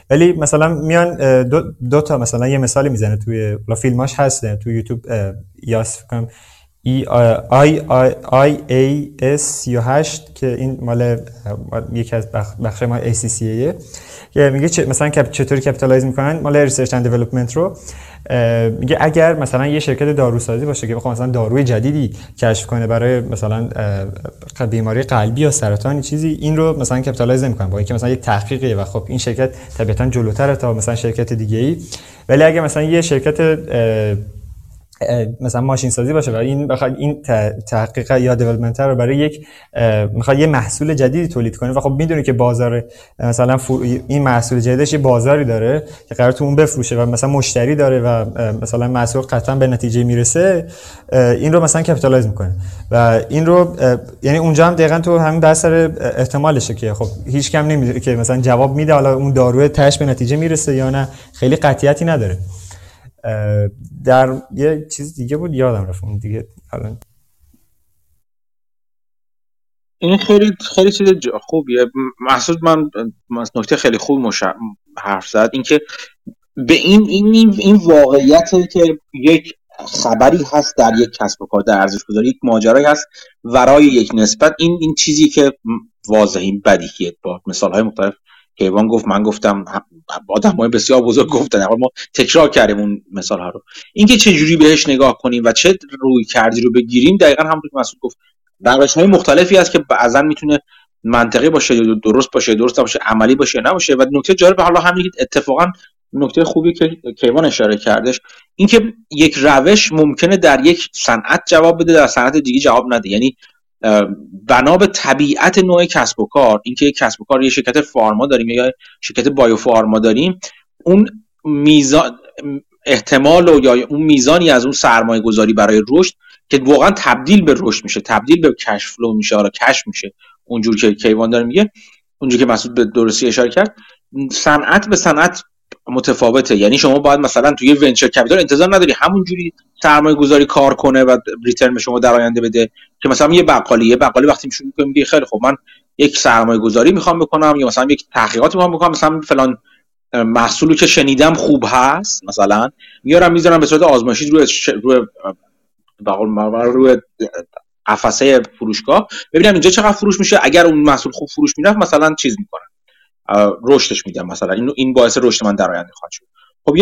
ولی مثلا میان دو, دو تا مثلا یه مثالی می‌زنه توی فیلماش هست توی یوتیوب یاس فکر I I IAS 38 که این مال یکی از بخش های ACCA که میگه مثلا چطوری capitalize می‌کنن؟ مال research and development رو. میگه اگر مثلا یه شرکت داروسازی باشه که بخواد مثلا داروی جدیدی کشف کنه برای مثلا بیماری قلبی یا سرطانی چیزی این رو مثلا capitalize نمی‌کنن با اینکه مثلا یه تحقیقی و خب این شرکت طبیعتا جلوتره تا مثلا شرکت دیگه ای ولی اگه مثلا یه شرکت مثلا ماشین سازی باشه و این بخواد این تحقیق یا development رو برای یک می‌خواد یه محصول جدیدی تولید کنه. و خب می‌دونی که بازار مثلا این محصول جدیدش یه بازاری داره که قرار تو اون بفروشه و مثلا مشتری داره و مثلا محصول قطعا به نتیجه می‌رسه این رو مثلا capitalize می‌کنه. و این رو یعنی اونجا هم دقیقا تو همین بحث احتمالشه که خب هیچ کس نمی‌دونه که مثلا جواب میده حالا اون دارو تهش به نتیجه می‌رسه یا نه. خیلی قطعیتی نداره. در یه چیز دیگه بود یادم رفت اون دیگه الان. این خیلی خیلی چیز خوبیه. محسوس من نکته خیلی خوب مش... حرف زد. اینکه به این این این واقعیت که یک خبری هست در یک کسب و کار در ارزش گذاری یک ماجرایی هست ورای یک نسبت این این چیزی که واضحی بدیهیه با مثال های مختلف. کیوان گفت من گفتم آدم های بسیار بزرگ گفتن ما تکرار کردیم اون مثال ها رو. اینکه چه جوری بهش نگاه کنیم و چه روی کردی رو بگیریم دقیقا همونطور که مسعود گفت. روش های مختلفی هست که بعضا می‌تونه منطقی باشه یا درست باشه درست باشه عملی باشه نباشه و نکته جالب حالا همین اتفاقا نکته خوبی که کیوان اشاره کردش اینکه یک روش ممکنه در یک صنعت جواب بده در صنعت دیگه جواب نده. یعنی بنا به طبیعت نوع کسب و کار اینکه یک کسب و کار یه شرکت فارما داریم یا شرکت بایو فارما داریم اون میزان احتمال و یا اون میزانی از اون سرمایه گذاری برای رشد که واقعا تبدیل به رشد میشه تبدیل به cash flow میشه آره cash میشه اونجور که کیوان داره میگه اونجور که مسعود به درستی اشاره کرد. صنعت به صنعت متفاوته. یعنی شما باید مثلا توی venture capital انتظار نداری همونجوری سرمایه گذاری کار کنه و return به شما در آینده بده که مثلا یه بقالی یه بقالی وقتی میشون میگه خیلی خب من یک سرمایه گذاری می‌خوام بکنم یا مثلا یک تحقیقات می‌خوام بکنم مثلا فلان محصولی که شنیدم خوب هست مثلا میارم می‌ذارم به صورت آزمایشی روی روی روی قفسه فروشگاه ببینم اینجا چقدر فروش میشه اگر اون محصول خوب فروش می‌رفت مثلا چیز می‌کنم رشدش میدم مثلا. این این باعث رشد من در آینده خواهد شد. خب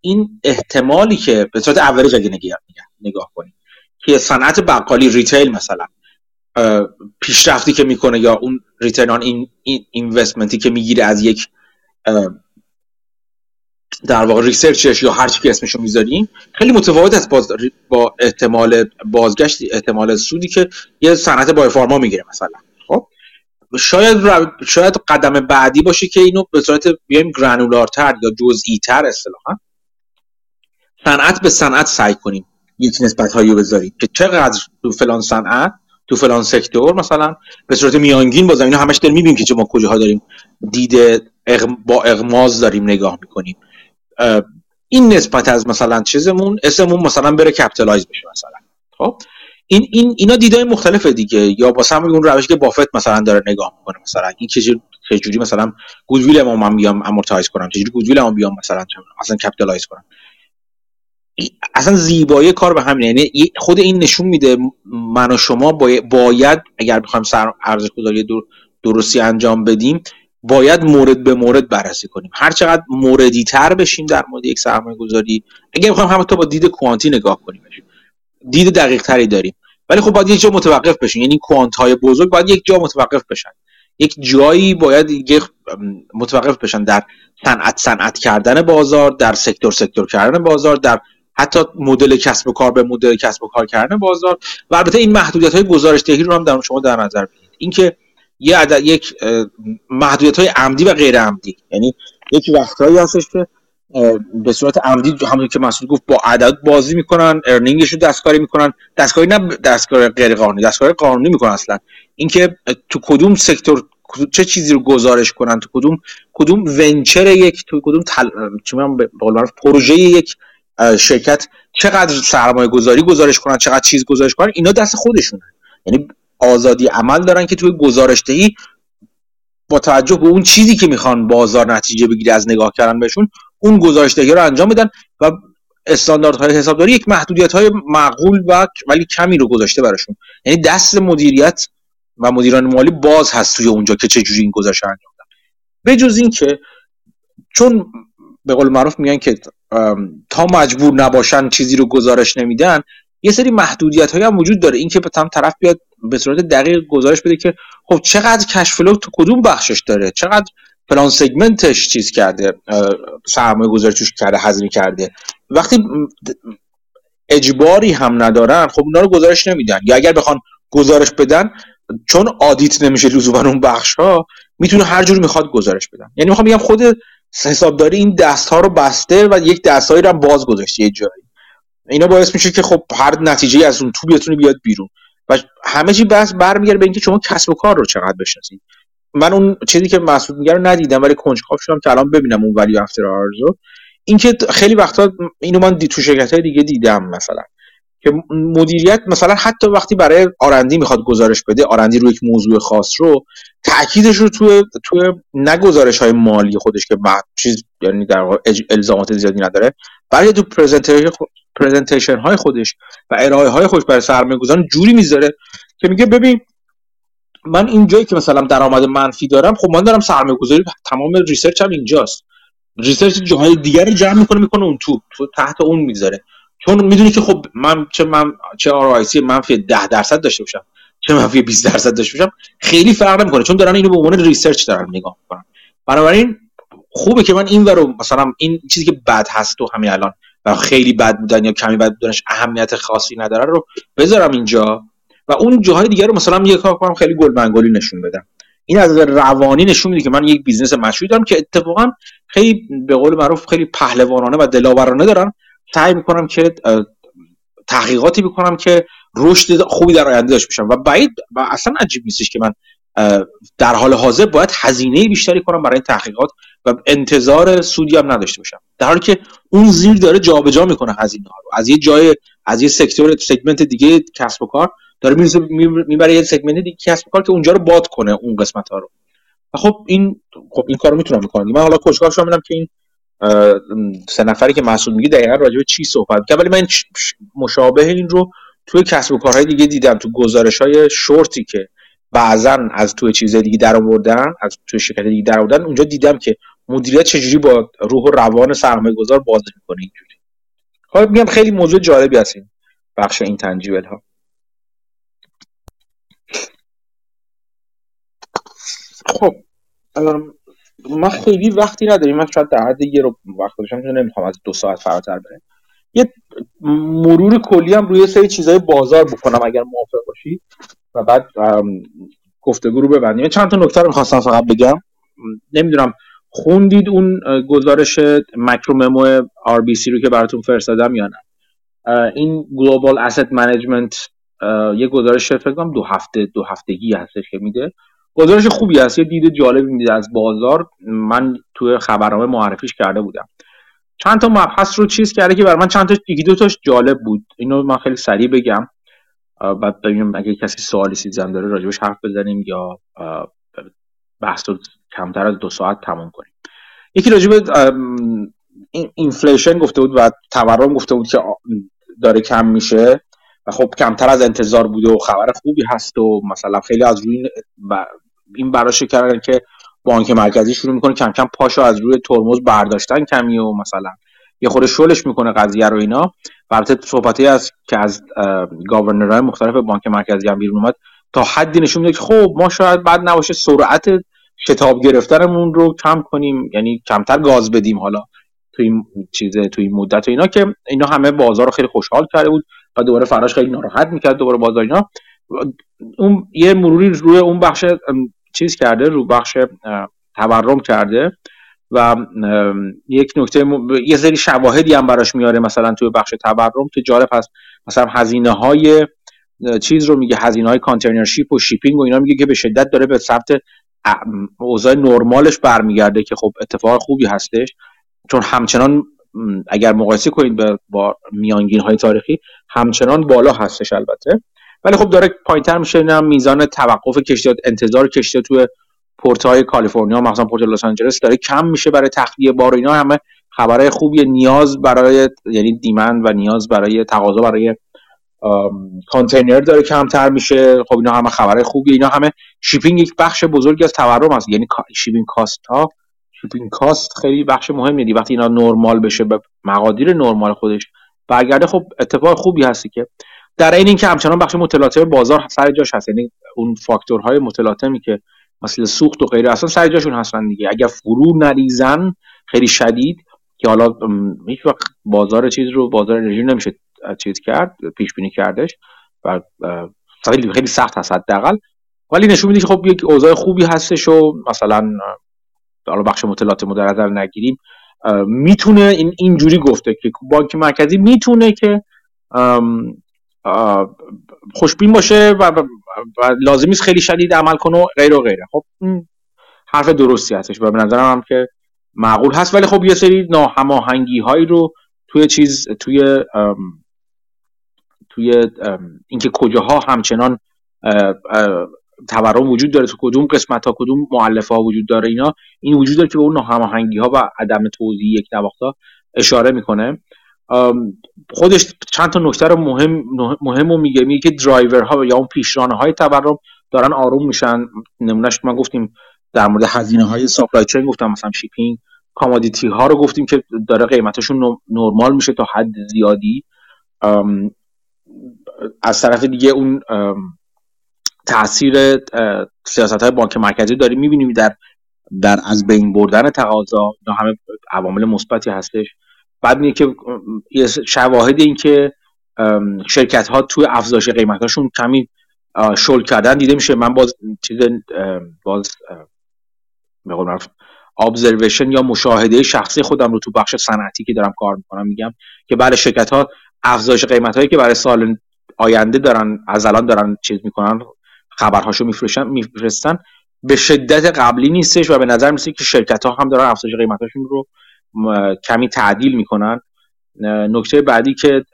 این احتمالی که به صورت اوریج اگه نگاه, نگاه کنیم. که صنعت بقالی retail مثلا پیشرفتی که می‌کنه یا اون return on این investment ی که می‌گیره از یک در واقع ریسرچش یا هر چی که اسمشو می‌ذاریم خیلی متفاوت است باز با احتمال بازگشت احتمال سودی که یه صنعت بایوفارما می‌گیره مثلا. شاید شاید قدم بعدی باشه که اینو به صورت بیایم گرانولارتر یا جزئی تر اصطلاحا. صنعت به صنعت سعی کنیم یک نسبت هایی بذاریم که چقدر تو فلان صنعت تو فلان سکتور مثلا به صورت میانگین بازم اینا همش داریم می‌بینیم که ما کجاها داریم. دید با اغماض داریم نگاه می‌کنیم. این نسبت از مثلا چیزمون اسممون مثلا بره capitalize بشه مثلا. خب؟ این این اینا دیدای مختلفه دیگه. یا با همین اون روشی که بافت مثلا داره نگاه می‌کنه مثلا این چه جوری مثلا goodwill ما من بیام amortize کنم چه جوری goodwill ما بیام مثلا مثلا capitalize کنم اصلا زیبایی کار به همین یعنی خود این نشون میده من و شما باید اگر بخوایم سر ارزش گذاری درستی انجام بدیم باید مورد به مورد بررسی کنیم. هر چقدر موردی تر بشیم در مورد یک سرمایه گذاری اگر بخوایم همه تا با دید کوانتی نگاه کنیم. دید دقیق تری داریم. ولی خب باید یک جا متوقف بشیم یعنی کوانت های بزرگ باید یک جا متوقف بشن. یک جایی باید یک متوقف بشن در صنعت صنعت کردن بازار در سکتور سکتور کردن بازار در حتی مدل کسب و کار به مدل کسب و کار کردن بازار. و البته این محدودیت های گزارش دهی رو هم در شما در نظر بگیرید. اینکه یه عدد یک محدودیت های عمدی و غیر عمدی یعنی یک وقتهایی هستش که به صورت عمدی همون که مسئول گفت با عدد بازی می‌کنن ارنینگش رو دستکاری می‌کنن. دستکاری نه دستکاری غیر قانونی دستکاری قانونی می‌کنن اصلا. اینکه تو کدوم سکتور چه چیزی رو گزارش کنن تو کدوم کدوم ونچر یک تو کدوم تل... پروژه یک شرکت چقدر سرمایه گذاری گزارش کنن چقدر چیز گزارش کنن اینا دست خودشونه. یعنی آزادی عمل دارن که توی گزارش دهی با توجه به اون چیزی که می‌خوان بازار نتیجه بگیره از نگاه کردن بهشون اون گزارش دهی رو انجام بدن و استانداردهای حسابداری یک محدودیت های معقول و ولی کمی رو گذاشته براشون. یعنی دست مدیریت و مدیران مالی باز هست توی اونجا که چجوری این گزارش انجام بدن. به جز اینکه چون به قول معروف میگن که تا مجبور نباشن چیزی رو گزارش نمیدن یه سری محدودیت های هم وجود داره. اینکه به طرف بیاد به صورت دقیق گزارش بده که خب چقدر کش فلو تو کدوم بخشش داره؟ چقدر پلان سگمنتش چیز کرده سرمایه گذاری توش کرده هزینه کرده. وقتی اجباری هم ندارن خب اونا رو گزارش نمیدن. یا اگر بخوان گزارش بدن چون آدیت نمیشه لزوما اون بخش ها می‌تونه هر جور می‌خواد گزارش بدن. یعنی می‌خوام بگم خود حسابداری این دست ها رو بسته و یک دستهایی رو هم باز گذاشته یه جایی. اینا باعث میشه که خب هر نتیجه از اون تو بتونه بیاد بیرون. و همه چی بس برمیگرده به اینکه شما کسب و کار رو چقدر بشناسید. من اون چیزی که مسعود میگه رو ندیدم ولی کنجکاو شدم که الان ببینم اون ولی افتر آرزو. اینکه خیلی وقتا اینو من دی تو شرکت های دیگه دیدم مثلا. که مدیریت مثلا حتی وقتی برای R&D می‌خواد گزارش بده R&D رو یک موضوع خاص رو تاکیدش رو توی توی گزارش های مالی خودش که بعد چیز یعنی در الزامات زیادی نداره برای تو presentation های خودش و ارائه های خودش برای سرمایه گذاران جوری می‌ذاره که میگه ببین من اینجایی که مثلا درآمد منفی دارم خب من دارم سرمایه گذاری تمام research هم اینجاست. research جاهای دیگر رو جمع می‌کنه می‌کنه اون تو, تو تحت اون می‌ذاره چون می‌دونی که خب من چه من چه آر منفی 10 درصد داشته باشم چه منفی 20 درصد داشته باشم خیلی فرق نمی‌کنه. چون دارن اینو به عنوان research دارن نگاه می‌کنن. بنابراین خوبه که من این رو مثلا این چیزی که بد هست و همین الان و خیلی بد بودن یا کمی بد بودنش اهمیت خاصی نداره رو بذارم اینجا. و اون جاهای دیگر رو مثلا یه کار کنم خیلی گل نشون بدم. این از روانی نشون میده که من یک business مشروعی دارم که اتفاقا خیلی به قول معروف خیلی پهلوانانه و دلاورانه دارم. سعی می‌کنم که تحقیقاتی بکنم که رشد خوبی در آینده داشته باشم. و بعید و اصلا عجیب نیستش که من در حال حاضر باید هزینه بیشتری کنم برای تحقیقات و انتظار سودی هم نداشته باشم. در حالی که اون زیر داره جابجا جا می‌کنه هزینه ها رو. از یه جای از یه سکتور سگمنت دیگه کسب و کار داره می‌بره یه سگمنت دیگه کسب کار که اونجا رو باد کنه اون قسمت ها رو. و خب این خب این کارو می‌تونم بکنم. من حالا کشکار شما که این سه نفری که مسئول میگه دقیقا راجع به چی صحبت که ولی من مشابه این رو توی کسب و کارهای دیگه دیدم. تو گزارش های شورتی که بعضا از توی چیز دیگه در آوردن از توی شرکت دیگه در آوردن اونجا دیدم که مدیریت چجوری با روح و روان سرمایه گذار بازی می‌کنه اینجوری. خب میگم خیلی موضوع جالبی هست این بخش این تنجیبل ها خب من خیلی وقتی نداریم من شاید در حد یه ربع وقت داشتم نمی‌خوام از دو ساعت فراتر بریم. یه مرور کلی هم روی سری چیزای بازار بکنم اگر موافق باشی. و بعد گفتگو رو ببندیم. چند تا نکته رو می‌خواستم فقط بگم. نمی‌دونم خوندید اون گزارش macro memo RBC رو که براتون فرستادم یا نه؟ این Global Asset Management یه گزارش فکر کنم دو هفته دو هفتگی هستش که میده. گزارش خوبی هست یه دید جالبی میده از بازار. من توی خبرنامه معرفیش کرده بودم. چند تا مبحث رو چیز کرده که برای من چند تا یکی دو تاش جالب بود. اینو من خیلی سریع بگم. بعد ببینیم اگه کسی سوالی چیزی داره راجبش حرف بزنیم یا بحث رو کمتر از دو ساعت تمام کنیم. یکی راجب inflation گفته بود و تورم گفته بود که داره کم میشه. خب کمتر از انتظار بوده و خبر خوبی هست و مثلا خیلی از روی این براشه کردن که بانک مرکزی شروع می‌کنه کم کم پاشو از روی ترمز برداشتن کمی و مثلا یه خورده شلش می‌کنه قضیه رو اینا. البته صحبتی از که از گاورنرهای مختلف بانک مرکزی هم بیرون اومد تا حدی نشون میده که خب ما شاید بعد نباشه سرعت شتاب گرفتنمون رو کم کنیم. یعنی کمتر گاز بدیم حالا توی این چیز توی این مدت و اینا که اینا همه بازار رو خیلی خوشحال کرده بود. و دوباره فرداش خیلی ناراحت می‌کرد دوباره بازار اینا. اون یه مروری روی اون بخش چیز کرده رو بخش تورم کرده و یک نکته یه سری شواهدی هم براش میاره مثلا توی بخش تورم که جالب هست. مثلا هزینه های چیز رو میگه هزینه های container ship و shipping و اینا میگه که به شدت داره به سمت اوضاع نرمالش برمیگرده که خب اتفاق خوبی هستش. چون همچنان اگر مقایسه کنید با میانگین های تاریخی همچنان بالا هستش البته. ولی خب داره پایینتر میشه میزان توقف کشتی انتظار کشتی توی پورت های کالیفرنیا مثلا پورت لس آنجلس داره کم میشه برای تخلیه بار اینا. همه خبرهای خوبی نیاز برای یعنی دیمند و نیاز برای تقاضا برای کانتینر داره کمتر میشه. خب اینا همه خبرهای خوبی اینا همه shipping یک بخش بزرگی از تورم هست. یعنی shipping cost ها shipping cost خیلی بخش مهمیه وقتی اینا نرمال بشه به مقادیر نرمال خودش برگرده خب اتفاق خوبی هست که در عین اینکه همچنان بخش متلاطم بازار سر جاش هست. یعنی اون فاکتورهای متلاطمی که مثل سوخت و غیره اصلا سر جاشون هستن دیگه. اگر فرو نریزن خیلی شدید که حالا هیچ وقت بازار چیز رو بازار انرژی نمیشه چیز کرد پیش بینی کردش و خیلی خیلی سخت هست حداقل. ولی نشون میده که خب یک اوضاع خوبی هستش و مثلا حالا بخش مطالعات در نظر نگیریم می‌تونه این اینجوری گفته که بانک مرکزی می‌تونه که خوشبین باشه و, و خیلی شدید عمل کنه و غیر و غیره. خب حرف درستی هستش و به نظرم هم که معقول هست ولی خب یه سری ناهماهنگی هایی رو توی چیز توی توی اینکه کجاها همچنان تورم وجود داره تو کدوم قسمت ها کدوم مؤلفه ها وجود داره اینا. این وجود داره که به اون ناهماهنگی ها و عدم توزیع یکنواختا اشاره می‌کنه. خودش چند تا نکته رو مهم مهم میگه. میگه که درایور ها یا اون پیشرانه های تورم دارن آروم میشن. نمونهش ما گفتیم در مورد هزینه های supply chain گفتم مثلا shipping کامادیتی ها رو گفتیم که داره قیمتشون نرمال میشه تا حد زیادی. از طرف دیگه اون تاثیر سیاست های بانک مرکزی داریم می‌بینیم در در از بین بردن تقاضا اینا همه عوامل مثبتی هستش. بعد میگه که شواهد این که شرکت ها توی افزایش قیمتاشون کمی شل کردن دیده میشه. من باز چیز باز به ابزرویشن یا مشاهده شخصی خودم رو تو بخش صنعتی که دارم کار می‌کنم میگم که برای شرکت ها افزایش قیمت هایی که برای سال آینده دارن از الان دارن چیز می‌کنن خبرهاشو میفرستن میفرستن. به شدت قبلی نیستش و به نظر میسه که شرکت ها هم دارن افزایش قیمتاشون رو کمی تعدیل می‌کنن. نکته بعدی که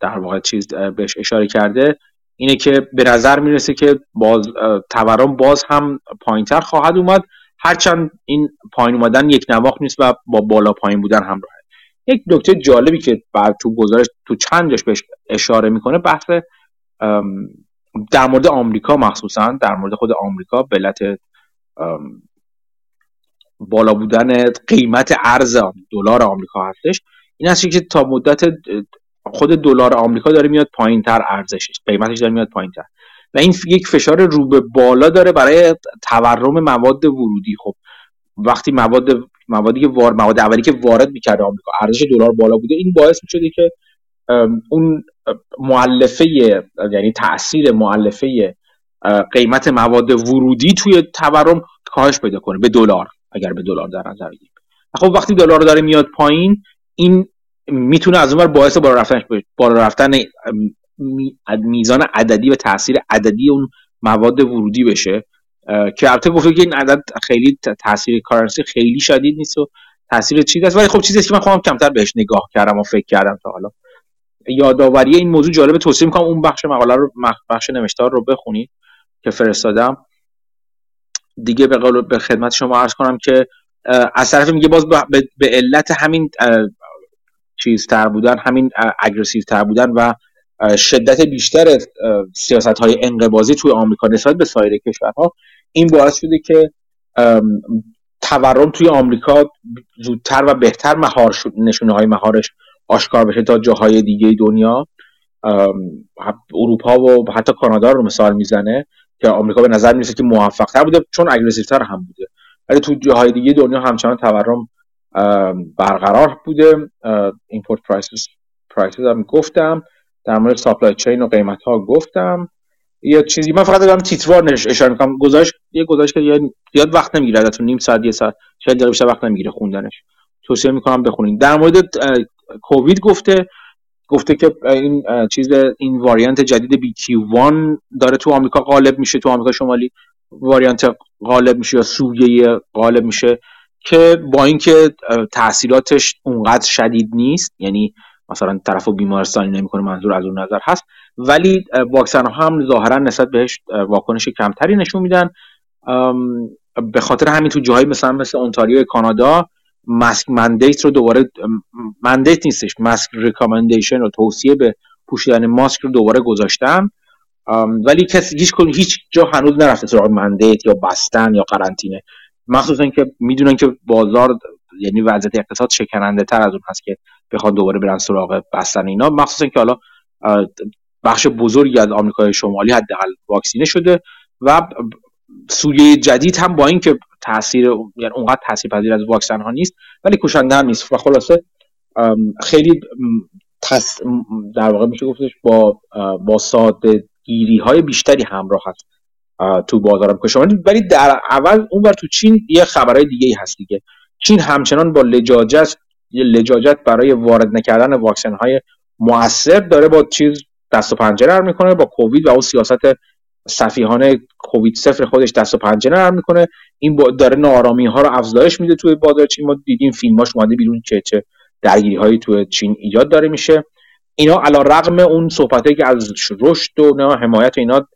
در واقع چیز بهش اشاره کرده اینه که به نظر می‌رسه که باز تورم باز هم پایینتر خواهد اومد. هرچند این پایین اومدن یک نواخت نیست و با بالا پایین بودن همراهه یک نکته جالبی که بعد تو گزارش تو چند جاش بهش اشاره می‌کنه بحث در مورد آمریکا مخصوصا در مورد خود آمریکا به علت بالا بودن قیمت ارز دلار آمریکا هستش. این هست که تا مدت خود دلار آمریکا داره میاد پایین تر ارزشش قیمتش داره میاد پایین تر و این یک فشار رو به بالا داره برای تورم مواد ورودی. خب وقتی مواد موادی که وار مواد اولی که وارد می‌کرده آمریکا ارزش دلار بالا بوده این باعث می‌شده که اون معلفه یعنی تاثیر معلفه قیمت مواد ورودی توی تورم کاهش پیدا کنه به دلار اگر به دلار در نظر بگیریم. خب وقتی دلار داره میاد پایین این می‌تونه از اونور باعث بالا رفتن بالا رفتن میزان عددی و تاثیر عددی اون مواد ورودی بشه. که البته گفته که این عدد خیلی تاثیر کارنسی خیلی شدید نیست و تاثیر چیز است ولی خب چیزی که من خواهم کمتر بهش نگاه کردم و فکر کردم تا حالا. یادآوری این موضوع جالب توصیه می‌کنم اون بخش مقاله رو بخش نوشتار رو بخونید که فرستادم. دیگه به قول به خدمت شما عرض کنم که از طرف میگه باز به علت همین چیز تر بودن همین اگریسیو تر بودن و شدت بیشتر سیاست های انقباضی توی آمریکا نسبت به سایر کشورها این باعث شده که تورم توی آمریکا زودتر و بهتر مهار نشونه های مهارش آشکار بشه تا جاهای دیگه دنیا اروپا و حتی کانادا رو مثال می‌زنه که آمریکا به نظر می‌رسه که موفق تر بوده چون aggressive تر هم بوده. ولی تو جاهای دیگه دنیا همچنان تورم برقرار بوده. import prices prices هم گفتم. در مورد supply chain و قیمت ها گفتم. یه چیزی من فقط دارم تیتروار اشاره می‌کنم. گزارش یه گزارش که زیاد وقت نمی‌گیره تو نیم ساعت یه ساعت شاید بیشتر وقت نمی‌گیره خوندنش. توصیه می‌کنم بخونید. در مورد کووید گفته گفته که این چیز این واریانت جدید BQ1 داره تو آمریکا غالب میشه تو آمریکا شمالی واریانت غالب میشه یا سویه غالب میشه که با اینکه تاثیراتش اونقدر شدید نیست یعنی مثلا طرف بیمارستانی نمی‌کنه منظور از اون نظر هست ولی واکسن ها هم ظاهرا نسبت بهش واکنش کمتری نشون میدن. به خاطر همین تو جاهایی مثلا مثل اونتاریو کانادا ماسک مندیت رو دوباره مندیت نیستش. ماسک ریکامندیشن رو توصیه به پوشیدن ماسک رو دوباره گذاشتن ولی کسی هیچ هیچ جا هنوز نرفته سراغ مندیت یا بستن یا قرنطینه. مخصوصا که می‌دونن که بازار یعنی وضعیت اقتصاد شکننده تر از اون هست که بخواد دوباره برن سراغ بستن اینا. مخصوصا که حالا بخش بزرگی از آمریکای شمالی حداقل واکسینه شده و سویه جدید هم با اینکه تاثیر یعنی اونقدر تاثیرپذیر از واکسن ها نیست ولی کشنده هم نیست. و خلاصه خیلی تس در واقع میشه گفتش با با ساده گیری های بیشتری همراه هست تو بازارم کشاورزی ولی در اول اون بر تو چین یه خبرهای دیگه ای هست دیگه. چین همچنان با لجاجت یه لجاجت برای وارد نکردن واکسن های موثر داره با چیز دست و پنجه می‌کنه با کووید و اون سیاست سفیهانه کووید صفر خودش دست و پنجه نرم می‌کنه. این داره نارامی ها رو افزایش میده توی بازار چین ما دیدیم فیلماش اومده بیرون چه چه درگیری هایی توی چین ایجاد داره میشه. اینا علا رقم اون صحبته که از رشد و حمایت اینا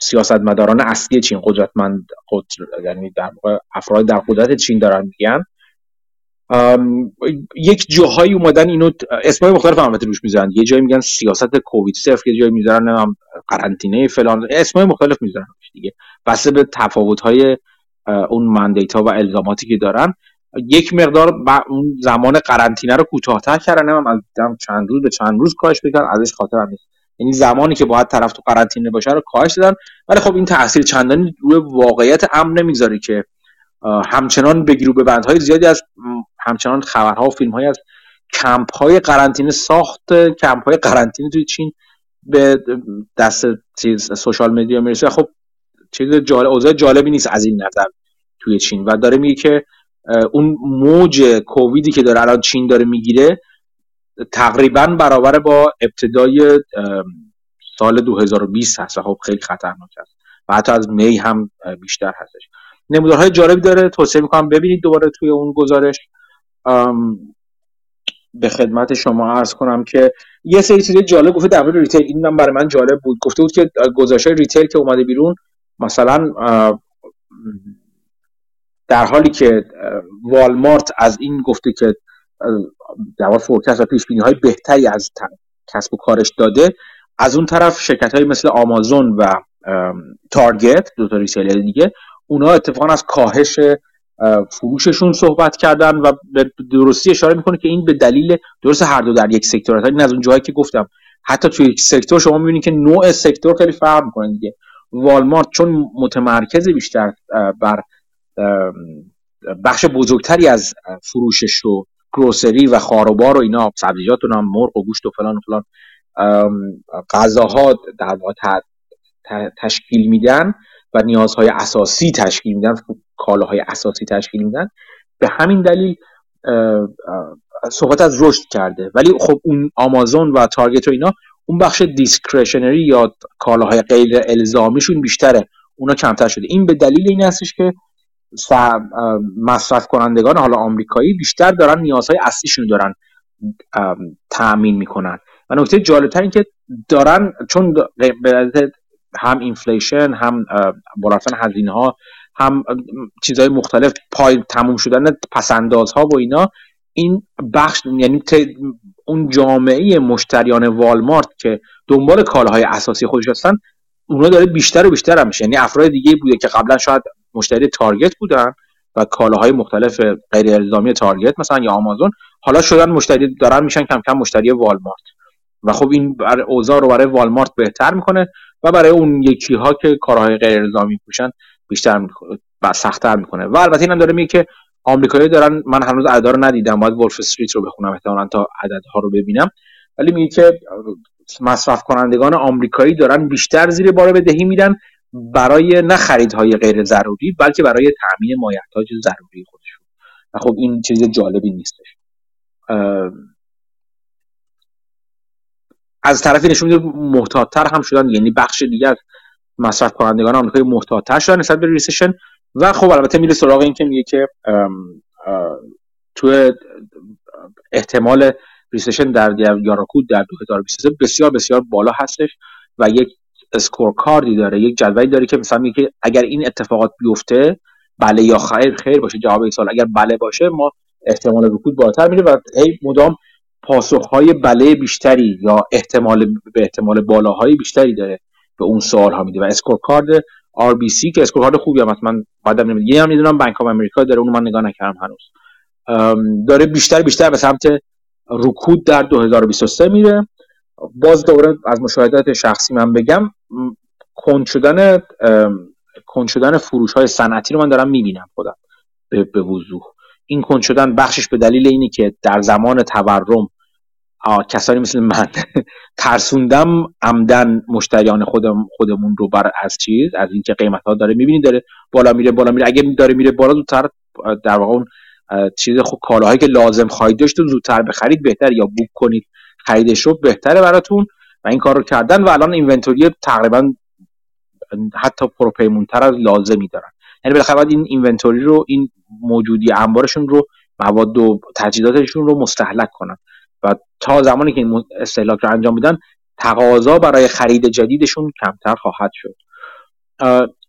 سیاستمداران اصلی چین قدرتمند قدر یعنی در افراد در قدرت چین دارن میگن. یک جاهایی اومدن اینو اسمای مختلف هم روش می‌ذارن. یه جایی میگن سیاست کووید صفر یه جایی می‌ذارن هم قرنطینه فلان اسمای مختلف می‌ذارن دیگه. بسته به تفاوت های اون مندیت و الزاماتی که دارن. یک مقدار اون زمان قرنطینه رو کوتاهتر کردن. هم از چند روز به چند روز کاهش بکنن ازش خاطر هم نیست. یعنی زمانی که باید طرف تو قرنطینه باشه رو کاهش دادن. ولی خب این تاثیر چندانی روی واقعیت امن نمی‌ذاره که همچنان بگیرو به بندهای زیادی از همچنان خبرها و فیلم های از کمپ های قرنطینه ساخت کمپ های قرنطینه توی چین به دست چیز سوشال مدیا می‌رسه. خب چیز جالب اوضاع جالبی نیست از این نظر توی چین و داره میگه که اون موج کوویدی که داره الان چین داره می‌گیره تقریبا برابر با ابتدای سال 2020 هست و خب خیلی خطرناک است و حتی از می هم بیشتر هستش. نمودارهای جالبی داره توصیه می‌کنم ببینید دوباره توی اون گزارش. به خدمت شما عرض کنم که یه سری چیز جالب گفته در مورد retail این هم برای من جالب بود. گفته بود که گزارش retail که اومده بیرون مثلا در حالی که والمارت از این گفته که در forecast و پیش های بهتری از کسب و کارش داده از اون طرف شرکت های مثل آمازون و تارگت دو تا ریسیلر دیگه اونا اتفاقا از کاهش فروششون صحبت کردن و به درستی اشاره می‌کنه که این به دلیل درست هر دو در یک سکتور این از اون جایی که گفتم حتی توی یک سکتور شما می‌بینید که نوع سکتور خیلی فرق می‌کنه دیگه. والمارت چون متمرکز بیشتر بر بخش بزرگتری از فروشش و grocery و خاروبار و اینا سبزیجات و مرغ و گوشت و فلان و فلان غذاها در واقع تشکیل میدن و نیازهای اساسی تشکیل میدن. کالاهای اساسی تشکیل میدن. به همین دلیل صحبت از رشد کرده. ولی خب اون آمازون و تارگت و اینا اون بخش discretionary یا کالاهای غیر الزامیشون بیشتره. اونا کمتر شده. این به دلیل این هستش که مصرف کنندگان حالا آمریکایی بیشتر دارن نیازهای اصلیشون دارن تأمین می‌کنن. و نکته جالبتر این که دارن چون هم اینفلیشن هم با رفتن هزینه ها هم چیزهای مختلف پای تموم شدن پسندازها و اینا این بخش یعنی اون جامعه مشتریان والمارت که دنبال کالاهای اساسی خودش هستن اونا داره بیشتر و بیشتر هم میشه. یعنی افراد دیگه بوده که قبلا شاید مشتری تارگت بودن و کالاهای مختلف غیر الزامی تارگت مثلا یا آمازون حالا شدن مشتری دارن میشن کم کم مشتری والمارت. و خب این بر اوضاع رو برای والمارت بهتر می‌کنه و برای اون یکی ها که کارهای غیر الزامی پوشن بیشتر و سختتر می‌کنه. و البته اینم داره میگه که آمریکایی دارن من هنوز عددا رو ندیدم باید Wolf Street رو بخونم احتمالاً تا عددها رو ببینم. ولی میگه که مصرف کنندگان آمریکایی دارن بیشتر زیر بار بدهی میرن برای نه خریدهای غیر ضروری بلکه برای تامین مایحتاج ضروری خودشون. و خب این چیز جالبی نیستش. از طرفی نشون میده محتاطتر هم شدن یعنی بخش دیگه از مصرف کنندگان آمریکایی محتاط‌تر شدن نسبت به ریسشن. و خب البته میره سراغ این که میگه که تو احتمال ریسشن در یاراکود در 2023 بسیار بسیار بالا هستش و یک scorecard ی داره یک جدولی داره که مثلا میگه اگر این اتفاقات بیفته بله یا خیر خیر باشه جواب این سال اگر بله باشه ما احتمال رکود بالاتر میره و هی مدام پاسخهای بله بیشتری یا احتمال به احتمال بالاهای بیشتری داره. به اون سوال ها میده. و scorecard RBC که scorecard خوبی هم من بعدم نمی‌دونم. یه هم می‌دونم بانک آف امریکا داره. اونو من نگاه نکردم هنوز. داره بیشتر بیشتر به سمت رکود در 2023 میره. باز دوباره از مشاهدات شخصی من بگم کند شدن کند شدن فروش های صنعتی رو من دارم می‌بینم خودم. به, به وضوح. این کند شدن بخشش به دلیل اینی که در زمان تورم کسانی مثل من. ترسوندم عمدن مشتریان خودم خودمون رو بر از چیز از اینکه قیمت ها داره می‌بینید داره بالا میره بالا میره. اگه داره میره بالا زودتر در واقع اون چیز خب کالاهایی که لازم خواهید داشت و زودتر بخرید بهتر یا بوک کنید. خریدش رو بهتره براتون و این کار رو کردن و الان اینونتوری تقریبا حتی پروپیمونتر از لازمی دارن. یعنی بالاخره این اینونتوری رو این موجودی انبارشون رو مواد و تجهیزاتشون رو مستحلک کنن. و تا زمانی که این استهلاک رو انجام میدن تقاضا برای خرید جدیدشون کمتر خواهد شد.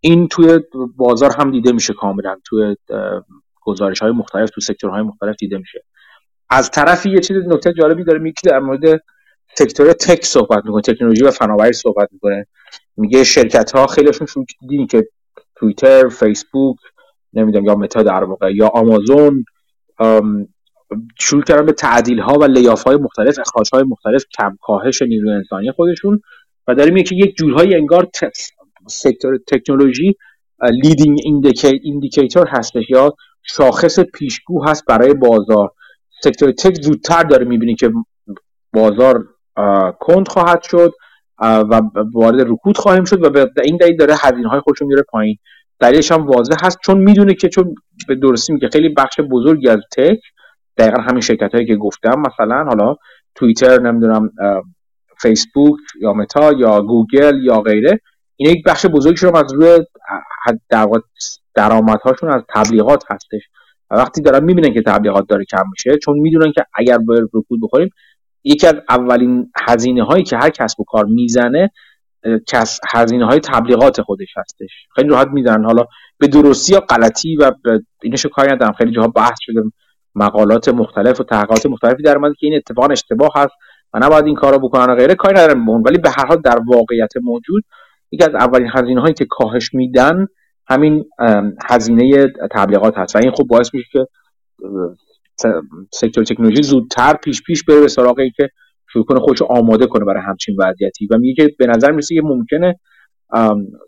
این توی بازار هم دیده میشه کاملا. توی گزارش های مختلف تو سکتورهای مختلف دیده میشه. از طرفی یه چیز نکته جالبی داره میگه در مورد سکتور تک صحبت می‌کنه تکنولوژی و فناوری صحبت می‌کنه. میگه شرکت ها خیلیشون شروع دیدین که توییتر فیسبوک نمی‌دونم یا متا در واقع یا آمازون شروع کردن به تعدیل ها و لیاف های مختلف اخراج های مختلف کم کاهش نیروی انسانی خودشون و داریم که یک جورهای انگار sector تکنولوژی leading indicator هستش یا شاخص پیشگو هست برای بازار. sector tech زودتر داره می‌بینی که بازار کند خواهد شد و وارد رکود خواهیم شد و به این دلیل داره هزینه های خودشون میره پایین. دلیلش هم واضح هست چون می‌دونه که چون به درستی میگه خیلی بخش بزرگی از tech دقیقا همین شرکت هایی که گفتم مثلا حالا توییتر نمی‌دونم فیسبوک یا متا یا گوگل یا غیره این یک بخش بزرگی از روی درآمدهاشون از تبلیغات هستش. و وقتی دارن می‌بینن که تبلیغات داره کم میشه چون می‌دونن که اگر به رکود بخوریم یکی از اولین هزینه هایی که هر کسب و کار می‌زنه کس هزینه های تبلیغات خودش هستش. خیلی راحت می‌زنن حالا به درستی یا غلطی و اینشو کاری ندارم. خیلی جاها بحث شده. مقالات مختلف و تحقیقات مختلفی در مورد که این اتفاق اشتباه هست و نباید این کارو بکنن و غیره کاری ندارم ولی به هر حال در واقعیت موجود یکی از اولین هزینه هایی که کاهش میدن همین هزینه تبلیغات هست. و این خب باعث میشه که سکتور تکنولوژی زودتر پیش پیش بره به سراغ که شروع کنه خودش آماده کنه برای همچین وضعیتی. و میگه که به نظر می‌رسه که ممکنه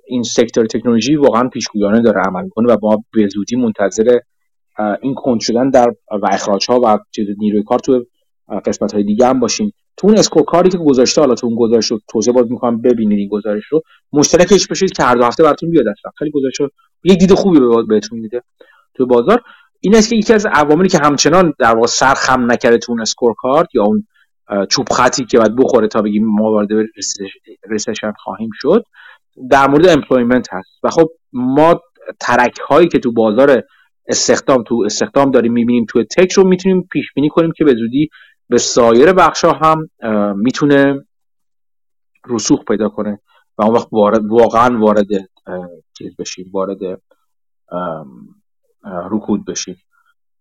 این سکتور تکنولوژی واقعا پیشگویانه داره عمل کنه و ما به زودی منتظر این کند شدن در و اخراج ها و چیز نیروی کار تو قسمت های دیگه هم باشیم. تو اون scorecard ی که گذاشته حالا تو اون گزارش رو توضیح باز می‌کنم ببینید این گزارش رو مشترکش بشید که هر دو هفته براتون بیاد اصلا. خیلی گزارش یک دید خوبی بهتون میده تو بازار. این است که یکی از عواملی که همچنان در واقع سر خم نکرده تو اون scorecard یا اون چوب خطی که باید بخوره تا بگیم ما وارد recession خواهیم شد در مورد employment هست. و خب ما ترک هایی که تو بازار استخدام تو استخدام داریم می‌بینیم تو تک رو می‌تونیم پیش بینی کنیم که به زودی به سایر بخش ها هم می‌تونه رسوخ پیدا کنه و اون وقت وارد واقعا وارد چیز بشیم وارد رکود بشیم.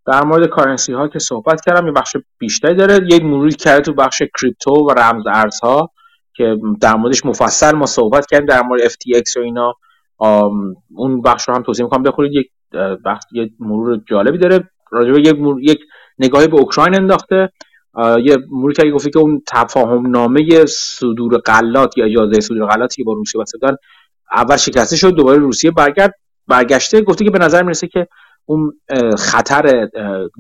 در مورد کارنسی ها که صحبت کردم یه بخش بیشتری داره. یک مروری کرده تو بخش کریپتو و رمز ارزها که در موردش مفصل ما صحبت کردیم در مورد FTX و اینا. اون بخش رو هم توضیح می‌کنم بخورید یک بخش یه مرور جالبی داره. راجع به یک, یک نگاهی به اوکراین انداخته. یه مرور که گفته که اون تفاهم نامه صدور غلات یا اجازه صدور غلاتی که با روسیه بسته اول شکسته شد دوباره روسیه برگرد برگشته گفته که به نظر می‌رسه که اون خطر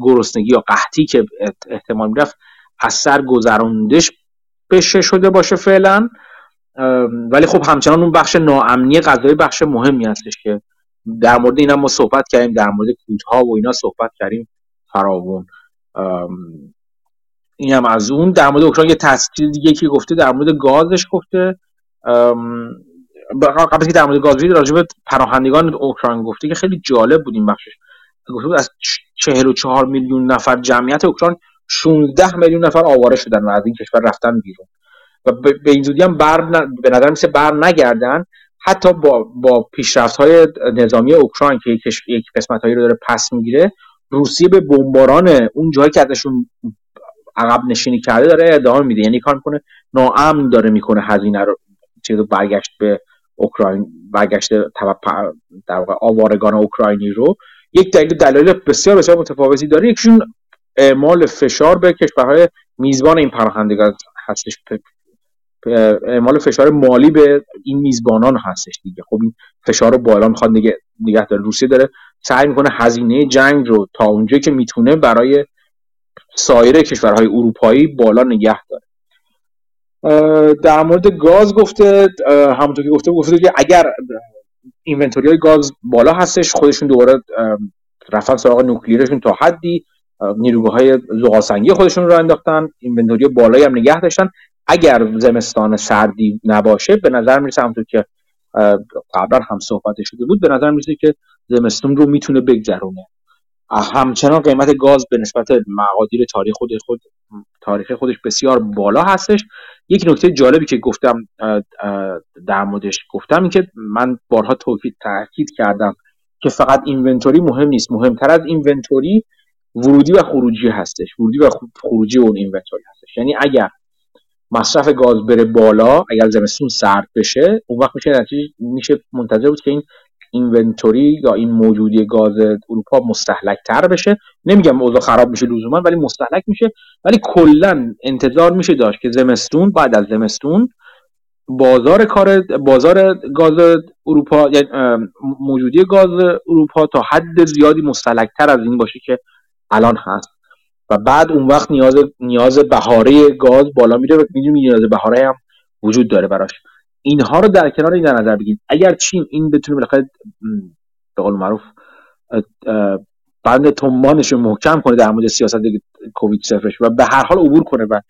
گرسنگی یا قحطی که احتمال می‌رفت از سر گذروندش بشه شده باشه فعلا. ولی خب همچنان اون بخش ناامنی غذایی بخش مهمی هستش که در مورد اینا ما صحبت کردیم در مورد کودها و اینا صحبت کردیم فراوون این هم از اون. در مورد اوکراین یه تصویر دیگه که گفته در مورد گازش گفته. قبل که در مورد گاز راجع به پناهندگان اوکراین گفته که خیلی جالب بود این بخشش. گفته بود از 44 میلیون نفر جمعیت اوکراین 16 میلیون نفر آواره شدن و از این کشور رفتن بیرون. و به این زودی هم بر به نظر میسه بر نگردن حتی با با پیشرفت های نظامی اوکراین که یک قسمت هایی رو داره پس می‌گیره روسیه به بمباران اون جایی که ازشون عقب نشینی کرده داره ادامه میده. یعنی کار می‌کنه ناامن داره می‌کنه هزینه رو. چیزو برگشت به اوکراین برگشت در واقع آوارگان اوکراینی رو. یک دلیل دلایل بسیار بسیار متفاوتی داره. یکشون اعمال فشار به کشورهای میزبان این پناهندگان هستش. اعمال فشار مالی به این میزبانان هستش دیگه. خب این فشار رو بالا می‌خواد نگه, نگه داره روسیه داره سعی می‌کنه هزینه جنگ رو تا اونجایی که می‌تونه برای سایر کشورهای اروپایی بالا نگه داره. در مورد گاز گفته همونطور که گفته گفته که اگر اینونتوری های گاز بالا هستش خودشون دوباره رفتن سراغ نوکلیرشون تا حدی نیروگاه های زغالسنگی خودشون رو انداختن اینونتوری بالایی هم نگه داشتن. اگر زمستان سردی نباشه به نظر می‌رسه همونطور که قبلا هم صحبت شده بود به نظر می‌رسه که زمستون رو می‌تونه بگذرونه. همچنان قیمت گاز به نسبت مقادیر تاریخ خود خود تاریخ خودش بسیار بالا هستش. یک نکته جالبی که گفتم در موردش گفتم این که من بارها توکید تاکید کردم که فقط اینونتوری مهم نیست. مهمتر از اینونتوری ورودی و خروجی هستش. ورودی و خروجی اون اینونتوری هستش. یعنی اگر مصرف گاز بره بالا اگر زمستون سرد بشه اون وقت میشه میشه منتظر بود که این اینونتوری یا این موجودی گاز اروپا مستحلک تر بشه. نمیگم اوضاع خراب میشه لزوما ولی مستحلک میشه. ولی کلا انتظار میشه داشت که زمستون بعد از زمستون بازار کار بازار گاز اروپا یعنی موجودی گاز اروپا تا حد زیادی مستحلک تر از این باشه که الان هست. و بعد اون وقت نیاز نیاز بهاره گاز بالا میره و می‌دونیم نیاز بهاره هم وجود داره براش. اینها رو در کنار این در نظر بگیرید. اگر چین این بتونه بالاخره به قول معروف بند تومانش رو محکم کنه در مورد سیاست کووید صفرش و به هر حال عبور کنه و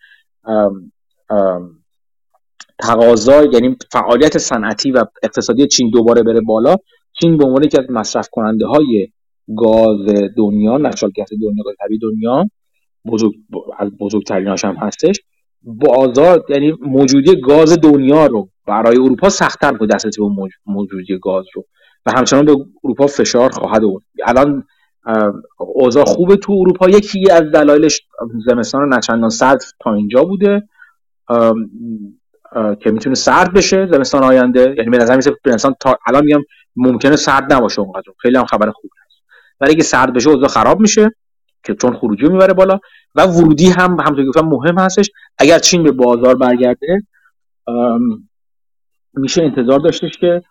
تقاضا یعنی فعالیت صنعتی و اقتصادی چین دوباره بره بالا چین به عنوان یکی از مصرف کننده های گاز دنیا نشال گاز دنیا گاز طبیعی دنیا بزرگ از بزرگترین هم هستش. بازار یعنی موجودی گاز دنیا رو برای اروپا سختتر بود دسترسی به موجودی گاز رو. و همچنان به اروپا فشار خواهد آورد. الان اوضاع خوبه تو اروپا. یکی از دلایلش زمستان نچندان سرد تا اینجا بوده که می‌تونه سرد بشه زمستان آینده. یعنی به نظر میسه تا الان میگم ممکنه سرد نباشه اونقدر. خیلی هم خبر خوبی هست. ولی اگه سرد بشه اوضاع خراب میشه. که چون خروجی می‌بره بالا و ورودی هم همونطور گفتم مهم هستش. اگر چین به بازار برگرده میشه انتظار داشتش که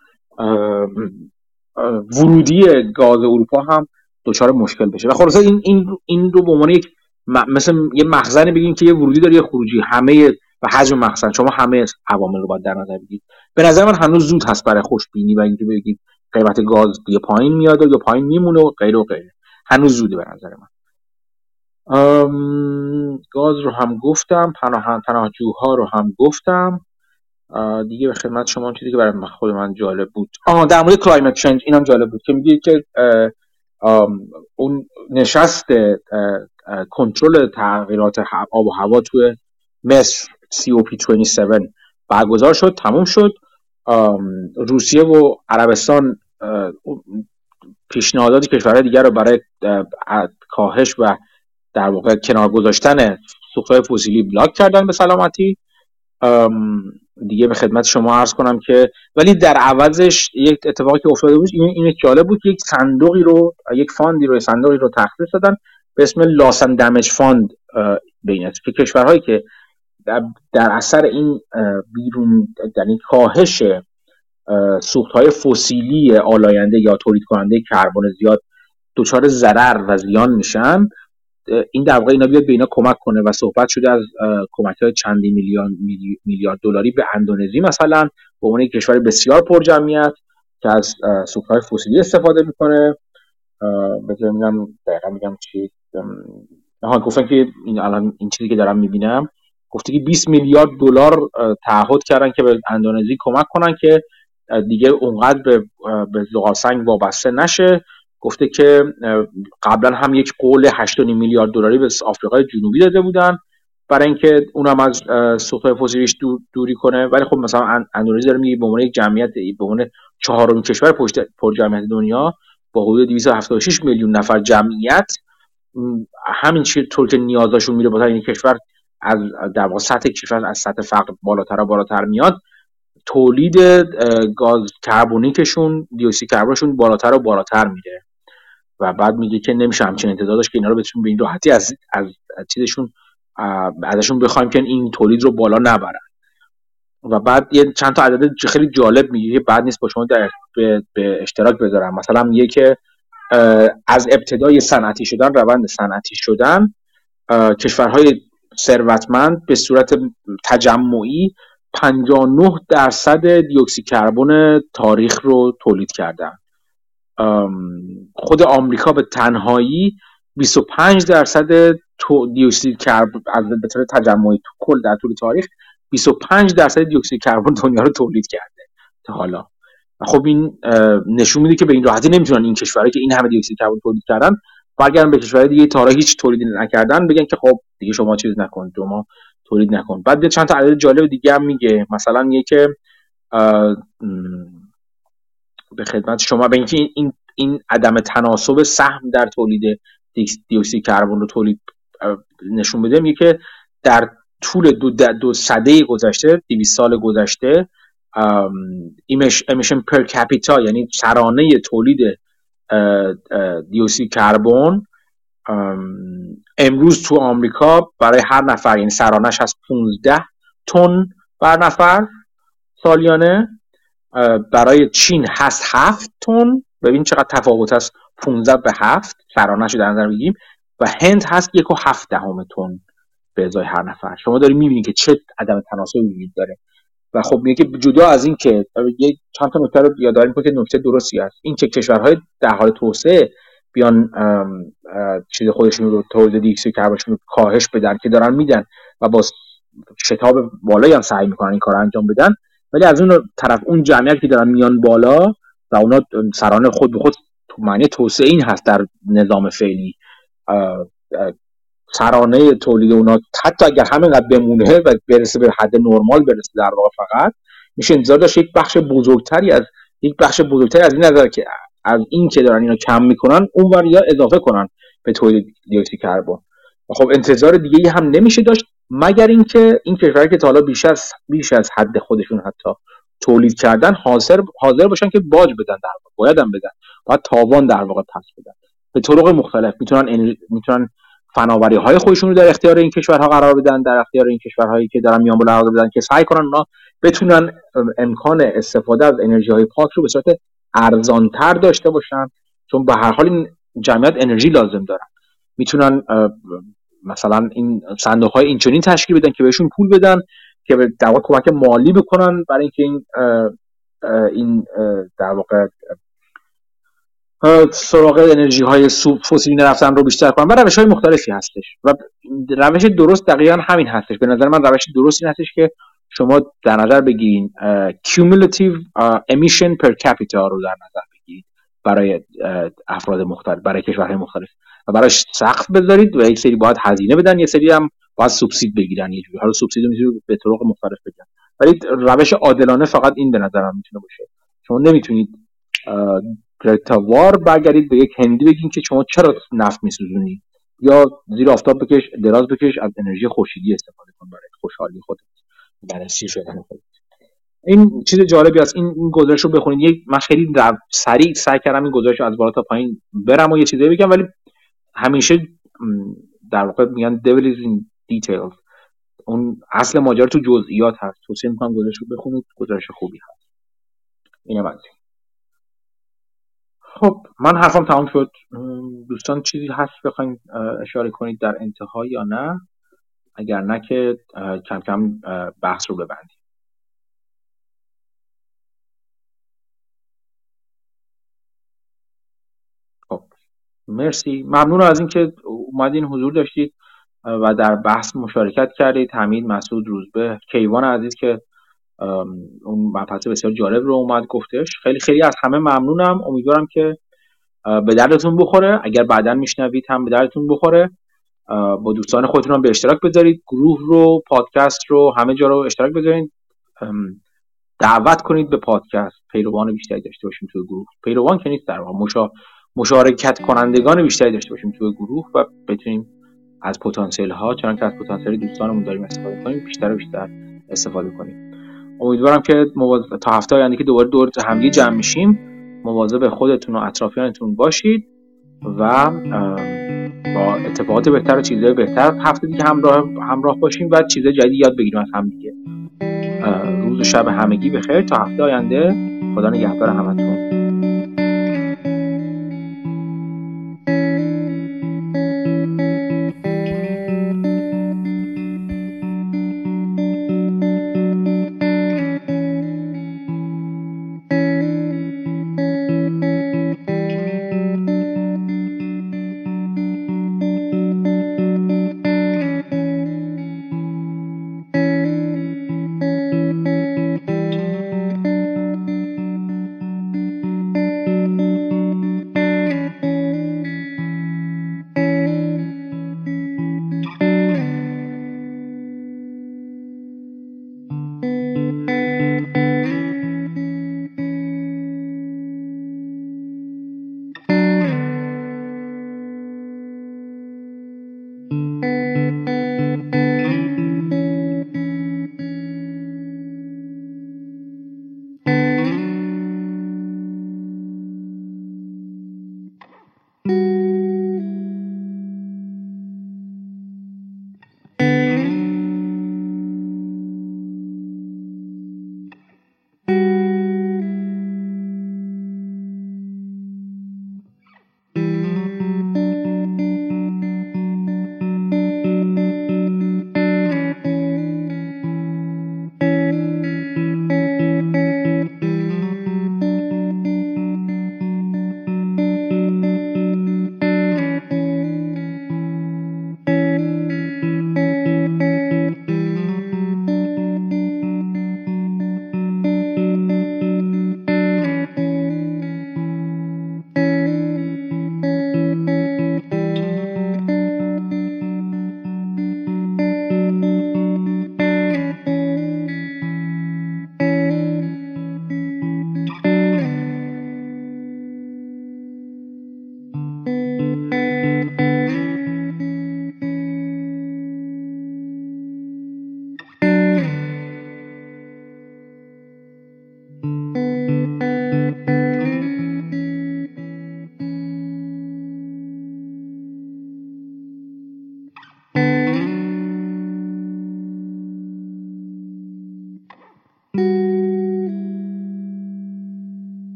ورودی گاز اروپا هم دچار مشکل بشه. و خلاصه این این این رو به عنوان یک مثل یه مخزن بگیم که یه ورودی داره یه خروجی. همه و حجم مخزن. شما همه عوامل رو باید در نظر بگیرید. به نظر من هنوز زود هست برای خوشبینی و اینکه بگید قیمت گاز یه پایین میاد یا پایین میمونه و غیره و غیره. هنوز زوده به نظر من. گاز رو هم گفتم پناه پناهجوها رو هم گفتم. دیگه به خدمت شما چیزی که برای خود من جالب بود. آه در مورد کلایمت چنج اینم جالب بود که میگه که اون نشست کنترل تغییرات آب و هوا توی مصر COP27 برگزار شد تموم شد. روسیه و عربستان پیشنهادات کشورهای دیگر رو برای کاهش و در واقع کنار گذاشتن سوختهای فسیلی بلاک کردن به سلامتی. دیگه به خدمت شما عرض کنم که ولی در عوضش یک اتفاقی که افتاده بود این این جالب بود که یک صندوقی رو یک fund ی رو صندوقی رو تخصیص دادن به اسم loss and damage fund بین که کشورهایی که در, در اثر این بیرون یعنی کاهش سوخت های فسیلی آلاینده یا تولید کننده کربن زیاد دچار ضرر و زیان میشن. این در واقع اینا بیاد به اینا کمک کنه و صحبت شده از کمک های چندی میلیون میلیارد دلاری به اندونزی مثلا به عنوان کشور بسیار پرجمعیت که از های فسیلی استفاده می‌کنه. بذار میگم دقیقا میگم چی؟ ها گفتن که این الان این چیزی که دارم می‌بینم گفته که 20 میلیارد دلار تعهد کردن که به اندونزی کمک کنن که دیگه اونقدر به به سنگ وابسته نشه. گفته که قبلا هم یک قول 8.5 میلیارد دلاری به آفریقای جنوبی داده بودن. برای اینکه اونم از سوختهای فسیلیش دور دوری کنه. ولی خب مثلا اندونزی داره میگه به عنوان یک جمعیت به عنوان چهارمین کشور پشت پر جمعیت دنیا با حدود 276 میلیون نفر جمعیت. همین طور که نیازشون میره با این کشور از در سطح کشور از سطح فقر بالاتر و بالاتر میاد. تولید گاز کربونیکشون دیوکسید کربنشون بالاتر و بالاتر میره. و بعد میگه که نمیشه همچین انتظارش که اینا رو بتونیم به این راحتی از از چیزشون ازشون بخوایم که این تولید رو بالا نبرن. و بعد یه چند تا عدد خیلی جالب میگه بعد نیست با شما در به, اشتراک بذارم. مثلا میگه که از ابتدای صنعتی شدن روند صنعتی شدن کشورهای ثروتمند به صورت تجمعی 59 درصد دیوکسید کربن تاریخ رو تولید کردن. خود آمریکا به تنهایی 25 درصد دیوکسید کربن به طور تجمعی تو کل در طول تاریخ 25 درصد دیوکسید کربن دنیا رو تولید کرده تا حالا. خب این نشون میده که به این راحتی نمی‌تونن این کشورهایی که این همه دیوکسید کربن تولید کردن برگردن به کشورهای دیگه تا هیچ تولیدی نکردن بگن که خب دیگه شما چیز نکن شما تولید نکن. بعد چند تا عدد جالب دیگه هم میگه. مثلا میگه که به خدمت شما به اینکه این این عدم تناسب سهم در تولید دیوکسید کربن رو تولید نشون بده میگه که در طول دو, دو سده گذشته 200 سال گذشته امیشن پر کپیتا یعنی سرانه تولید دیوکسید کربن امروز تو آمریکا برای هر نفر یعنی سرانش هست 15 تن بر نفر سالیانه برای چین هست 7 تن. ببین چقدر تفاوت هست 15 به 7 سرانش رو در نظر بگیم و هند هست یک و هفت دهم تن به ازای هر نفر. شما داری می‌بینید که چه عدم تناسبی وجود داره. و خب میگه که جدا از این که یک چند تا نکته رو یادآوری که نکته درستی است. این که کشورهای در حال توسعه بیان چیز خودشون رو تولید دیوکسید کربنشون رو کاهش بدن که دارن میدن و با شتاب بالایی هم سعی می‌کنن این کار انجام بدن. ولی از اون طرف اون جمعیت که دارن میان بالا و اونا سرانه خود به خود تو معنی توسعه این هست در نظام فعلی. سرانه تولید اونا حتی اگر همینقدر بمونه و برسه به حد نرمال برسه در واقع فقط میشه انتظار داشت یک بخش بزرگتری از یک بخش بزرگتری از این نظر که از این که دارن اینا کم می‌کنن اون یا اضافه کنن به تولید دیوکسید کربن خب انتظار دیگه هم نمیشه داشت. مگر اینکه این کشورهایی که تا حالا بیش از بیش از حد خودشون حتی تولید کردن حاضر حاضر باشن که باج بدن در واقع. باید هم بدن. باید تاوان در واقع پس بدن. به طرق مختلف. می‌تونن می‌تونن فناوری های خودشون رو در اختیار این کشورها قرار بدن در اختیار این کشورهایی که دارن میان بالا بدن که سعی کنن اونا بتونن امکان استفاده از انرژی های پاک رو به صورت ارزانتر داشته باشن. چون به هر حال این جمعیت انرژی لازم دارن. می‌تونن مثلا این صندوق های اینچنین تشکیل بدن که بهشون پول بدن که در واقع کمک مالی بکنن برای اینکه این این در واقع سراغ انرژی های فسیلی نرفتن رو بیشتر کنن. و روش های مختلفی هستش. و روش درست دقیقا همین هستش. به نظر من روش درست این هستش که شما در نظر بگیرین cumulative emission per capita رو در نظر بگیرید برای افراد مختلف برای کشورهای مختلف. و براش سقف بذارید و یک سری باید هزینه بدن یه سری هم باید سوبسید بگیرن یه جوری. حالا سوبسید رو به طرق مختلف بگیرن. ولی روش عادلانه فقط این به نظرم می‌تونه باشه. شما نمی‌تونید وار برگردید به یک هندی بگین که شما چرا نفت میسوزونی یا زیر آفتاب بکش دراز بکش از انرژی خورشیدی استفاده کن برای خوشحالی خودت. برای سیر شدن خودت؟ این چیز جالبی است. این, این گزارش رو بخونید. یک من خیلی سریع سعی کردم این گزارش رو از بالا تا پایین برم و یه چیزایی بگم ولی همیشه در واقع میگن devil in details. اون اصل ماجرا تو جزئیات هست. توصیه می‌کنم گزارش رو بخونید گزارش خوبی هست. اینه بعد. خب من حرفم تمام شد. دوستان چیزی هست بخواین اشاره کنید در انتها یا نه؟ اگر نه که کم کم بحث رو ببندیم. مرسی. ممنون از اینکه اومدین حضور داشتید و در بحث مشارکت کردید. حمید مسعود روزبه کیوان عزیز که اون مبحث بسیار جالب رو اومد گفتش. خیلی خیلی از همه ممنونم. امیدوارم که به دردتون بخوره. اگر بعدا میشنوید هم به دردتون بخوره. با دوستان خودتون هم به اشتراک بذارید. گروه رو پادکست رو همه جا رو اشتراک بذارید. دعوت کنید به پادکست. پیروان بیشتری داشته باشیم توی گروه. پیروان که در واقع. مشا... مشارکت کنندگان بیشتری داشته باشیم توی گروه و بتونیم از پتانسیل ها چون که از پتانسیل دوستانمون داریم استفاده کنیم بیشتر و بیشتر استفاده کنیم. امیدوارم که تا هفته آینده که دوباره دور همگی جمع میشیم مواظب خودتون و اطرافیانتون باشید و با اتفاقات بهتر و چیزهای بهتر هفته دیگه همراه همراه باشیم و چیزهای جدید یاد بگیریم از هم دیگه. روز و شب همگی بخیر. تا هفته آینده خدا نگهدار همتون.